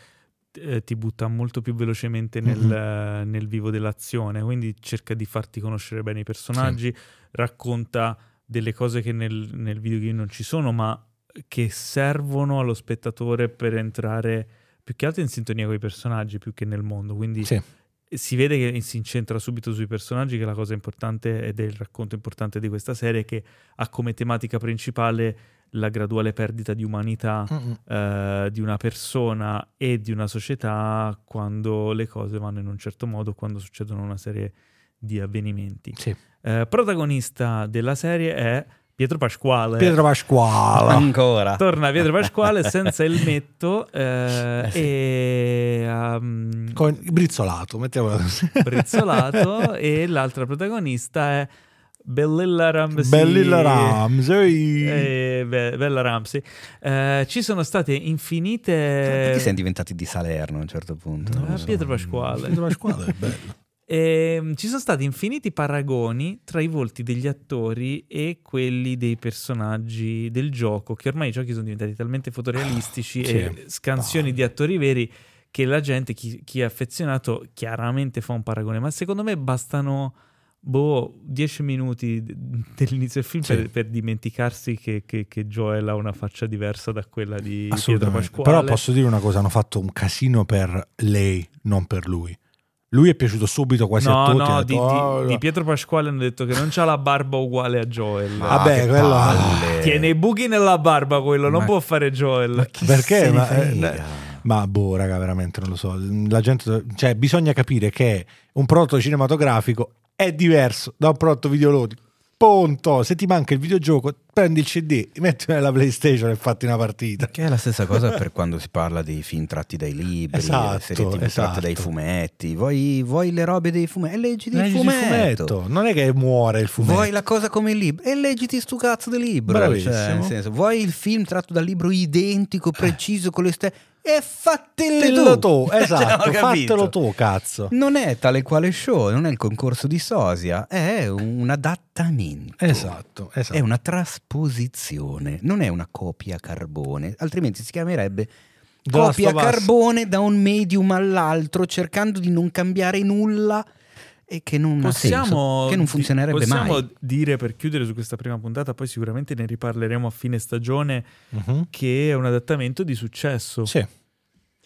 eh, ti butta molto più velocemente nel, Mhm. eh, nel vivo dell'azione, quindi cerca di farti conoscere bene i personaggi, racconta delle cose che nel, nel videogame non ci sono, ma che servono allo spettatore per entrare più che altro in sintonia con i personaggi più che nel mondo. Quindi Sì. si vede che si incentra subito sui personaggi, che è la cosa importante ed è il racconto importante di questa serie, che ha come tematica principale la graduale perdita di umanità eh, di una persona e di una società quando le cose vanno in un certo modo, quando succedono una serie di avvenimenti. Sì. Eh, protagonista della serie è Pietro Pasquale. Pietro Pasquale. Ancora. Torna Pietro Pasquale (laughs) senza il metto eh, Eh sì. e um, Con brizzolato, mettiamola così. (laughs) brizzolato e l'altra protagonista è Bellilla Ramsey. Bellilla Ramsey. Eh, Be- Bella Ramsey. Eh, ci sono state infinite... Perché siamo diventati di Salerno a un certo punto? Lo Ah, so. Pietro Pasquale. Pietro Pasquale è bello. (laughs) Ehm, ci sono stati infiniti paragoni tra i volti degli attori e quelli dei personaggi del gioco, che ormai i giochi sono diventati talmente fotorealistici Sì. e scansioni di attori veri che la gente, chi, chi è affezionato, chiaramente fa un paragone. Ma secondo me bastano boh, 10 minuti dell'inizio del film Sì. per, per dimenticarsi che, che, che Joel ha una faccia diversa da quella di Pietro. Pasquale. Però posso dire una cosa, hanno fatto un casino per lei, non per lui. Lui è piaciuto subito quasi a No, tutti. no, di, detto, di- "Oh, di Pietro Pasquale hanno detto che non c'ha la barba uguale a Joel. Ah, Vabbè, quello- palle. Tiene i buchi nella barba quello, non Ma- può fare Joel. Ma chi Perché? Ma, eh? Ma boh, raga, veramente non lo so. La gente, cioè, bisogna capire che un prodotto cinematografico è diverso da un prodotto videoludico. Punto. Se ti manca il videogioco, prendi il CD, metti nella PlayStation e fatti una partita. Che è la stessa cosa per quando si parla dei film tratti dai libri, Esatto, serie TV esatto. tratte dai fumetti. Vuoi, vuoi le robe dei fumetti? E leggiti il Leggi il fumetto. Non è che muore il fumetto. Vuoi la cosa come il libro? E leggiti stu cazzo di libro. Cioè, nel senso, vuoi il film tratto dal libro identico, preciso, con le stelle? E fatele Fatelo tu. (laughs) Cioè, esatto, ho capito. fatelo tu, cazzo. Non è tale quale show, non è il concorso di sosia, è un adattamento. Esatto, esatto. È una trasposizione, non è una copia carbone, altrimenti si chiamerebbe copia carbone da un medium all'altro, cercando di non cambiare nulla e che non ha senso, Possiamo, che non funzionerebbe possiamo mai. dire per chiudere su questa prima puntata, poi sicuramente ne riparleremo a fine stagione, Mhm. che è un adattamento di successo. Sì.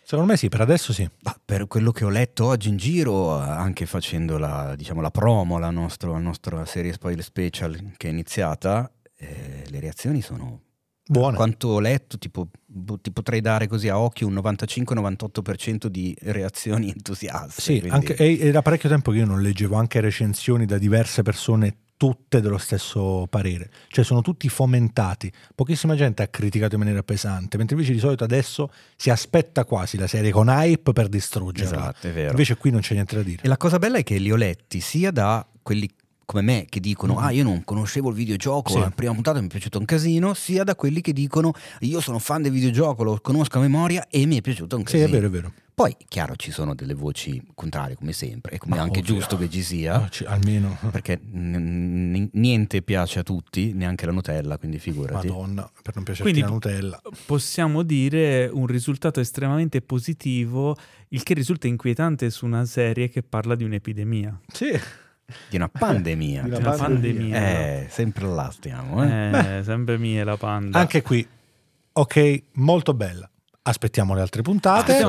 Secondo me sì, per adesso sì. Ma per quello che ho letto oggi in giro, anche facendo la, diciamo, la promo alla, nostro- alla nostra serie spoiler special che è iniziata, eh, le reazioni sono Buono. Quanto ho letto, tipo, boh, ti potrei dare così a occhio un 95-98% di reazioni entusiaste. Sì, quindi- anche, e- era parecchio tempo che io non leggevo anche recensioni da diverse persone, tutte dello stesso parere. Cioè sono tutti fomentati. Pochissima gente ha criticato in maniera pesante, mentre invece di solito adesso si aspetta quasi la serie con hype per distruggerla. Esatto, è vero. Invece qui non c'è niente da dire. E la cosa bella è che li ho letti sia da quelli come me che dicono Mm. ah io non conoscevo il videogioco, Sì. la prima puntata mi è piaciuto un casino, sia da quelli che dicono io sono fan del videogioco, lo conosco a memoria e mi è piaciuto un Sì, casino. è vero, è vero. Poi, chiaro, ci sono delle voci contrarie, come sempre, e come Ma anche ovvio. giusto che ci sia, No, ci- almeno. perché n- n- niente piace a tutti, neanche la Nutella, quindi figurati. Madonna, per non piacerti Quindi- la Nutella. Possiamo dire un risultato estremamente positivo, il che risulta inquietante su una serie che parla di un'epidemia. Sì. Di una pandemia. (laughs) Di una pandemia. Eh, sempre là stiamo, eh. Eh, sempre mia la panda. Anche qui, ok, molto bella. Aspettiamo le altre puntate,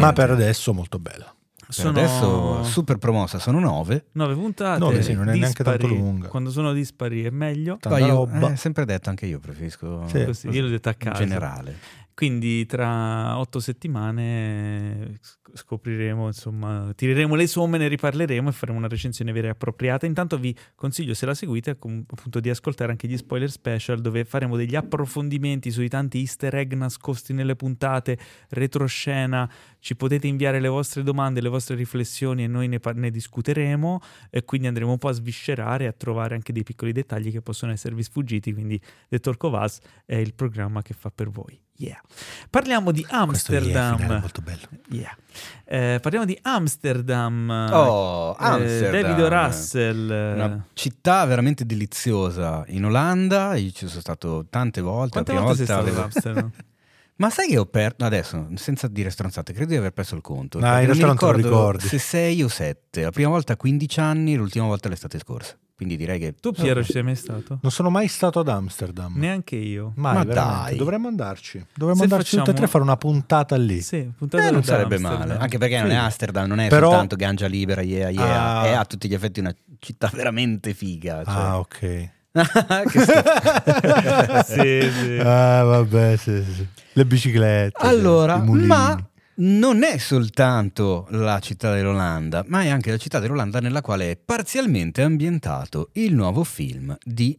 ma per adesso molto bella. Sono adesso super promossa, sono nove. nove puntate. Nove, sì, non è neanche tanto dispari. lunga. Quando sono dispari è meglio. Tanta Poi io, roba. eh, sempre detto, anche io preferisco Sì. Così, io l'ho detto a in caso. generale. Quindi tra otto settimane sc- scopriremo, insomma, tireremo le somme, ne riparleremo e faremo una recensione vera e appropriata. Intanto vi consiglio, se la seguite, appunto di ascoltare anche gli spoiler special dove faremo degli approfondimenti sui tanti easter egg nascosti nelle puntate, retroscena. Ci potete inviare le vostre domande, le vostre riflessioni e noi ne, par- ne discuteremo e quindi andremo un po' a sviscerare e a trovare anche dei piccoli dettagli che possono esservi sfuggiti. Quindi of Us è il programma che fa per voi. Yeah. Parliamo di Questo yeah, Amsterdam. molto bello. Yeah. Eh, parliamo di Amsterdam. Oh, Eh, Amsterdam. David O. Russell. eh, Una città veramente deliziosa in Olanda, io ci sono stato tante volte. Quante volte sei volta stato ad avevo- Amsterdam? (laughs) Ma sai che ho perso adesso, senza dire stronzate, credo di aver perso il conto. No, in non realtà non te lo ricordo ricordi. Se 6 o 7, la prima volta a 15 anni, l'ultima volta l'estate scorsa. Quindi direi che Tu, Piero, ci sei mai stato? Non sono mai stato ad Amsterdam. Neanche io. Mai, Ma veramente. dai. Dovremmo andarci. Dovremmo Se andarci tutti e facciamo- tre a fare una puntata lì. Sì, puntata Eh, non sarebbe Amsterdam. male, anche perché non è Sì. Amsterdam, non è Però- soltanto Gangia Libera, yeah, yeah, Ah. è a tutti gli effetti una città veramente figa. Cioè. Ah, ok. (laughs) (laughs) Sì, sì. Ah, vabbè, sì, sì, sì. Le biciclette. Allora, ma non è soltanto la città dell'Olanda, ma è anche la città dell'Olanda nella quale è parzialmente ambientato il nuovo film di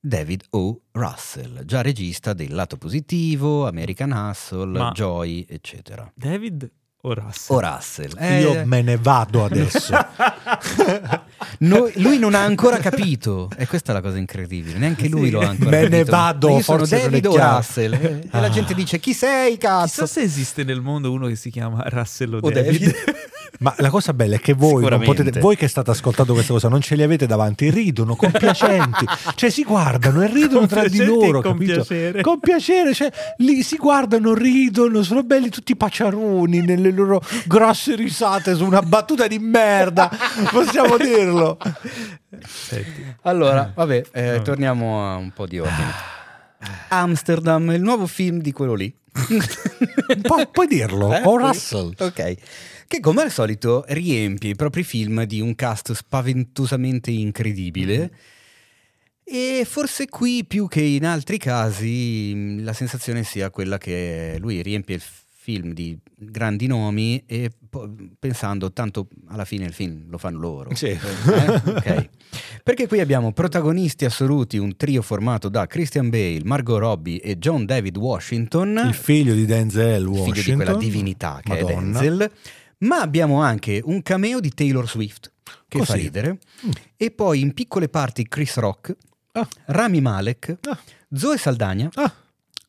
David O. Russell, già regista del lato positivo, American Hustle, Ma- Joy, eccetera. David o Russell? O Russell. eh, Io me ne vado adesso. (laughs) noi- lui non ha ancora capito, e questa è la cosa incredibile, neanche lui Sì. lo ha ancora Me ne capito. vado, Io sono forse non è David O. Russell. eh, E Ah. la gente dice, chi sei, cazzo? Chissà se esiste nel mondo uno che si chiama Russell o, O David. David. (laughs) Ma la cosa bella è che voi, potete, voi che state ascoltando questa cosa non ce li avete davanti, ridono compiacenti, cioè si guardano e ridono tra di loro. con capito? piacere. Con piacere, cioè, lì si guardano, ridono, sono belli tutti paciaroni nelle loro grosse risate su una battuta di merda, possiamo (laughs) dirlo. Senti. Allora, vabbè, eh, Vabbè. torniamo a un po' di ordine. Amsterdam, il nuovo film di quello lì. Pu- puoi dirlo, Eh? o Russell. Ok. Che come al solito riempie i propri film di un cast spaventosamente incredibile. E forse qui più che in altri casi la sensazione sia quella che lui riempie il film di grandi nomi e po- pensando tanto alla fine il film lo fanno loro. Sì. Eh, ok. (laughs) Perché qui abbiamo protagonisti assoluti, un trio formato da Christian Bale, Margot Robbie e John David Washington Il figlio di Denzel Washington. figlio di quella divinità che Madonna. è Denzel. Ma abbiamo anche un cameo di Taylor Swift che fa Così. ridere. Mm. E poi in piccole parti Chris Rock, Ah. Rami Malek, Ah. Zoe Saldagna, Ah,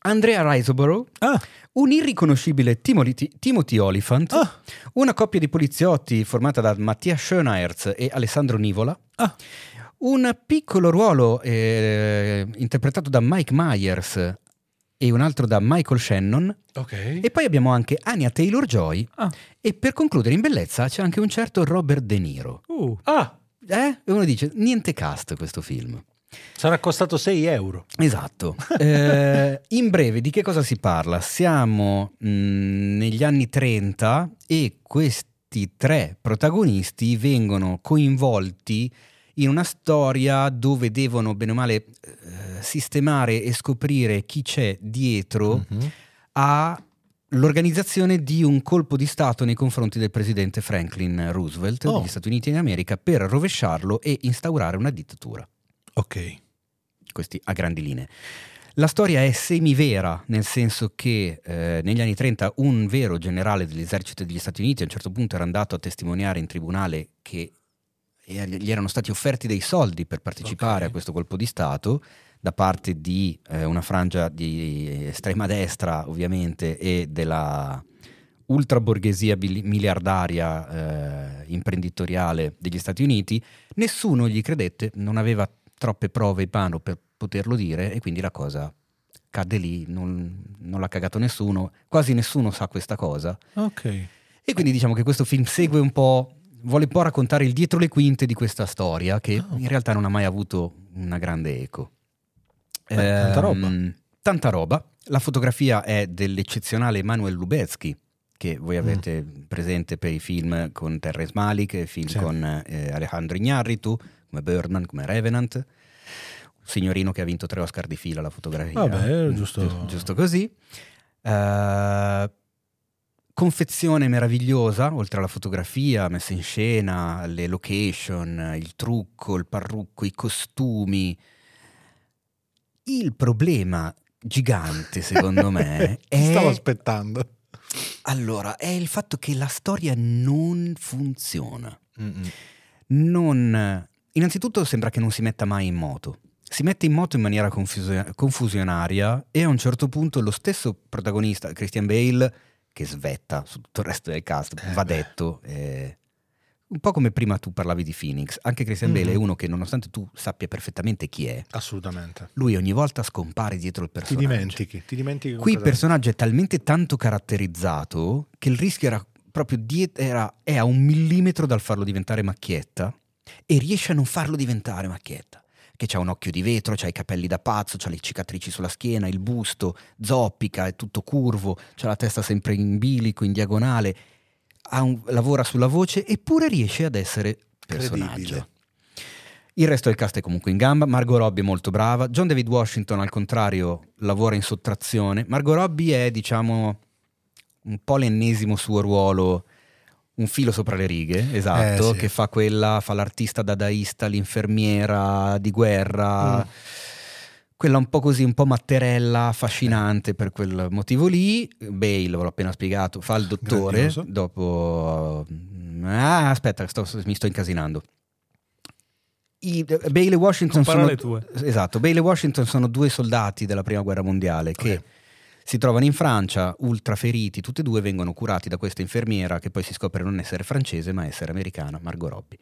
Andrea Riseborough, ah, un irriconoscibile Timothy, Timothy Oliphant, ah, una coppia di poliziotti formata da Mattia Schoenaerts e Alessandro Nivola, ah. un piccolo ruolo eh, interpretato da Mike Myers e un altro da Michael Shannon, Ok. e poi abbiamo anche Anya Taylor-Joy Ah. e per concludere in bellezza c'è anche un certo Robert De Niro. Uh, Ah, Eh? E uno dice, niente cast questo film. Sarà costato 6 euro. Esatto. Eh, (laughs) in breve, di che cosa si parla? Siamo mh, negli anni 30 e questi tre protagonisti vengono coinvolti in una storia dove devono, bene o male, eh, sistemare e scoprire chi c'è dietro Mhm. all'organizzazione di un colpo di Stato nei confronti del presidente Franklin Roosevelt Oh. degli Stati Uniti d'America per rovesciarlo e instaurare una dittatura. Ok. Questi a grandi linee. La storia è semivera, nel senso che eh, negli anni 30 un vero generale dell'esercito degli Stati Uniti a un certo punto era andato a testimoniare in tribunale che eh, gli erano stati offerti dei soldi per partecipare Ok. a questo colpo di Stato da parte di eh, una frangia di estrema destra ovviamente e della ultra borghesia bil- miliardaria eh, imprenditoriale degli Stati Uniti, nessuno gli credette, non aveva troppe prove in mano per poterlo dire e quindi la cosa cadde lì, non, non l'ha cagato nessuno, quasi nessuno sa questa cosa. Ok. E quindi diciamo che questo film segue un po', vuole un po' raccontare il dietro le quinte di questa storia che Oh. in realtà non ha mai avuto una grande eco. Beh, tanta roba. Ehm, Tanta roba. La fotografia è dell'eccezionale Emanuel Lubezki, che voi avete presente per i film con Terrence Malick, film Mm. Sì. con eh, Alejandro Ignarritu, come Birdman, come Revenant. Un signorino che ha vinto tre Oscar di fila alla fotografia. Vabbè, giusto- Giu- giusto così. Eh, confezione meravigliosa, oltre alla fotografia, messa in scena, le location, il trucco, il parrucco, i costumi. Il problema gigante, secondo me, (laughs) Ti stavo è, aspettando. allora, è il fatto che la storia non funziona. Non, innanzitutto sembra che non si metta mai in moto. Si mette in moto in maniera confusio- confusionaria e a un certo punto lo stesso protagonista, Christian Bale, che svetta su tutto il resto del cast, Eh va beh. detto, eh, un po' come prima tu parlavi di Phoenix, anche Christian Bale Mhm. è uno che nonostante tu sappia perfettamente chi è, Assolutamente. lui ogni volta scompare dietro il Ti personaggio. dimentichi, ti dimentichi. Qui il personaggio è talmente tanto caratterizzato che il rischio era proprio diet- era, è a un millimetro dal farlo diventare macchietta e riesce a non farlo diventare macchietta. Che c'ha un occhio di vetro, c'ha i capelli da pazzo, c'ha le cicatrici sulla schiena, il busto, zoppica, è tutto curvo, c'ha la testa sempre in bilico, in diagonale, ha un- lavora sulla voce eppure riesce ad essere personaggio. Credibile. Il resto del cast è comunque in gamba. Margot Robbie è molto brava. John David Washington, al contrario, lavora in sottrazione. Margot Robbie è, diciamo, un po' l'ennesimo suo ruolo, un filo sopra le righe, esatto, Eh, sì. che fa quella, fa l'artista dadaista, l'infermiera di guerra. Mm. Quella un po' così, un po' matterella, affascinante per quel motivo lì. Bale, ve l'ho appena spiegato, fa il dottore. Grandioso. Dopo... Ah, aspetta, sto- mi sto incasinando. I, Bale e Washington sono, parole tue. esatto, Bale e Washington sono due soldati della prima guerra mondiale che Ok. Si trovano in Francia, ultra feriti, tutti e due vengono curati da questa infermiera che poi si scopre non essere francese ma essere americana, Margot Robbie.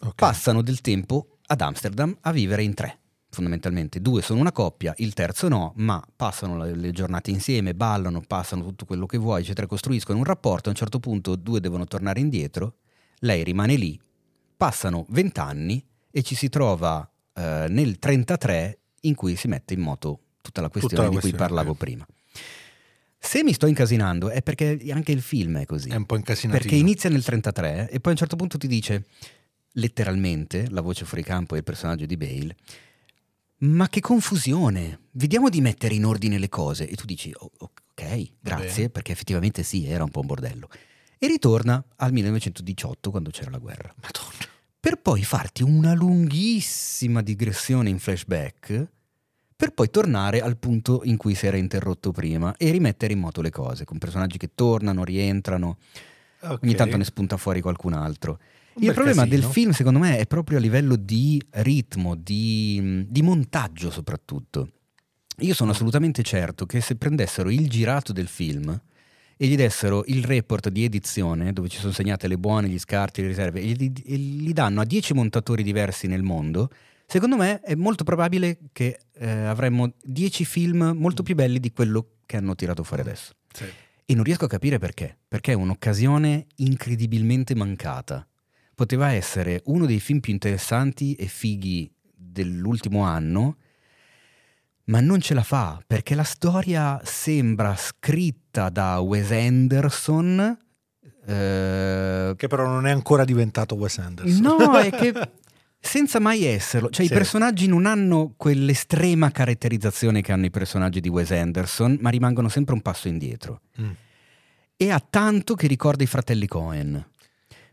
Ok. Passano del tempo ad Amsterdam a vivere in tre, fondamentalmente. Due sono una coppia, il terzo no, ma passano le, le giornate insieme, ballano, passano tutto quello che vuoi, eccetera, costruiscono un rapporto. A un certo punto due devono tornare indietro, lei rimane lì, passano vent'anni e ci si trova eh, nel 33 in cui si mette in moto tutta la questione la di cui questione, parlavo ok. prima. Se mi sto incasinando è perché anche il film è così. È un po' incasinato. Perché inizia nel 33 e poi a un certo punto ti dice, letteralmente, la voce fuori campo è il personaggio di Bale, ma che confusione, vediamo di mettere in ordine le cose. E tu dici, "Oh, ok, grazie, bene. perché effettivamente sì, era un po' un bordello. E ritorna al 1918 quando c'era la guerra. Madonna. Per poi farti una lunghissima digressione in flashback, per poi tornare al punto in cui si era interrotto prima e rimettere in moto le cose, con personaggi che tornano, rientrano. Ok. Ogni tanto ne spunta fuori qualcun altro. Un Il problema casino. del film, secondo me, è proprio a livello di ritmo, di, di montaggio soprattutto. Io sono assolutamente certo che se prendessero il girato del film e gli dessero il report di edizione, dove ci sono segnate le buone, gli scarti, le riserve, e gli, e gli danno a 10 montatori diversi nel mondo, secondo me è molto probabile che eh, avremmo 10 film molto più belli di quello che hanno tirato fuori adesso. Sì. E non riesco a capire perché. Perché è un'occasione incredibilmente mancata. Poteva essere uno dei film più interessanti e fighi dell'ultimo anno, ma non ce la fa perché la storia sembra scritta da Wes Anderson. eh, Che però non è ancora diventato Wes Anderson. No, è che (laughs) senza mai esserlo, cioè Sì. i personaggi non hanno quell'estrema caratterizzazione che hanno i personaggi di Wes Anderson, ma rimangono sempre un passo indietro. Mm. E ha tanto che ricorda i fratelli Cohen.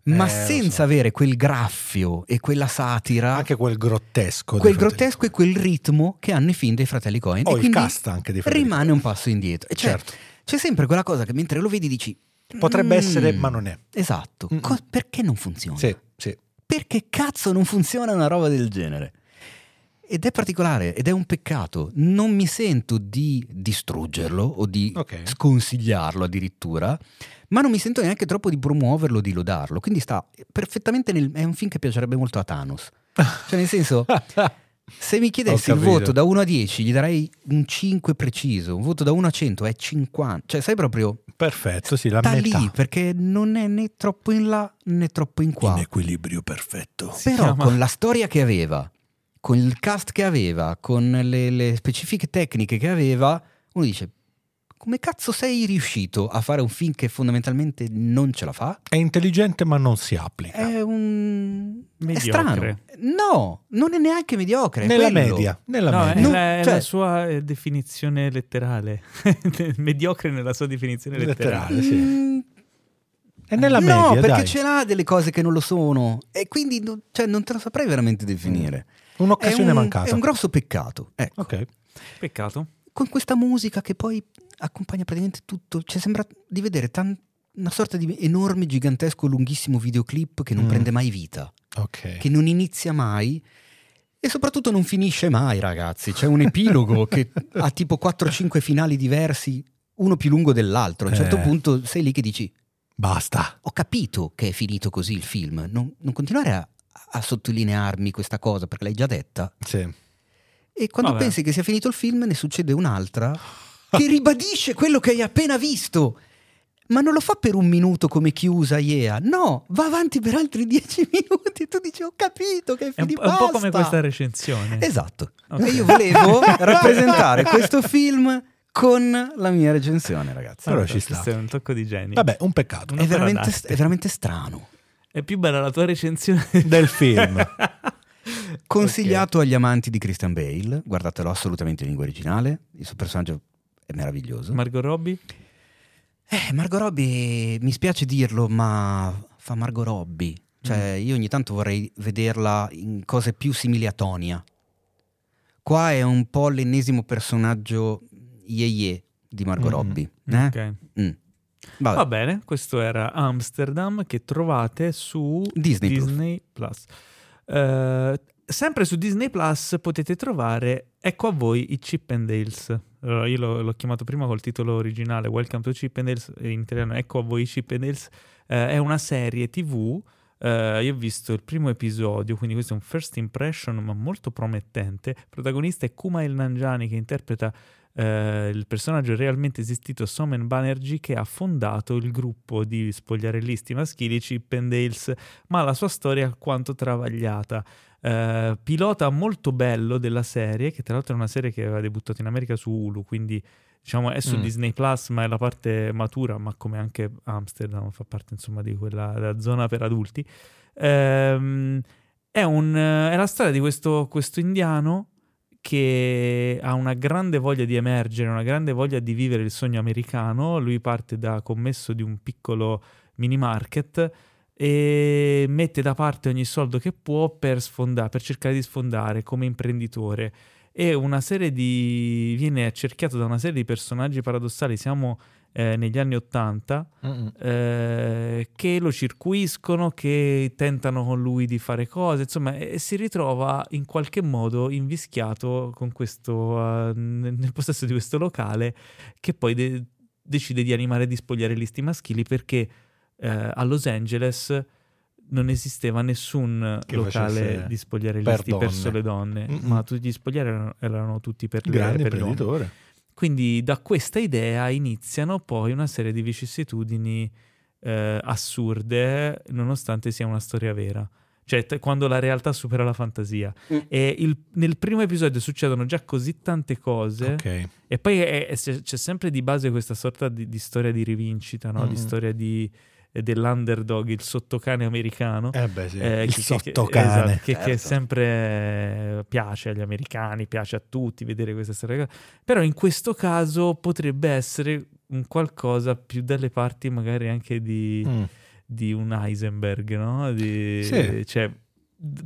Ma Eh, senza so. avere quel graffio e quella satira, Anche quel grottesco. quel grottesco e quel ritmo che hanno i film dei fratelli Cohen. Oh, e il cast anche dei fratelli rimane Coen. un passo indietro. E cioè, Certo. c'è sempre quella cosa che mentre lo vedi dici... Potrebbe "Mm". essere, ma non è. Esatto. Co- perché non funziona? Sì, sì. Perché cazzo non funziona una roba del genere? Ed è particolare ed è un peccato. Non mi sento di distruggerlo o di Ok. sconsigliarlo addirittura, ma non mi sento neanche troppo di promuoverlo o di lodarlo. Quindi sta perfettamente nel... È un film che piacerebbe molto a Thanos. Cioè, nel senso, (laughs) se mi chiedessi il voto da 1 a 10, gli darei un 5 preciso. Un voto da 1 a 100 è 50. Cioè, sai proprio... Perfetto, sì, la Sta metà. lì perché non è né troppo in là né troppo in qua. In equilibrio perfetto. Si Però chiama- con la storia che aveva, con il cast che aveva, con le, le specifiche tecniche che aveva, uno dice: come cazzo sei riuscito a fare un film che fondamentalmente non ce la fa? È intelligente ma non si applica. È un. È Mediocre. strano. No, non è neanche mediocre. è nella quello. media, nella No, è, media. Non- la, è cioè- la sua eh, definizione letterale. (laughs) Mediocre nella sua definizione letterale. Letterale, sì. Mm, È nella no, media, perché dai. ce l'ha delle cose che non lo sono. E quindi non, cioè, non te lo saprei veramente definire. Un'occasione è un, mancata. È un grosso peccato. Ecco. Ok. Peccato. con questa musica che poi accompagna praticamente tutto. Cioè, sembra di vedere tan- una sorta di enorme, gigantesco, lunghissimo videoclip che non Mm. prende mai vita, Ok. che non inizia mai e soprattutto non finisce mai, ragazzi. C'è un epilogo che ha tipo 4-5 finali diversi, uno più lungo dell'altro. A un certo Eh. punto sei lì che dici: Basta. Ho capito che è finito così il film. Non, non continuare a, a sottolinearmi questa cosa perché l'hai già detta. Sì. E quando Vabbè. pensi che sia finito il film, ne succede un'altra (laughs) che ribadisce quello che hai appena visto. Ma non lo fa per un minuto come chiusa Iea. No, va avanti per altri dieci (laughs) minuti. E tu dici: Ho capito che è È un, finito. è un po' basta." come questa recensione. Esatto. Ok. E io volevo (laughs) rappresentare questo film con la mia recensione, ragazzi. Allora Vabbè, ci sta. questo è un tocco di genio. Vabbè, un peccato. È veramente, è veramente strano. È più bella la tua recensione Del film. Consigliato agli amanti di Christian Bale, guardatelo assolutamente in lingua originale. Il suo personaggio è meraviglioso. Margot Robbie? Eh, Margot Robbie, mi spiace dirlo, ma fa Margot Robbie. Cioè, io ogni tanto vorrei vederla in cose più simili a Tonia. Qua è un po' l'ennesimo personaggio ye di Margot Mm. Robbie. eh? Ok. Mm. Vabbè. Va bene, questo era Amsterdam che trovate su Disney Plus. Disney Plus. Eh, sempre su Disney Plus potete trovare Ecco a voi i Chip and Dales. Allora, io l'ho, l'ho chiamato prima col titolo originale Welcome to Chip and Dales, in italiano Ecco a voi i Chip and Dales. Eh, è una serie TV. eh, io ho visto il primo episodio, quindi questo è un first impression, ma molto promettente. Il protagonista è Kumail Nanjiani che interpreta eh, il personaggio realmente esistito Somen Banerjee che ha fondato il gruppo di spogliarellisti maschili Chip and Dales, ma la sua storia è alquanto travagliata. Eh, pilota molto bello della serie, che tra l'altro è una serie che aveva debuttato in America su Hulu, quindi diciamo è su Mm. Disney Plus, ma è la parte matura, ma come anche Amsterdam fa parte insomma di quella della zona per adulti. Ehm, è, un, è la storia di questo, questo indiano che ha una grande voglia di emergere, una grande voglia di vivere il sogno americano. Lui parte da commesso di un piccolo mini market e mette da parte ogni soldo che può per sfondare, per cercare di sfondare come imprenditore. E una serie di. viene accerchiato da una serie di personaggi paradossali. Siamo eh, negli anni Ottanta eh, che lo circuiscono, che tentano con lui di fare cose, insomma, e si ritrova in qualche modo invischiato con questo, nel nel possesso di questo locale che poi de- decide di animare e di spogliare listi maschili perché eh, a Los Angeles non esisteva nessun Che locale di spogliare per per donne. sole donne, Mm-mm. ma tutti gli spogliari erano, erano tutti per le Grande per le donne. imprenditore. Quindi da questa idea iniziano poi una serie di vicissitudini eh, assurde, nonostante sia una storia vera. Cioè, t- quando la realtà supera la fantasia. Mm. E il- nel primo episodio succedono già così tante cose. Ok. E poi è- è- c'è sempre di base questa sorta di, di storia di rivincita, no? di Mm. storia di- dell'underdog, il sottocane americano. Eh beh sì, Eh, il che- che- sottocane. esatto, che, che Certo. sempre eh, piace agli americani, piace a tutti vedere queste storie. Però in questo caso potrebbe essere un qualcosa più dalle parti magari anche di, Mm. di un Heisenberg, no? Di- Sì. Cioè,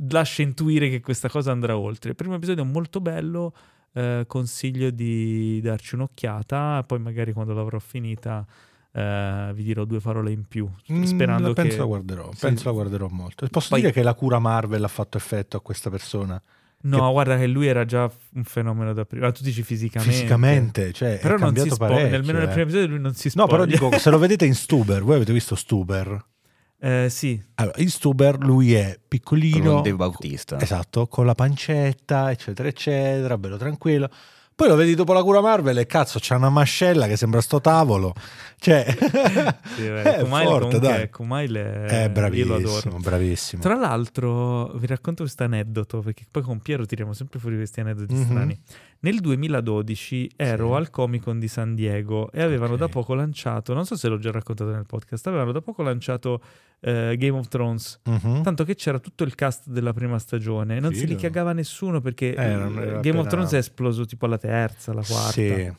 lascia intuire che questa cosa andrà oltre. Il primo episodio è molto bello, eh, consiglio di darci un'occhiata, poi magari quando l'avrò finita eh, vi dirò due parole in più, Mm, sperando la penso che... la guarderò, Sì. penso la guarderò molto. Posso Poi- dire che la cura Marvel ha fatto effetto a questa persona No, Che- guarda che lui era già un fenomeno da prima. Tu dici fisicamente. fisicamente, cioè Però è non si cambiato spoglia. parecchio. Nemmeno nel eh. primo episodio lui non si No, spoglia. però dico, se lo vedete in (laughs) Stuber, voi avete visto Stuber? Eh, sì. Allora, in Stuber lui è Con piccolino, Dave Bautista. esatto, con la pancetta, eccetera, eccetera, bello tranquillo. Poi lo vedi dopo la cura Marvel e cazzo, c'ha una mascella che sembra sto tavolo. Cioè, (laughs) Sì, beh, (laughs) è Kumail forte, dai. Kumail è, È bravissimo, bravissimo. Tra l'altro, vi racconto questo aneddoto perché poi con Piero tiriamo sempre fuori questi aneddoti Mhm. strani. Nel 2012 ero Sì. al Comic Con di San Diego e avevano Ok. da poco lanciato, non so se l'ho già raccontato nel podcast, avevano da poco lanciato eh, Game of Thrones. Mhm. Tanto che c'era tutto il cast della prima stagione non si Figo. li cagava nessuno perché Eh, Game appena- of Thrones è esploso tipo alla terza, alla quarta. Sì,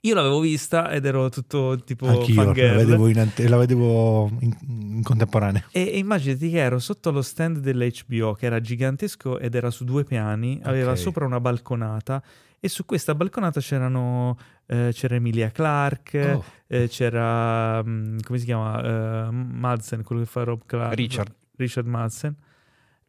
Io l'avevo vista ed ero tutto tipo anch'io la vedevo, in, ante- la vedevo in, in contemporanea. E, e immaginati che ero sotto lo stand dell'HBO che era gigantesco ed era su due piani, aveva Ok. sopra una balconata e su questa balconata c'erano eh, c'era Emilia Clarke, Oh. eh, c'era mm, come si chiama? Eh, Madsen, quello che fa Rob Clark. Richard. Richard Madsen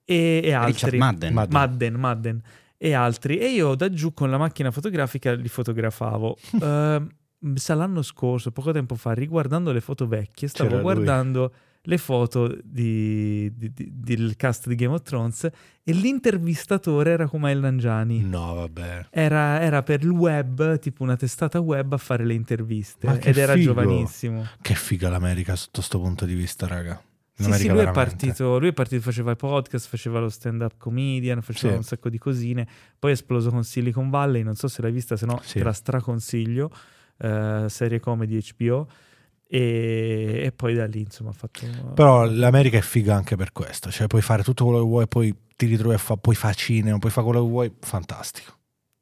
e, e altri. Richard Madden. Madden. Madden, Madden e altri. E io da giù con la macchina fotografica li fotografavo. (laughs) Sa l'anno scorso, poco tempo fa, riguardando le foto vecchie, stavo C'era lui. guardando le foto di- di- di- del cast di Game of Thrones e l'intervistatore era Kumail Nanjiani. No, vabbè. Era, era per il web, tipo una testata web a fare le interviste ed era figo. giovanissimo. Che figa l'America sotto sto punto di vista, raga. Sì, sì, lui è, partito, lui è partito, faceva i podcast, faceva lo stand-up comedian, faceva Sì. un sacco di cosine. Poi è esploso con Silicon Valley, non so se l'hai vista, se no Sì. te la straconsiglio. eh, serie comedy HBO. E, e poi da lì, insomma, ha fatto... Però l'America è figa anche per questo. Cioè, puoi fare tutto quello che vuoi, poi ti ritrovi a fare, puoi fare cinema, puoi fare quello che vuoi. Fantastico.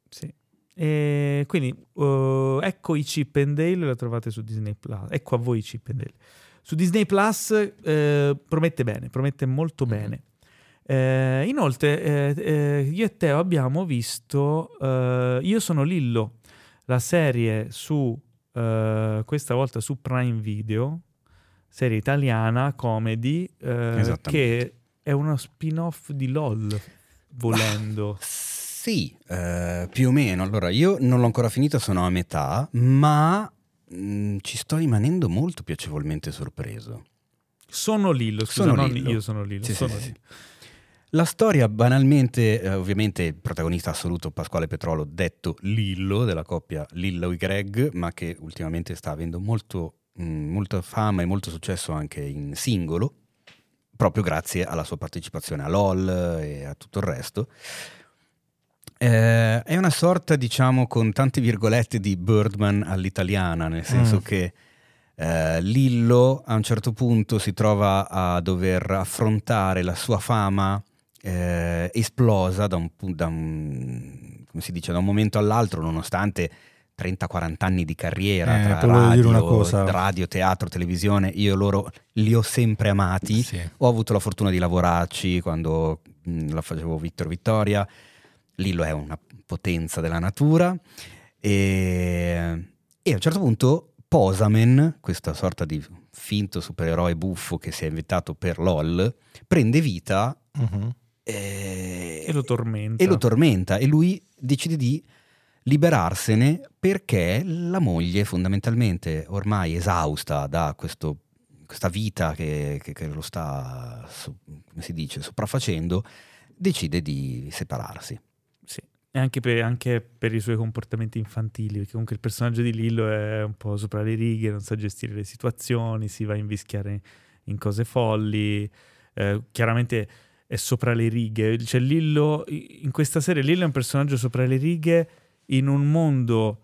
Sì. E quindi eh, ecco i Chip and Dale, la trovate su Disney Plus. Ecco a voi i Chip and Dale. Su Disney Plus eh, promette bene, promette molto bene. Eh, inoltre, eh, eh, io e Teo abbiamo visto eh, Io sono Lillo, la serie su eh, questa volta su Prime Video, serie italiana, comedy, che è uno spin-off di LOL, volendo. Sì, eh, più o meno. Allora, io non l'ho ancora finita, sono a metà, ma mh, ci sto rimanendo molto piacevolmente sorpreso. Sono Lillo, scusa, Sono non Lillo. io sono Lillo. Sì, sì, sono sì, sì. Lillo. La storia banalmente, eh, ovviamente il protagonista assoluto Pasquale Petrolo, detto Lillo della coppia Lillo e Greg, ma che ultimamente sta avendo molto, mh, molta fama e molto successo anche in singolo, proprio grazie alla sua partecipazione a LOL e a tutto il resto. Eh, è una sorta, diciamo, con tante virgolette di Birdman all'italiana, nel senso Mm. che eh, Lillo a un certo punto si trova a dover affrontare la sua fama eh, esplosa da un, da un- come si dice, da un momento all'altro, nonostante 30-40 anni di carriera Eh, tra radio, radio, teatro, televisione, io loro li ho sempre amati. Sì. Ho avuto la fortuna di lavorarci quando mh, la facevo Vittor Vittoria. Lillo è una potenza della natura. E, e a un certo punto Posamen, questa sorta di finto supereroe buffo che si è inventato per LOL, prende vita Mhm. e, E lo tormenta. e lo tormenta e lui decide di liberarsene perché la moglie fondamentalmente ormai esausta da questo- questa vita che, che- che lo sta, so- come si dice, sopraffacendo, decide di separarsi. E anche per, anche per i suoi comportamenti infantili, perché comunque il personaggio di Lillo è un po' sopra le righe, non sa gestire le situazioni, si va a invischiare in cose folli. eh, chiaramente è sopra le righe. Cioè Lillo, in questa serie Lillo è un personaggio sopra le righe in un mondo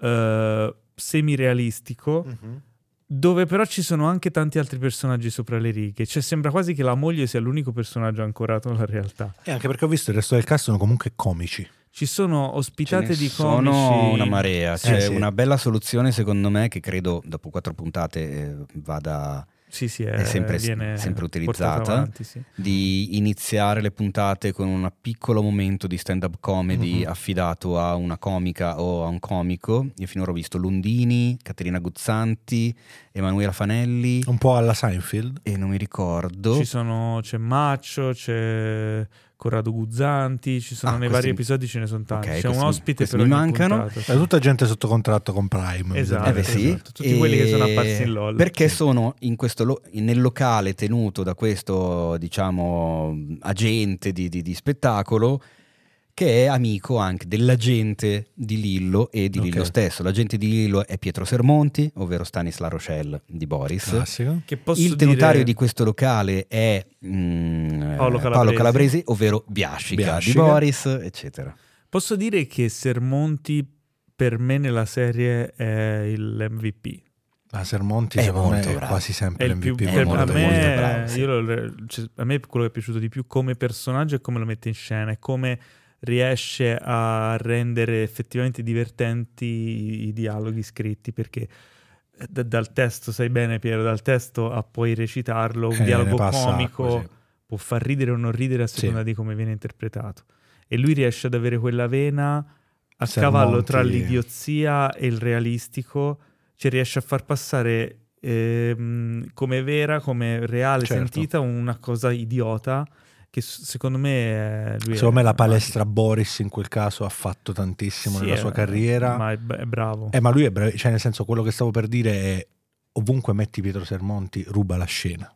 eh, semirealistico Mhm. Dove però ci sono anche tanti altri personaggi sopra le righe. Cioè sembra quasi che la moglie sia l'unico personaggio ancorato nella realtà. E anche perché ho visto il resto del cast sono comunque comici. Ci sono ospitate di sono comici. una marea. C'è Eh, sì. una bella soluzione, secondo me, che credo dopo quattro puntate eh, vada Sì, sì, è, è sempre- viene sempre portata utilizzata. avanti, sì. di iniziare le puntate con un piccolo momento di stand-up comedy Mhm. affidato a una comica o a un comico. Io finora ho visto Lundini, Caterina Guzzanti, Emanuela Fanelli Un po' alla Seinfeld. e non mi ricordo. Ci sono, c'è Maccio, c'è Corrado Guzzanti, ci sono Ah, nei questi- vari episodi, ce ne sono tanti. Ok, C'è questi- un ospite per mi mancano. puntata. È tutta gente sotto contratto con Prime. Esatto. Eh beh sì, esatto. Tutti quelli che sono apparsi in LOL. Perché Sì. sono in questo lo- nel locale tenuto da questo, diciamo, agente di, di- di spettacolo che è amico anche dell'agente di Lillo e di. Lillo stesso. L'agente di Lillo è Pietro Sermonti, ovvero Stanis La Rochelle di Boris. Classico. Che posso Il tenutario dire- di questo locale è mm, Paolo eh, Calabresi. Calabresi, ovvero Biascica, Biascica. di Boris, eccetera. Posso dire che Sermonti per me nella serie è il MVP. Ma Sermonti È secondo me molto è bravo. quasi È sempre il più, l'MVP. è per- molto, a, me, molto bravo, sì. io lo- cioè, a me quello che è piaciuto di più come personaggio è come lo mette in scena e come riesce a rendere effettivamente divertenti i, i dialoghi scritti perché eh, da- dal testo, sai bene Piero, dal testo a poi recitarlo, un Eh, dialogo comico acqua, sì. può far ridere o non ridere a seconda Sì. di come viene interpretato. E lui riesce ad avere quella vena a Sermonti- cavallo tra l'idiozia e il realistico, cioè riesce a far passare ehm, come vera, come reale, Certo. sentita, una cosa idiota che secondo me è, lui Secondo è me la palestra Boris in quel caso ha fatto tantissimo Sì, nella sua carriera. Ma è, è bravo. Eh, ma lui è bravo, cioè nel senso quello che stavo per dire è ovunque metti Pietro Sermonti ruba la scena,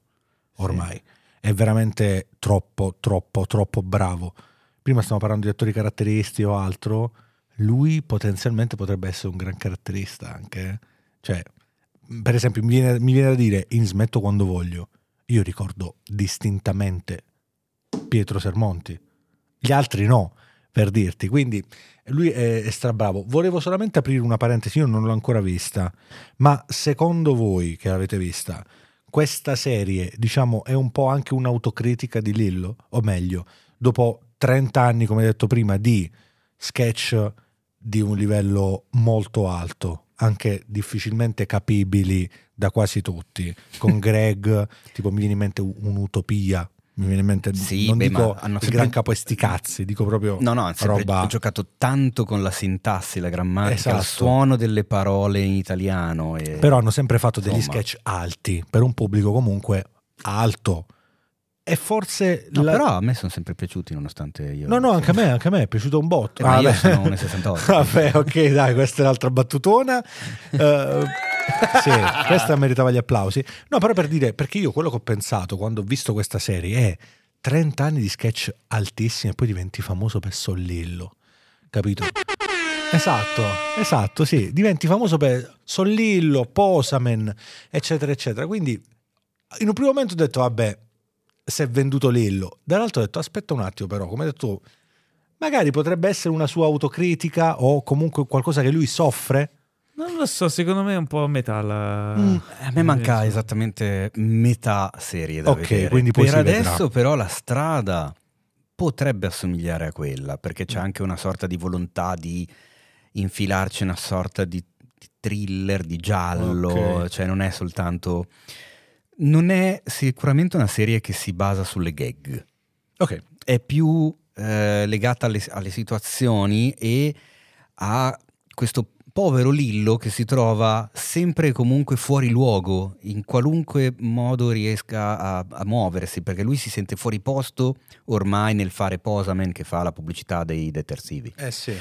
ormai. È veramente troppo, troppo, troppo bravo. Prima stiamo parlando di attori caratteristici o altro, lui potenzialmente potrebbe essere un gran caratterista anche. eh. Cioè, per esempio, mi viene, mi viene da dire in Smetto quando voglio, io ricordo distintamente Pietro Sermonti, gli altri no, per dirti. Quindi lui è, è strabravo. Volevo solamente aprire una parentesi, io non l'ho ancora vista, ma secondo voi che l'avete vista, questa serie, diciamo, è un po' anche un'autocritica di Lillo, o meglio, dopo 30 anni, come detto prima, di sketch di un livello molto alto, anche difficilmente capibili da quasi tutti, con (laughs) Greg, tipo mi viene in mente un'utopia, mi viene in mente, Sì, non beh, dico hanno il sempre- gran capo e sti cazzi, dico proprio No, no, hanno roba... giocato tanto con la sintassi, la grammatica, Esatto. il suono delle parole in italiano. E... Però hanno sempre fatto degli Insomma. sketch alti, per un pubblico comunque alto. E forse... No, la- però a me sono sempre piaciuti nonostante io... No, no, anche a me, anche a me è piaciuto un botto. Eh, ma io sono 1,68. (laughs) Vabbè, ok, dai, questa è l'altra battutona. (laughs) Eh, sì, questa meritava gli applausi. No, però per dire, perché io quello che ho pensato quando ho visto questa serie è 30 anni di sketch altissimi e poi diventi famoso per Sollillo, capito? Esatto, esatto, sì, diventi famoso per Sollillo, Posamen, eccetera, eccetera. Quindi in un primo momento ho detto, vabbè, si è venduto Lillo. Dall'altro ho detto, aspetta un attimo però, come hai detto tu, magari potrebbe essere una sua autocritica o comunque qualcosa che lui soffre. Non lo so, secondo me è un po' a metà la... Mm. A me manca Eh, esattamente metà serie da Ok, vedere. quindi poi per si vedrà. adesso però la strada potrebbe assomigliare a quella, perché c'è anche una sorta di volontà di infilarci una sorta di, di thriller, di giallo, Ok. cioè non è soltanto... Non è sicuramente una serie che si basa sulle gag, Ok, è più eh, legata alle, alle situazioni e a questo povero Lillo che si trova sempre e comunque fuori luogo, in qualunque modo riesca a, a muoversi, perché lui si sente fuori posto ormai nel fare Posamen che fa la pubblicità dei detersivi. eh sì.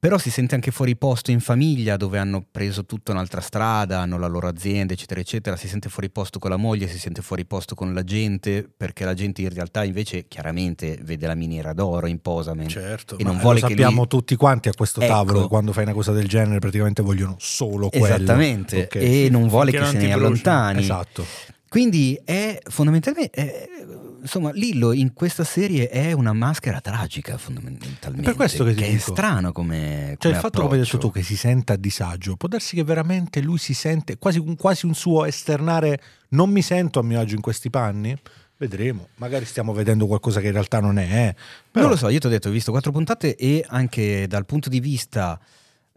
Però si sente anche fuori posto in famiglia dove hanno preso tutta un'altra strada, hanno la loro azienda, eccetera, eccetera. Si sente fuori posto con la moglie, si sente fuori posto con la gente, perché la gente in realtà invece chiaramente vede la miniera d'oro in Posamen. Certo, E ma non vuole lo che sappiamo lui- tutti quanti a questo Ecco. tavolo che quando fai una cosa del genere praticamente vogliono solo quello. Esattamente, Ok. e non vuole Finché che non se ne allontani. Esatto. Quindi è fondamentalmente, è- insomma, Lillo in questa serie è una maschera tragica fondamentalmente. È per questo che ti è dico. strano come, Cioè come il fatto, come hai detto tu, che si senta a disagio, può darsi che veramente lui si sente, quasi, un- quasi un suo esternare, non mi sento a mio agio in questi panni? Vedremo, magari stiamo vedendo qualcosa che in realtà non è. eh. Però, Non lo so, io ti ho detto, ho visto quattro puntate e anche dal punto di vista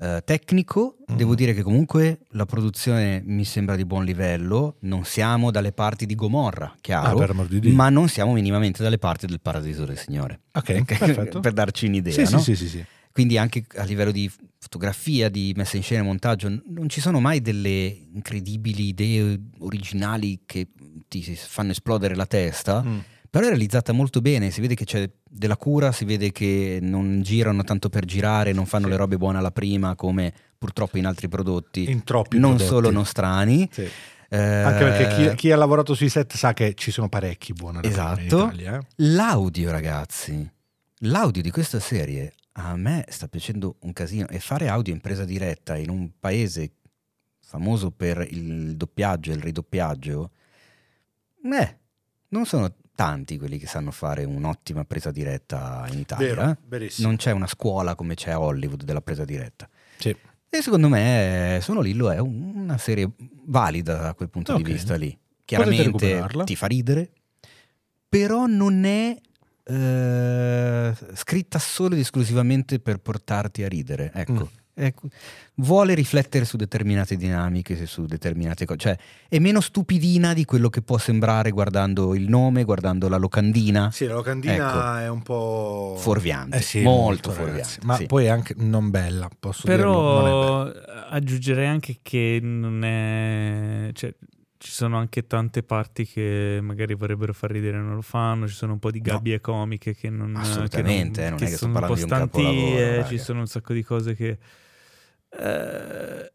eh, tecnico Mhm. devo dire che comunque la produzione mi sembra di buon livello, non siamo dalle parti di Gomorra, chiaro, Ah, di ma non siamo minimamente dalle parti del Paradiso del Signore. Ok, (laughs) perfetto. per darci un'idea, Sì, no? sì, sì, sì. Quindi anche a livello di fotografia, di messa in scena e montaggio, non ci sono mai delle incredibili idee originali che ti fanno esplodere la testa, Mm. Però è realizzata molto bene, si vede che c'è della cura, si vede che non girano tanto per girare, non fanno Sì. le robe buone alla prima come purtroppo in altri prodotti, In troppi non prodotti. solo nostrani. Sì. Eh, Anche perché chi, chi ha lavorato sui set sa che ci sono parecchi buoni prima in Esatto. Italia. eh. L'audio, ragazzi, l'audio di questa serie a me sta piacendo un casino e fare audio in presa diretta in un paese famoso per il doppiaggio e il ridoppiaggio, eh, non sono tanti quelli che sanno fare un'ottima presa diretta in Italia. Vero, eh. Non c'è una scuola come c'è a Hollywood della presa diretta. Sì. E secondo me eh, Sono Lillo è un- una serie valida da quel punto Ok. di vista lì. Chiaramente ti fa ridere, però non è eh, scritta solo ed esclusivamente per portarti a ridere. Ecco. Mm. Ecco, vuole riflettere su determinate dinamiche, su determinate cose, cioè è meno stupidina di quello che può sembrare guardando il nome, guardando la locandina. Sì, la locandina Ecco. è un po'... Fuorviante, Eh sì, molto ragazzi. fuorviante, Ma sì. poi è anche non bella, posso dirlo. non. Però aggiungerei anche che non è... Cioè, ci sono anche tante parti che magari vorrebbero far ridere e non lo fanno, ci sono un po' di gabbie comiche che non... Assolutamente, che eh, non è che sto sono un po' parlando di un capolavoro, stantie, raga. ci sono un sacco di cose che... eh,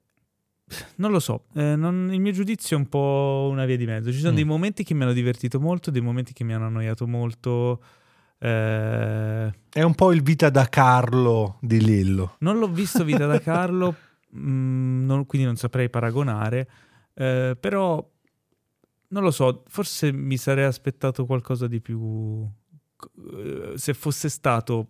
non lo so, eh, non- il mio giudizio è un po' una via di mezzo. Ci sono Mm. dei momenti che mi hanno divertito molto, dei momenti che mi hanno annoiato molto. eh, È un po' il vita da Carlo di Lillo. non l'ho visto Vita da (laughs) Carlo, mm, non- quindi non saprei paragonare, eh, però non lo so, forse mi sarei aspettato qualcosa di più... eh, se fosse stato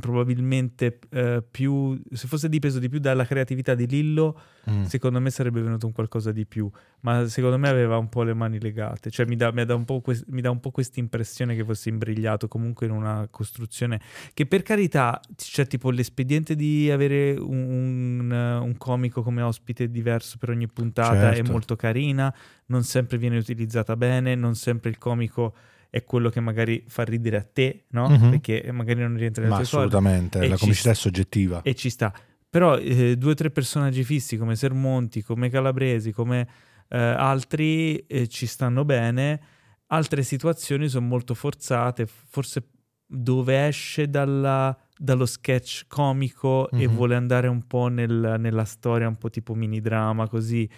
probabilmente eh, più... se fosse dipeso di più dalla creatività di Lillo, Mm. secondo me sarebbe venuto un qualcosa di più, ma secondo me aveva un po' le mani legate, cioè mi dà, un po' quest- mi dà un po' questa impressione che fosse imbrigliato comunque in una costruzione che per carità c'è tipo l'espediente di avere un, un, un comico come ospite diverso per ogni puntata è Certo. molto carina, non sempre viene utilizzata bene, non sempre il comico è quello che magari fa ridere a te, no? Mhm. Perché magari non rientra nelle Ma corde assolutamente, la ci comicità è sta- soggettiva. e ci sta. Però eh, due o tre personaggi fissi come Sermonti, come Calabresi, come eh, altri eh, ci stanno bene. Altre situazioni sono molto forzate, forse dove esce dalla- dallo sketch comico e Mhm. vuole andare un po' nel- nella storia, un po' tipo mini drama, così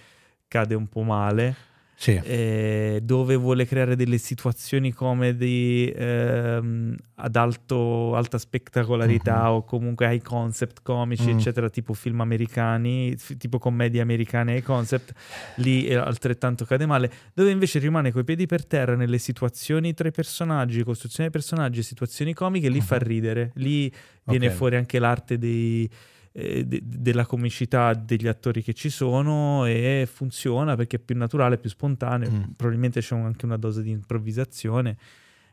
cade un po' male Sì. eh, dove vuole creare delle situazioni comedy ehm, ad alto- alta spettacolarità Mhm. o comunque high concept comici, Mm. eccetera, tipo film americani, f- tipo commedie americane high concept, lì è altrettanto cade male, dove invece rimane coi piedi per terra nelle situazioni tra i personaggi, costruzione dei personaggi, situazioni comiche, lì fa Mhm. ridere, lì viene Ok. fuori anche l'arte dei eh, de- della comicità degli attori che ci sono e funziona perché è più naturale, più spontaneo, Mm. probabilmente c'è anche una dose di improvvisazione.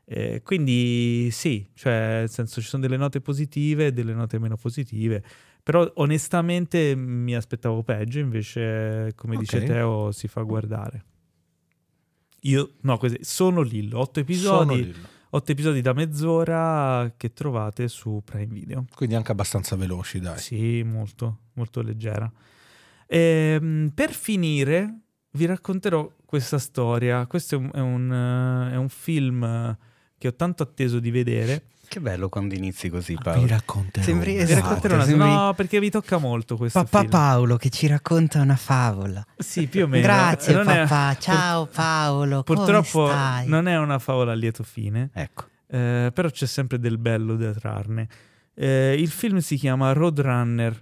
Eh, quindi sì, cioè nel senso ci sono delle note positive e delle note meno positive, però onestamente mi aspettavo peggio, invece come dice Ok. Teo si fa guardare. Io, no, così, sono Lillo, otto Sono episodi, Lillo. Otto episodi da mezz'ora che trovate su Prime Video. Quindi anche abbastanza veloci, dai. Sì, molto, molto leggera. Ehm, per finire, vi racconterò questa storia. Questo è un, è un, eh, è un film che ho tanto atteso di vedere. Che bello quando inizi così, Vi Paolo. racconterò. Sembri- Vi Esatto, racconterò una sembri- No, perché vi tocca molto questo Papà film. Paolo che ci racconta una favola. Sì, più o meno. Grazie Non è- papà, ciao Paolo, Purtroppo come stai? non è una favola a lieto fine, Ecco. eh, però c'è sempre del bello da trarne. Eh, il film si chiama Roadrunner,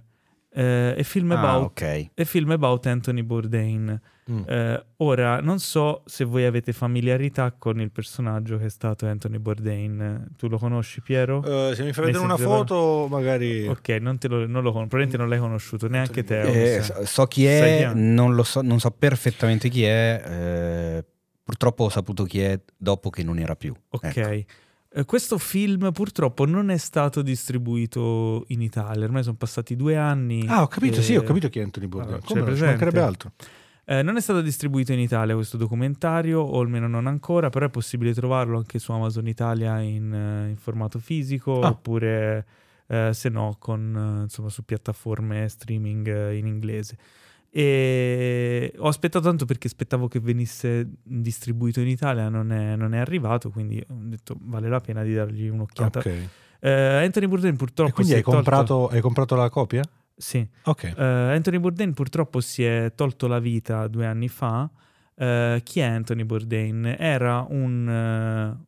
eh, è film Ah, about ok. è film about Anthony Bourdain. Mm. Eh, ora, non so se voi avete familiarità con il personaggio che è stato Anthony Bourdain. Tu lo conosci, Piero? Eh, se mi fai vedere una foto, magari... Ok, non, te lo, non lo con- probabilmente non l'hai conosciuto, neanche te. Eh, so, so chi è? non lo so, non so perfettamente chi è. eh, purtroppo ho saputo chi è dopo che non era più. Ok. Ecco. Eh, questo film purtroppo non è stato distribuito in Italia, ormai sono passati due anni. Ah, ho capito, sì, eh, ho capito chi è Anthony Bourdain. allora, Come c'è no, ci mancherebbe altro. Eh, non è stato distribuito in Italia questo documentario, o almeno non ancora, però è possibile trovarlo anche su Amazon Italia in, eh, in formato fisico, Ah. oppure eh, se no con, eh, insomma, su piattaforme streaming in inglese. E ho aspettato tanto perché aspettavo che venisse distribuito in Italia, non è, non è arrivato, quindi ho detto vale la pena di dargli un'occhiata. Ok. Eh, Anthony Bourdain purtroppo E quindi hai comprato, hai comprato la copia? Sì. Ok. Eh, Anthony Bourdain purtroppo si è tolto la vita due anni fa. Eh, chi è Anthony Bourdain? Era un,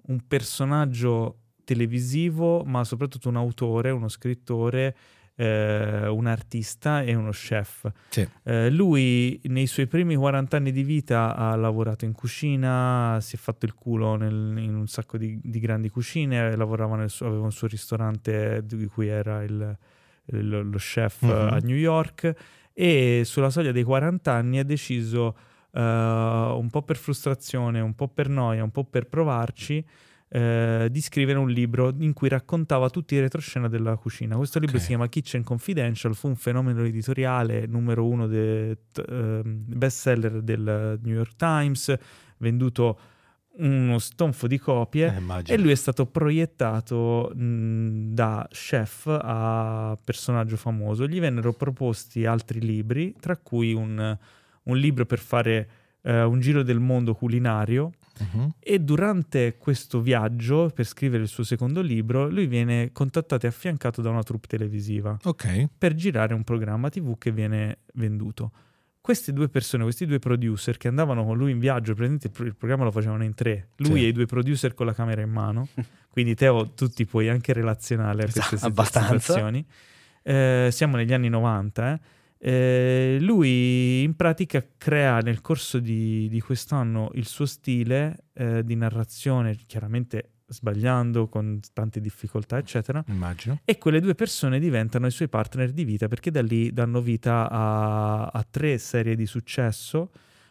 un personaggio televisivo, ma soprattutto un autore, uno scrittore, eh, un artista e uno chef. Sì. Eh, lui nei suoi primi 40 anni di vita ha lavorato in cucina, si è fatto il culo nel- in un sacco di, di grandi cucine, lavorava nel suo- aveva un suo ristorante di cui era il, il- lo chef Mhm. a New York e sulla soglia dei 40 anni ha deciso, eh, un po' per frustrazione, un po' per noia, un po' per provarci, eh, di scrivere un libro in cui raccontava tutti i retroscena della cucina. Questo libro Ok. si chiama Kitchen Confidential, fu un fenomeno editoriale numero uno de, t- ehm, bestseller del New York Times, venduto uno stonfo di copie. Eh. E lui è stato proiettato mh, da chef a personaggio famoso. Gli vennero proposti altri libri, tra cui un, un libro per fare eh, un giro del mondo culinario. Mhm. E durante questo viaggio, per scrivere il suo secondo libro, lui viene contattato e affiancato da una troupe televisiva Ok. per girare un programma TV che viene venduto. Queste due persone, questi due producer che andavano con lui in viaggio, praticamente il, pro- il programma lo facevano in tre, lui Sì. e i due producer con la camera in mano, (laughs) quindi Teo tu ti puoi anche relazionare a queste Esatto, abbastanza. situazioni. Eh, siamo negli anni 90, eh. Eh, lui in pratica crea nel corso di, di quest'anno il suo stile eh, di narrazione, chiaramente sbagliando, con tante difficoltà, eccetera. Immagino. E quelle due persone diventano i suoi partner di vita perché da lì danno vita a, a tre serie di successo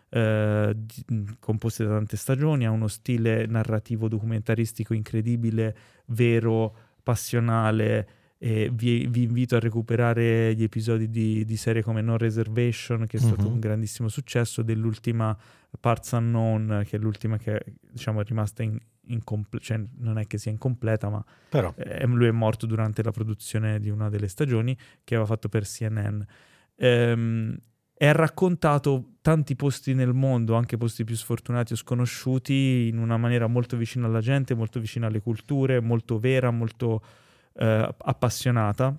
eh, di- composte da tante stagioni, ha uno stile narrativo documentaristico incredibile, vero, passionale. E vi, vi invito a recuperare gli episodi di, di serie come No Reservation, che è stato Mhm. un grandissimo successo, dell'ultima Parts Unknown, che è l'ultima che diciamo, è rimasta in, incomple- cioè non è che sia incompleta, ma Però, eh, lui è morto durante la produzione di una delle stagioni che aveva fatto per CNN. Ehm, è raccontato tanti posti nel mondo, anche posti più sfortunati o sconosciuti, in una maniera molto vicina alla gente, molto vicina alle culture, molto vera, molto eh, appassionata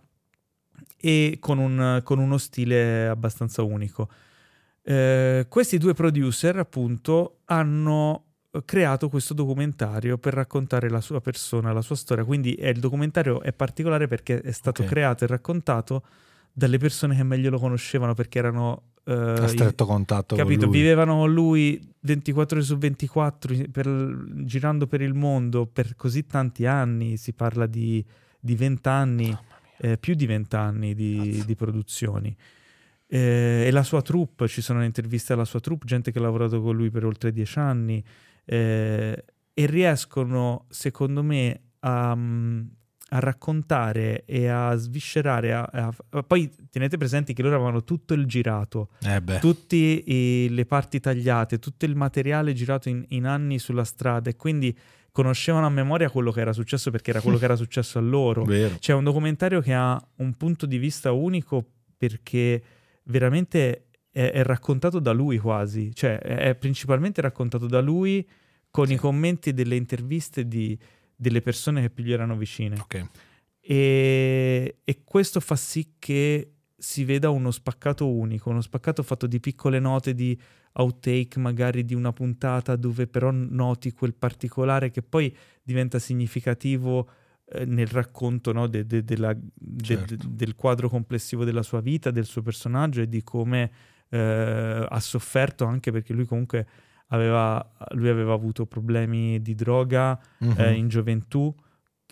e con, un- con uno stile abbastanza unico. Eh, questi due producer, appunto, hanno creato questo documentario per raccontare la sua persona, la sua storia. Quindi eh, il documentario è particolare perché è stato Ok. creato e raccontato dalle persone che meglio lo conoscevano perché erano eh, a stretto contatto capito, con lui. vivevano con lui 24 ore su 24 per- girando per il mondo per così tanti anni, si parla di, di 20 anni, eh, più di 20 anni di, di produzioni. Eh, e la sua troupe, ci sono interviste alla sua troupe, gente che ha lavorato con lui per oltre 10 anni eh, e riescono, secondo me, a, mm, a raccontare e a sviscerare. a- a- poi tenete presenti che loro avevano tutto il girato, Eh tutte le parti tagliate, tutto il materiale girato in, in anni sulla strada e quindi conoscevano a memoria quello che era successo perché era quello che era (laughs) successo a loro. vero. C'è un documentario che ha un punto di vista unico perché veramente è, è raccontato da lui quasi, cioè è, è principalmente raccontato da lui con i commenti delle interviste di- delle persone che più gli erano vicine. Ok. E, e questo fa sì che si veda uno spaccato unico, uno spaccato fatto di piccole note di outtake magari di una puntata dove però noti quel particolare che poi diventa significativo eh, nel racconto no, de- de- de- Certo. de- del quadro complessivo della sua vita, del suo personaggio e di come eh, ha sofferto anche perché lui comunque aveva, lui aveva avuto problemi di droga Mhm. eh, in gioventù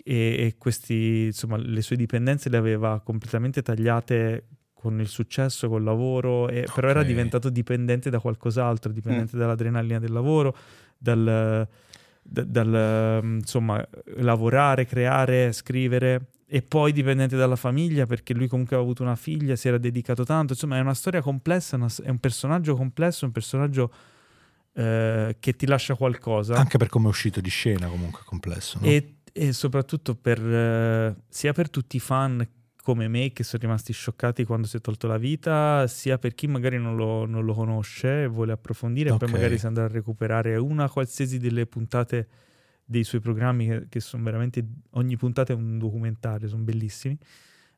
e, questi, insomma, le sue dipendenze le aveva completamente tagliate con il successo, col lavoro, e- però era diventato dipendente da qualcos'altro, dipendente dall'adrenalina del lavoro, dal, da- dal, mm, insomma, lavorare, creare, scrivere e poi dipendente dalla famiglia perché lui comunque aveva avuto una figlia, si era dedicato tanto, insomma è una storia complessa, una- è un personaggio complesso, un personaggio eh, che ti lascia qualcosa Anche per come è uscito di scena comunque complesso. no? e, e soprattutto per, eh, sia per tutti i fan come me che sono rimasti scioccati quando si è tolto la vita, sia per chi magari non lo, non lo conosce e vuole approfondire, e poi magari si andrà a recuperare una qualsiasi delle puntate dei suoi programmi che, che sono veramente ogni puntata è un documentario, sono bellissimi.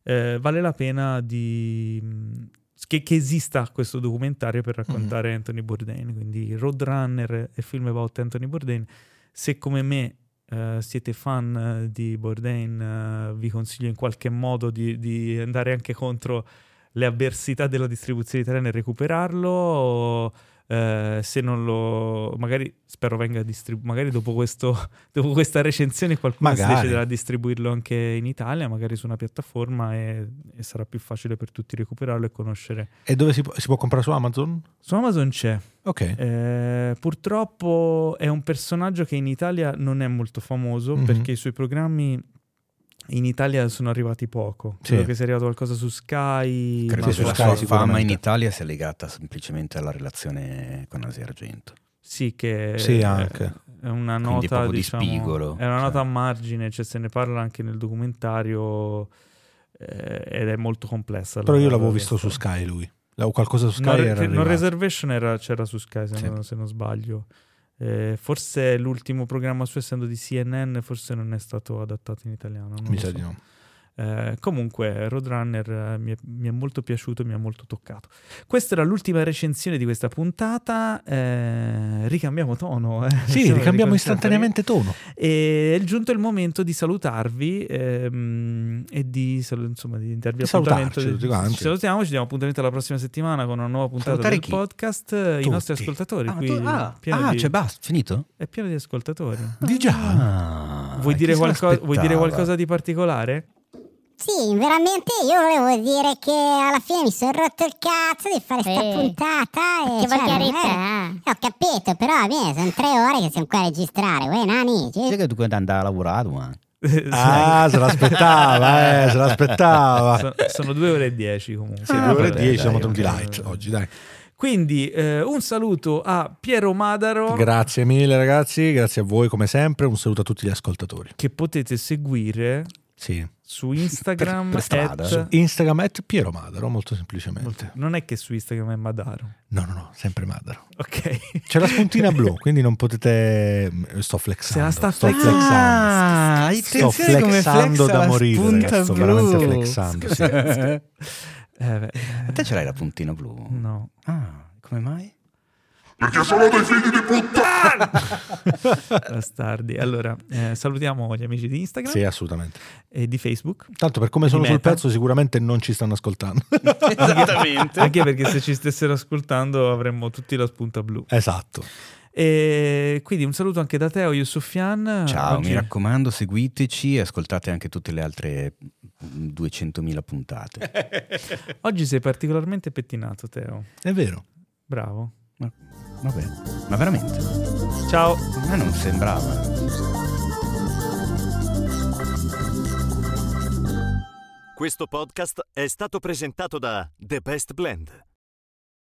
Eh, vale la pena di mh, che, che esista questo documentario per raccontare Anthony Bourdain, quindi Roadrunner e film about Anthony Bourdain. Se come me eh, siete fan eh, di Bourdain, eh, vi consiglio in qualche modo di, di andare anche contro le avversità della distribuzione italiana e recuperarlo. Eh, se non lo magari spero venga distribuito magari dopo, questo, (laughs) dopo questa recensione qualcuno si Magari. deciderà a distribuirlo anche in Italia magari su una piattaforma e, e sarà più facile per tutti recuperarlo e conoscere E dove si può, si può comprare su Amazon? su Amazon c'è Ok. eh, purtroppo è un personaggio che in Italia non è molto famoso Mhm. perché i suoi programmi in Italia sono arrivati poco. Sì. Credo che sia arrivato qualcosa su Sky. Credo ma su che la Sky sua fama in Italia sia legata semplicemente alla relazione con Asia Argento. Sì, che Sì, è- anche. è una nota proprio di diciamo, spigolo, È una cioè. nota a margine, cioè se ne parla anche nel documentario eh, ed è molto complessa. Però io l'avevo la visto su. Sky lui. L'avevo qualcosa su Sky No, era no. Reservation era- c'era su Sky, se, Sì. non, se non sbaglio. Eh, forse l'ultimo programma su essendo di CNN, forse non è stato adattato in italiano. Mi sa so. di no. Eh, comunque, Roadrunner eh, mi è, mi è molto piaciuto, mi ha molto toccato. Questa era l'ultima recensione di questa puntata. Eh, ricambiamo tono. eh. Sì, Siamo ricambiamo istantaneamente tono. E è giunto il momento di salutarvi ehm, e di, insomma, di darvi Di appuntamento. Ci salutiamo, ci diamo appuntamento alla prossima settimana con una nuova puntata Salutare del chi? podcast. I Tutti. nostri ascoltatori. Ah, qui tu- ah, ah, di- c'è basta, finito? è pieno di ascoltatori. Di già. Ah, Vuoi dire, se qualco- vuoi dire qualcosa di particolare? Sì, veramente io volevo dire che alla fine mi sono rotto il cazzo di fare sta Eh. puntata e Che cioè, volgarità. eh, ho capito, però me sono tre ore che siamo qua a registrare, uè nani, Sai che tu quando andava a lavorare, ma... (laughs) Ah, se l'aspettava, eh, se l'aspettava. Sono, sono due ore e dieci comunque. Sì, Ah, due ore e dieci dai, siamo tenuti light oggi, dai. Quindi eh, un saluto a Piero Madaro Grazie mille ragazzi, grazie a voi come sempre, un saluto a tutti gli ascoltatori. che potete seguire Sì. Su Instagram. Per- per strada. at- Su Instagram at Piero Madaro, molto semplicemente. Non è che su Instagram è Madaro. No, no, no, sempre Madaro. Ok. C'è la spuntina blu, (laughs) quindi non potete... Sto flexando. Se la sta sto flexando. Ah, Sto flexando da morire, ragazzi, sto veramente flexando. sì. (laughs) Eh, beh, A te ce l'hai la puntina blu? no. Ah, come mai? Perché sono dei figli di puttana! (laughs) Bastardi. Allora, eh, salutiamo gli amici di Instagram Sì, assolutamente. e di Facebook. Tanto per come sono sul pezzo sicuramente non ci stanno ascoltando. (laughs) Esattamente. Anche perché se ci stessero ascoltando avremmo tutti la spunta blu. esatto. E quindi un saluto anche da Teo Yusufian. Ciao, Oggi- mi raccomando, seguiteci e ascoltate anche tutte le altre 200.000 puntate. (laughs) Oggi sei particolarmente pettinato, Teo. È vero. Bravo. Ma, vabbè, ma veramente? Ciao. A me non sembrava. Questo podcast è stato presentato da The Best Blend,